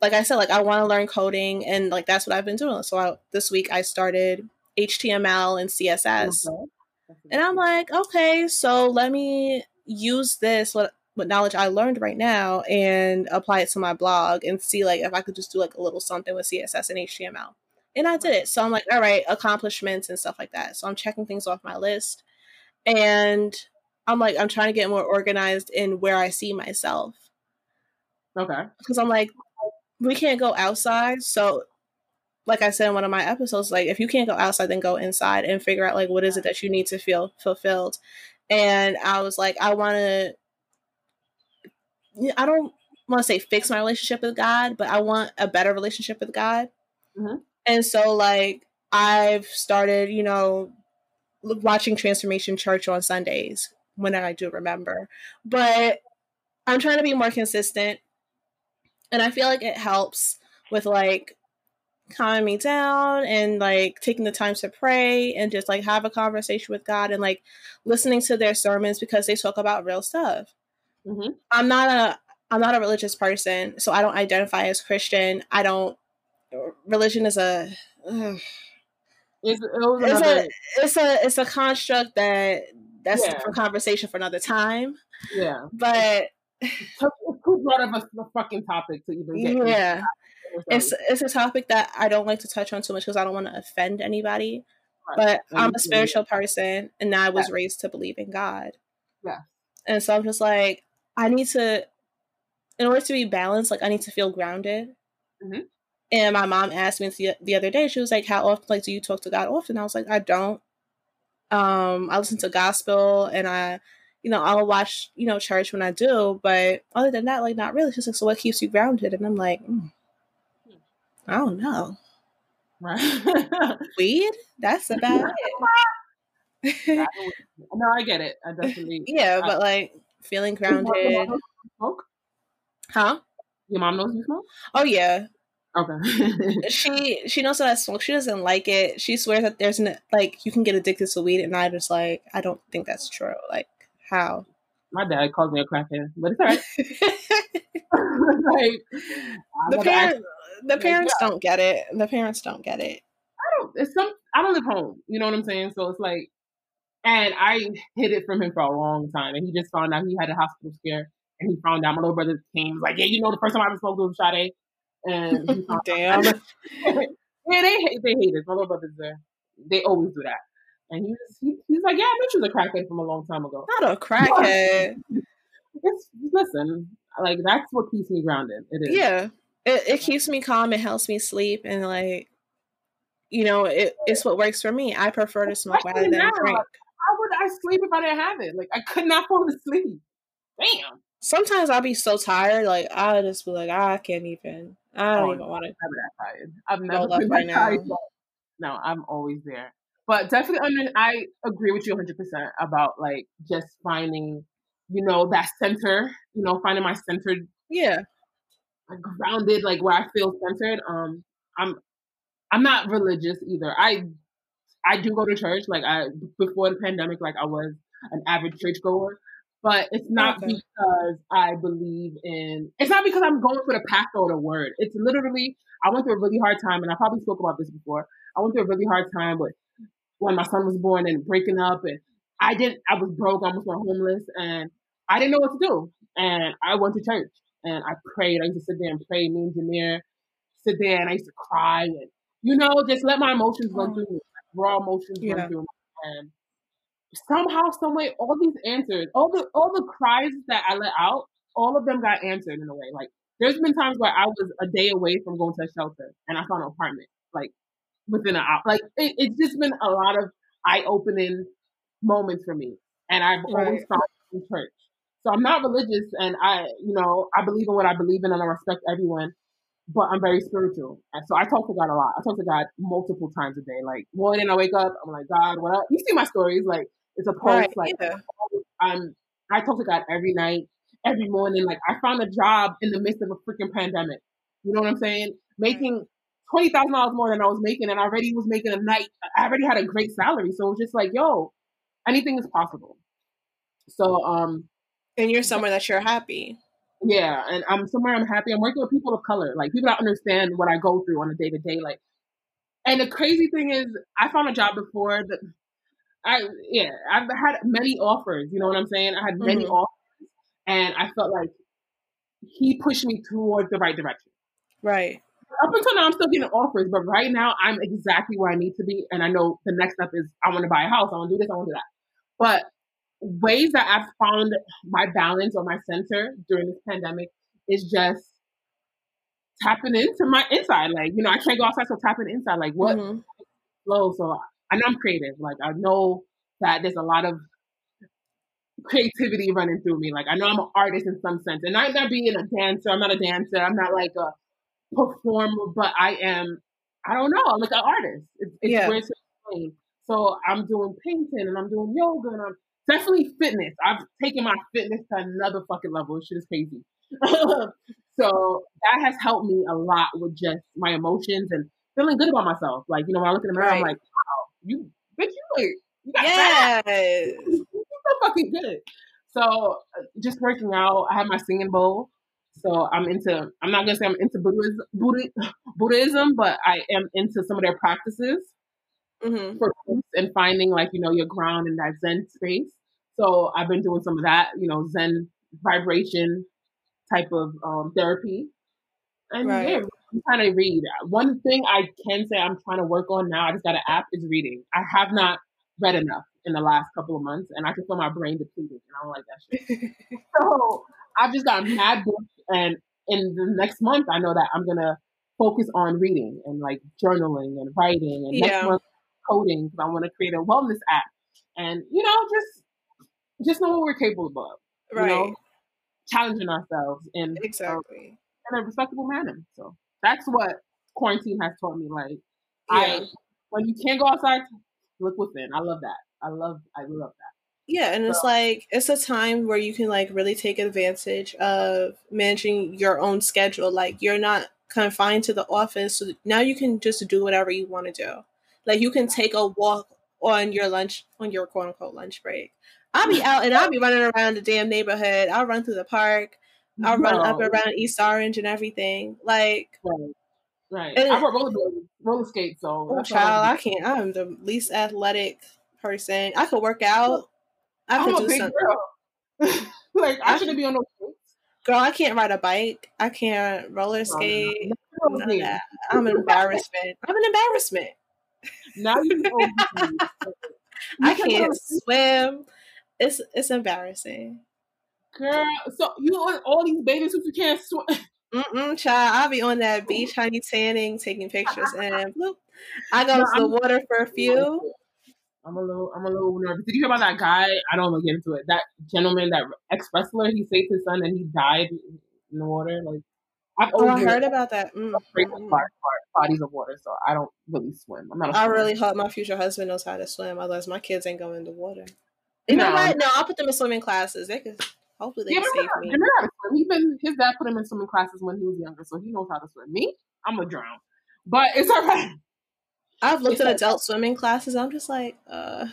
like I said, like I want to learn coding and like that's what I've been doing. So I, this week I started HTML and CSS. Mm-hmm. Mm-hmm. And I'm like, okay, so let me use this what what knowledge I learned right now and apply it to my blog and see like if I could just do like a little something with CSS and HTML. And I did it. So I'm like, all right, accomplishments and stuff like that. So I'm checking things off my list and I'm like, I'm trying to get more organized in where I see myself. Okay. Because I'm like, we can't go outside. So, like I said in one of my episodes, like, if you can't go outside, then go inside and figure out, like, what is it that you need to feel fulfilled. And I was like, I want to, I don't want to say fix my relationship with God, but I want a better relationship with God. Mm-hmm. And so, like, I've started, you know, watching Transformation Church on Sundays when I do remember. But I'm trying to be more consistent. And I feel like it helps with like calming me down and like taking the time to pray and just like have a conversation with God and like listening to their sermons because they talk about real stuff. Mm-hmm. I'm not a I'm not a religious person, so I don't identify as Christian. I don't. Religion is a. Ugh, it's, it it's a it's a it's a construct that that's yeah. for conversation for another time. Yeah. But it's too broad of a, a fucking topic to even get. Yeah, it's it's a topic that I don't like to touch on too much because I don't want to offend anybody. Right. But I'm a spiritual person, and I was yeah. raised to believe in God. Yeah, and so I'm just like, I need to, in order to be balanced, like I need to feel grounded. Mm-hmm. And my mom asked me the, the other day, she was like, "How often, like, do you talk to God often?" I was like, "I don't. Um, I listen to gospel, and I, you know, I'll watch, you know, church when I do, but other than that, like, not really." She's like, "So what keeps you grounded?" And I'm like, mm, "I don't know." Right. Weed? That's about it. no, I get it. I definitely. Yeah, but like feeling grounded. Smoke? Huh? Your mom knows you smoke? Oh yeah. Okay. she she knows that I smoke. She doesn't like it. She swears that there's an like you can get addicted to weed, and I just like I don't think that's true. Like how? My dad calls me a crackhead, but it's alright. like the parents, the parents don't get it. The parents don't get it. I don't. It's some. I don't live home. You know what I'm saying? So it's like, and I hid it from him for a long time, and he just found out he had a hospital scare, and he found out my little brother came. like, yeah, you know, the first time I ever smoked was Sade, and damn, yeah, they hate they hate it. My little brother's there. They always do that. And he was he, he's like, yeah, I knew she was a crackhead from a long time ago. Not a crackhead. it's listen, like that's what keeps me grounded. It is. Yeah, it, it keeps me calm. It helps me sleep, and like, you know, it, it's what works for me. I prefer to smoke rather than now, drink. How would I sleep if I didn't have it? Like, I could not fall asleep. Damn. Sometimes I'll be so tired, like I'll just be like, I can't even. I don't oh, even want to. That. I've never been right tired. No, I'm always there. But definitely, under, I agree with you 100 percent about like just finding, you know, that center. You know, finding my centered. Yeah like grounded, like where I feel centered. Um, I'm I'm not religious either. I I do go to church. Like I before the pandemic, like I was an average churchgoer. But it's not okay. because I believe in. It's not because I'm going for the path or the word. It's literally I went through a really hard time, and I probably spoke about this before. I went through a really hard time with when my son was born and breaking up, and I didn't. I was broke, I almost went homeless, and I didn't know what to do. And I went to church, and I prayed. I used to sit there and pray. Me and Jameer sit there and I used to cry and you know just let my emotions run mm. through me, raw emotions yeah. run through me. And somehow, someway, all these answers, all the all the cries that I let out, all of them got answered in a way. Like there's been times where I was a day away from going to a shelter and I found an apartment like within an hour. Like it, it's just been a lot of eye opening moments for me, and I've right. always found in church. So I'm not religious and I, you know, I believe in what I believe in and I respect everyone, but I'm very spiritual. And so I talk to God a lot. I talk to God multiple times a day. Like morning I wake up, I'm like, God, what up? You see my stories, like it's a post, right, like yeah. I'm I talk to God every night, every morning. Like I found a job in the midst of a freaking pandemic. You know what I'm saying? Making twenty thousand dollars more than I was making, and I already was making a night. I already had a great salary, so it was just like, yo, anything is possible. So, um, and you're somewhere that you're happy. Yeah, and I'm somewhere I'm happy. I'm working with people of color, like people that understand what I go through on a day to day. Like, and the crazy thing is, I found a job before that. I yeah, I've had many offers. You know what I'm saying? I had many mm-hmm. offers, and I felt like he pushed me towards the right direction. Right. Up until now, I'm still getting offers, but right now, I'm exactly where I need to be, and I know the next step is I want to buy a house. I want to do this. I want to do that. But ways that I've found my balance or my center during this pandemic is just tapping into my inside. Like, you know, I can't go outside, so tapping inside. Like, what mm-hmm. flow? So I know I'm creative. Like, I know that there's a lot of creativity running through me. Like, I know I'm an artist in some sense, and I'm not being a dancer. I'm not a dancer. I'm not like a performer, but I am. I don't know. I'm like an artist. It's, it's yeah. weird to explain. So I'm doing painting and I'm doing yoga and I'm definitely fitness. I've taken my fitness to another fucking level. Shit is crazy. so that has helped me a lot with just my emotions and feeling good about myself. Like, you know, when I look in the mirror, right. I'm like, wow, you, bitch, you like, you got yes. you so fucking good. So uh, just working out, I have my singing bowl. So I'm into, I'm not gonna say I'm into Buddhism, Buddhism, but I am into some of their practices mm-hmm. for and finding like, you know, your ground in that Zen space. So I've been doing some of that, you know, Zen vibration type of um, therapy. And Right. yeah, I'm trying to read. One thing I can say I'm trying to work on now, I just got an app, is reading. I have not read enough in the last couple of months, and I can feel my brain depleted, and I don't like that shit. So I've just got mad books, and in the next month, I know that I'm gonna focus on reading and like journaling and writing, and next month coding because I want to create a wellness app, and you know, just just know what we're capable of, you right. know, challenging ourselves in Exactly. in a respectable manner. So that's what quarantine has taught me. Like Yeah. I, when you can't go outside, look within. I love that. I love, I love that. Yeah, and it's like it's a time where you can like really take advantage of managing your own schedule. Like you're not confined to the office, so now you can just do whatever you want to do. Like you can take a walk on your lunch on your quote unquote lunch break. I'll be out and I'll be running around the damn neighborhood. I'll run through the park. I'll run up around East Orange and everything. Like, Right. Right. And- I rode roller roller skates, so oh child, I I can't. I'm the least athletic person. I could work out. I I'm could a do big something. girl. like I shouldn't be on those skates. Girl, I can't ride a bike. I can't roller skate. No, None of no, that. I'm an embarrassment. I'm an embarrassment. Now you know. I can can't swim. It's it's embarrassing. Girl. So you on all these bathing suits, you can't swim. Mm-mm, child. I'll be on that beach, honey, tanning, taking pictures, and bloop. I go No, to the I'm- water for a few. I'm a little, I'm a little nervous. Did you hear about that guy? I don't want to get into it. That gentleman, that ex wrestler, he saved his son and he died in the water. Like I've Oh, I heard about that. Mm, afraid mm, of mm. bar- bodies of water, so I don't really swim. I'm not. I really hope my future husband knows how to swim. Otherwise, my kids ain't going in the water. You know what? No, I'll put them in swimming classes. They could hopefully they Yeah, can save me. Know how to swim. He's been his dad put him in swimming classes when he was younger, so he knows how to swim. Me, I'm gonna drown, but it's alright. I've looked It's at adult swimming classes. I'm just like, uh,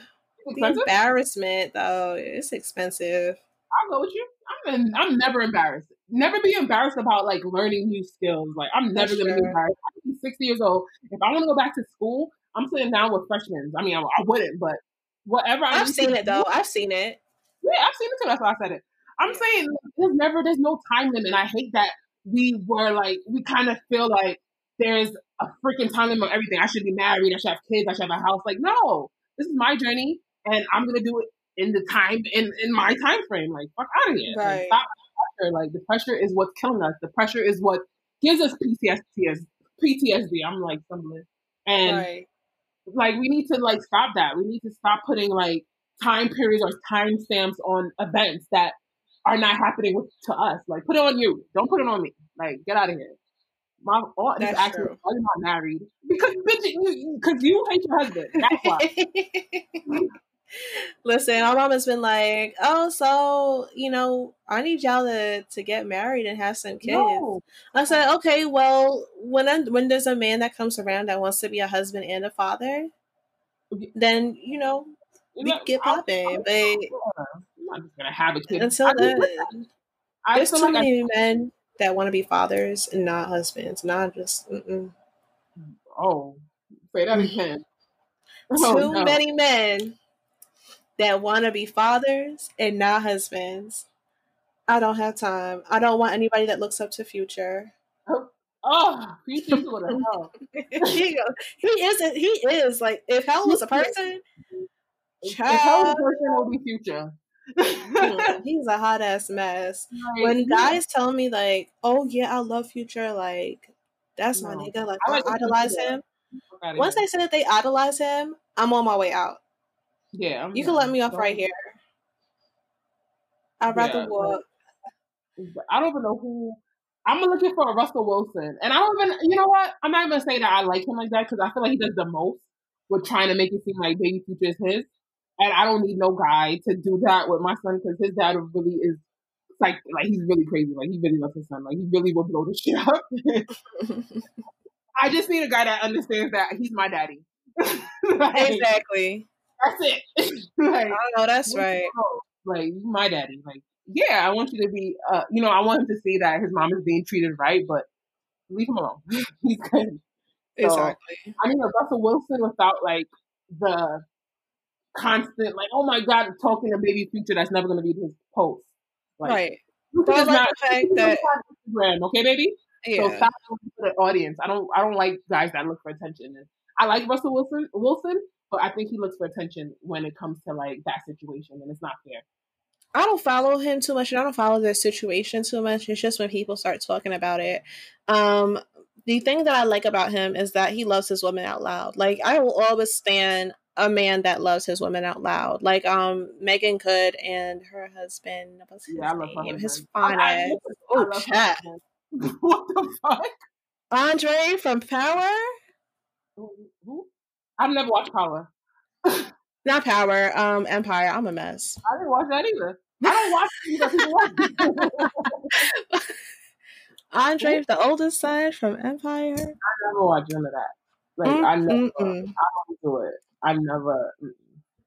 the embarrassment though. It's expensive. I'll go with you. I'm in, I'm never embarrassed. Never be embarrassed about like learning new skills. Like I'm never gonna be embarrassed. I'm 60 years old. If I want to go back to school, I'm sitting down with freshmen. I mean, I, I wouldn't, but whatever. I I've seen it though. I've seen it. Yeah, I've seen it too. That's why I said it. I'm Yeah. saying there's never, there's no time limit. I hate that we were like, we kind of feel like there's a freaking time limit on everything. I should be married. I should have kids. I should have a house. Like, no, this is my journey, and I'm gonna do it in the time in in my time frame. Like, fuck out of here. Like, stop the pressure. Like, the pressure is what's killing us. The pressure is what gives us PTSD. PTSD. I'm like stumbling, and right. like we need to like stop that. We need to stop putting like time periods or time stamps on events that are not happening with, to us. Like put it on you. Don't put it on me. Like get out of here. My aunt just That's asked me true. why you not married because bitch you because you hate your husband. That's why. Listen, my mom has been like, "Oh, so you know, I need y'all to to get married and have some kids." no. I said, "Okay, well, when I, when there's a man that comes around that wants to be a husband and a father, then you know You we know, get I'm- popping." But I'm just gonna have a kid. until I then, I there's too like I- many men that want to be fathers and not husbands. Not just mm-mm. oh, say that mm-hmm. again. Oh, too no. many men that want to be fathers and not husbands. I don't have time. I don't want anybody that looks up to Future. Oh, should go to hell. he, he isn't. He is like if hell was a person, If hell was a person, it would be future. He's a hot ass mess. When guys tell me like, "Oh yeah, I love Future," like that's my nigga. Like I I, like idolize him. Once they say that they idolize him, I'm on my way out. yeah, I'm You can let me off Don't- right here. I'd rather Yeah, walk. I don't even know who. I'm looking for a Russell Wilson, and I don't even. You know what? I'm not even gonna say that I like him like that because I feel like he does the most with trying to make it seem like Baby Future is his, and I don't need no guy to do that with my son because his dad really is like like he's really crazy. Like he really loves his son. Like he really will blow the shit up. I just need a guy that understands that he's my daddy. Like, exactly. That's it. like, I know that's right. like my daddy. Like, yeah, I want you to be. Uh, you know, I want him to see that his mom is being treated right, but leave him alone. He's good. So, Exactly. I mean, a Russell Wilson without like the constant, like, oh my god, talking to baby future that's never going to be his post. Like, right. I does like not the fact that- Instagram, okay, baby. So Yeah. stop looking for the audience. I don't I don't like guys that look for attention. And I like Russell Wilson Wilson, but I think he looks for attention when it comes to like that situation, and it's not fair. I don't follow him too much and I don't follow their situation too much. It's just when people start talking about it. Um, the thing that I like about him is that he loves his women out loud. Like I will always stand a man that loves his women out loud. Like um Meagan Good and her husband, what's his Yeah, I love her name? His fine I- I- ass. Oh chat. what the fuck? Andre from Power? Who-? I've never watched Power. Not Power, um Empire. I'm a mess. I didn't watch that either. I don't watch people watch. Andre, the oldest son from Empire. I never watched none of that. Like I never, Mm-mm-mm. I don't do it. I never.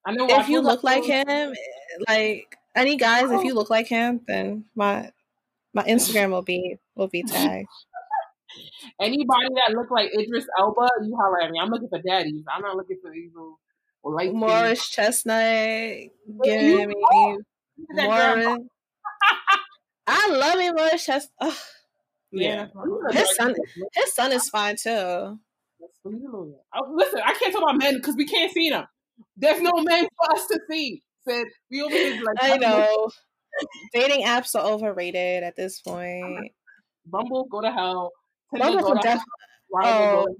I know if you look like him, like any guys, if oh. you look like him, then my my Instagram will be will be tagged. anybody that look like Idris Elba, you holler at me. I'm looking for daddies. I'm not looking for evil little light. Morris Chestnut, you give me know. Morris. I love me, Morris Chestnut. Yeah, man. His son, his son is fine too. Oh, listen, I can't talk about men because we can't see them. There's no men for us to see. Said we over here like I know. Dating apps are overrated at this point. Bumble, go to hell. Bumble go def- hell. Grindr,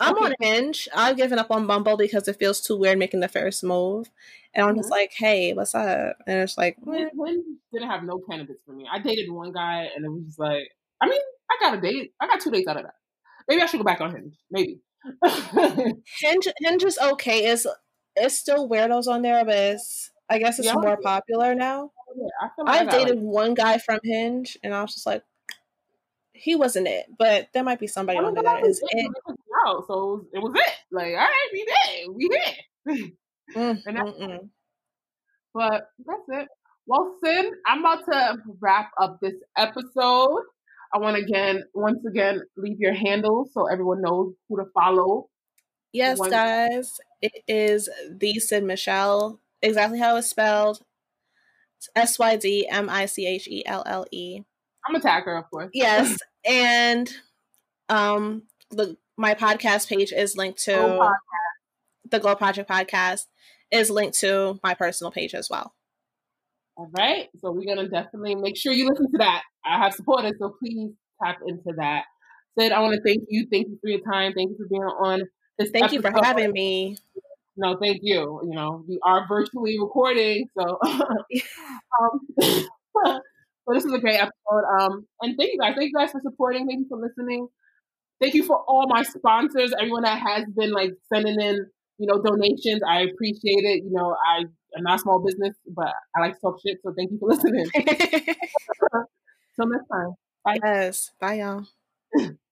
I'm on Hinge. I've given up on Bumble because it feels too weird making the first move. And I'm just Mhm. like, hey, what's up? And it's like. Hinge Hinge didn't have no candidates for me. I dated one guy and it was just like, I mean, I got a date. I got two dates out of that. Maybe I should go back on Hinge. Maybe. Hinge Hinge is okay. It's it's still weirdos on there, but it's I guess it's Yeah. more popular now. Yeah, I feel like I I've dated like, one guy from Hinge, and I was just like, he wasn't it, but there might be somebody on there that is it. dating because we out, so it was it. Like, all right, we there, we here. Mm, And that- mm-mm. But that's it. Well, Syd, I'm about to wrap up this episode. I want to again, once again, leave your handle so everyone knows who to follow. Yes, One- guys, it is the Syd Michelle. Exactly how it's spelled. S Y D M I C H E L L E. I'm a tagger, of course. Yes, and um, the my podcast page is linked to the Glow Project podcast is linked to my personal page as well. All right. So we're gonna definitely make sure you listen to that. I have supported, so please tap into that. Syd, I want to thank you. Thank you for your time. Thank you for being on this. Thank you for having me. No, thank you. You know, we are virtually recording, so um, so this is a great episode. Um, and thank you guys. Thank you guys for supporting. Thank you for listening. Thank you for all my sponsors, everyone that has been like sending in, you know, donations. I appreciate it. You know, I am not small business, but I like to talk shit. So thank you for listening. Till next time. Bye. Yes. Bye, y'all.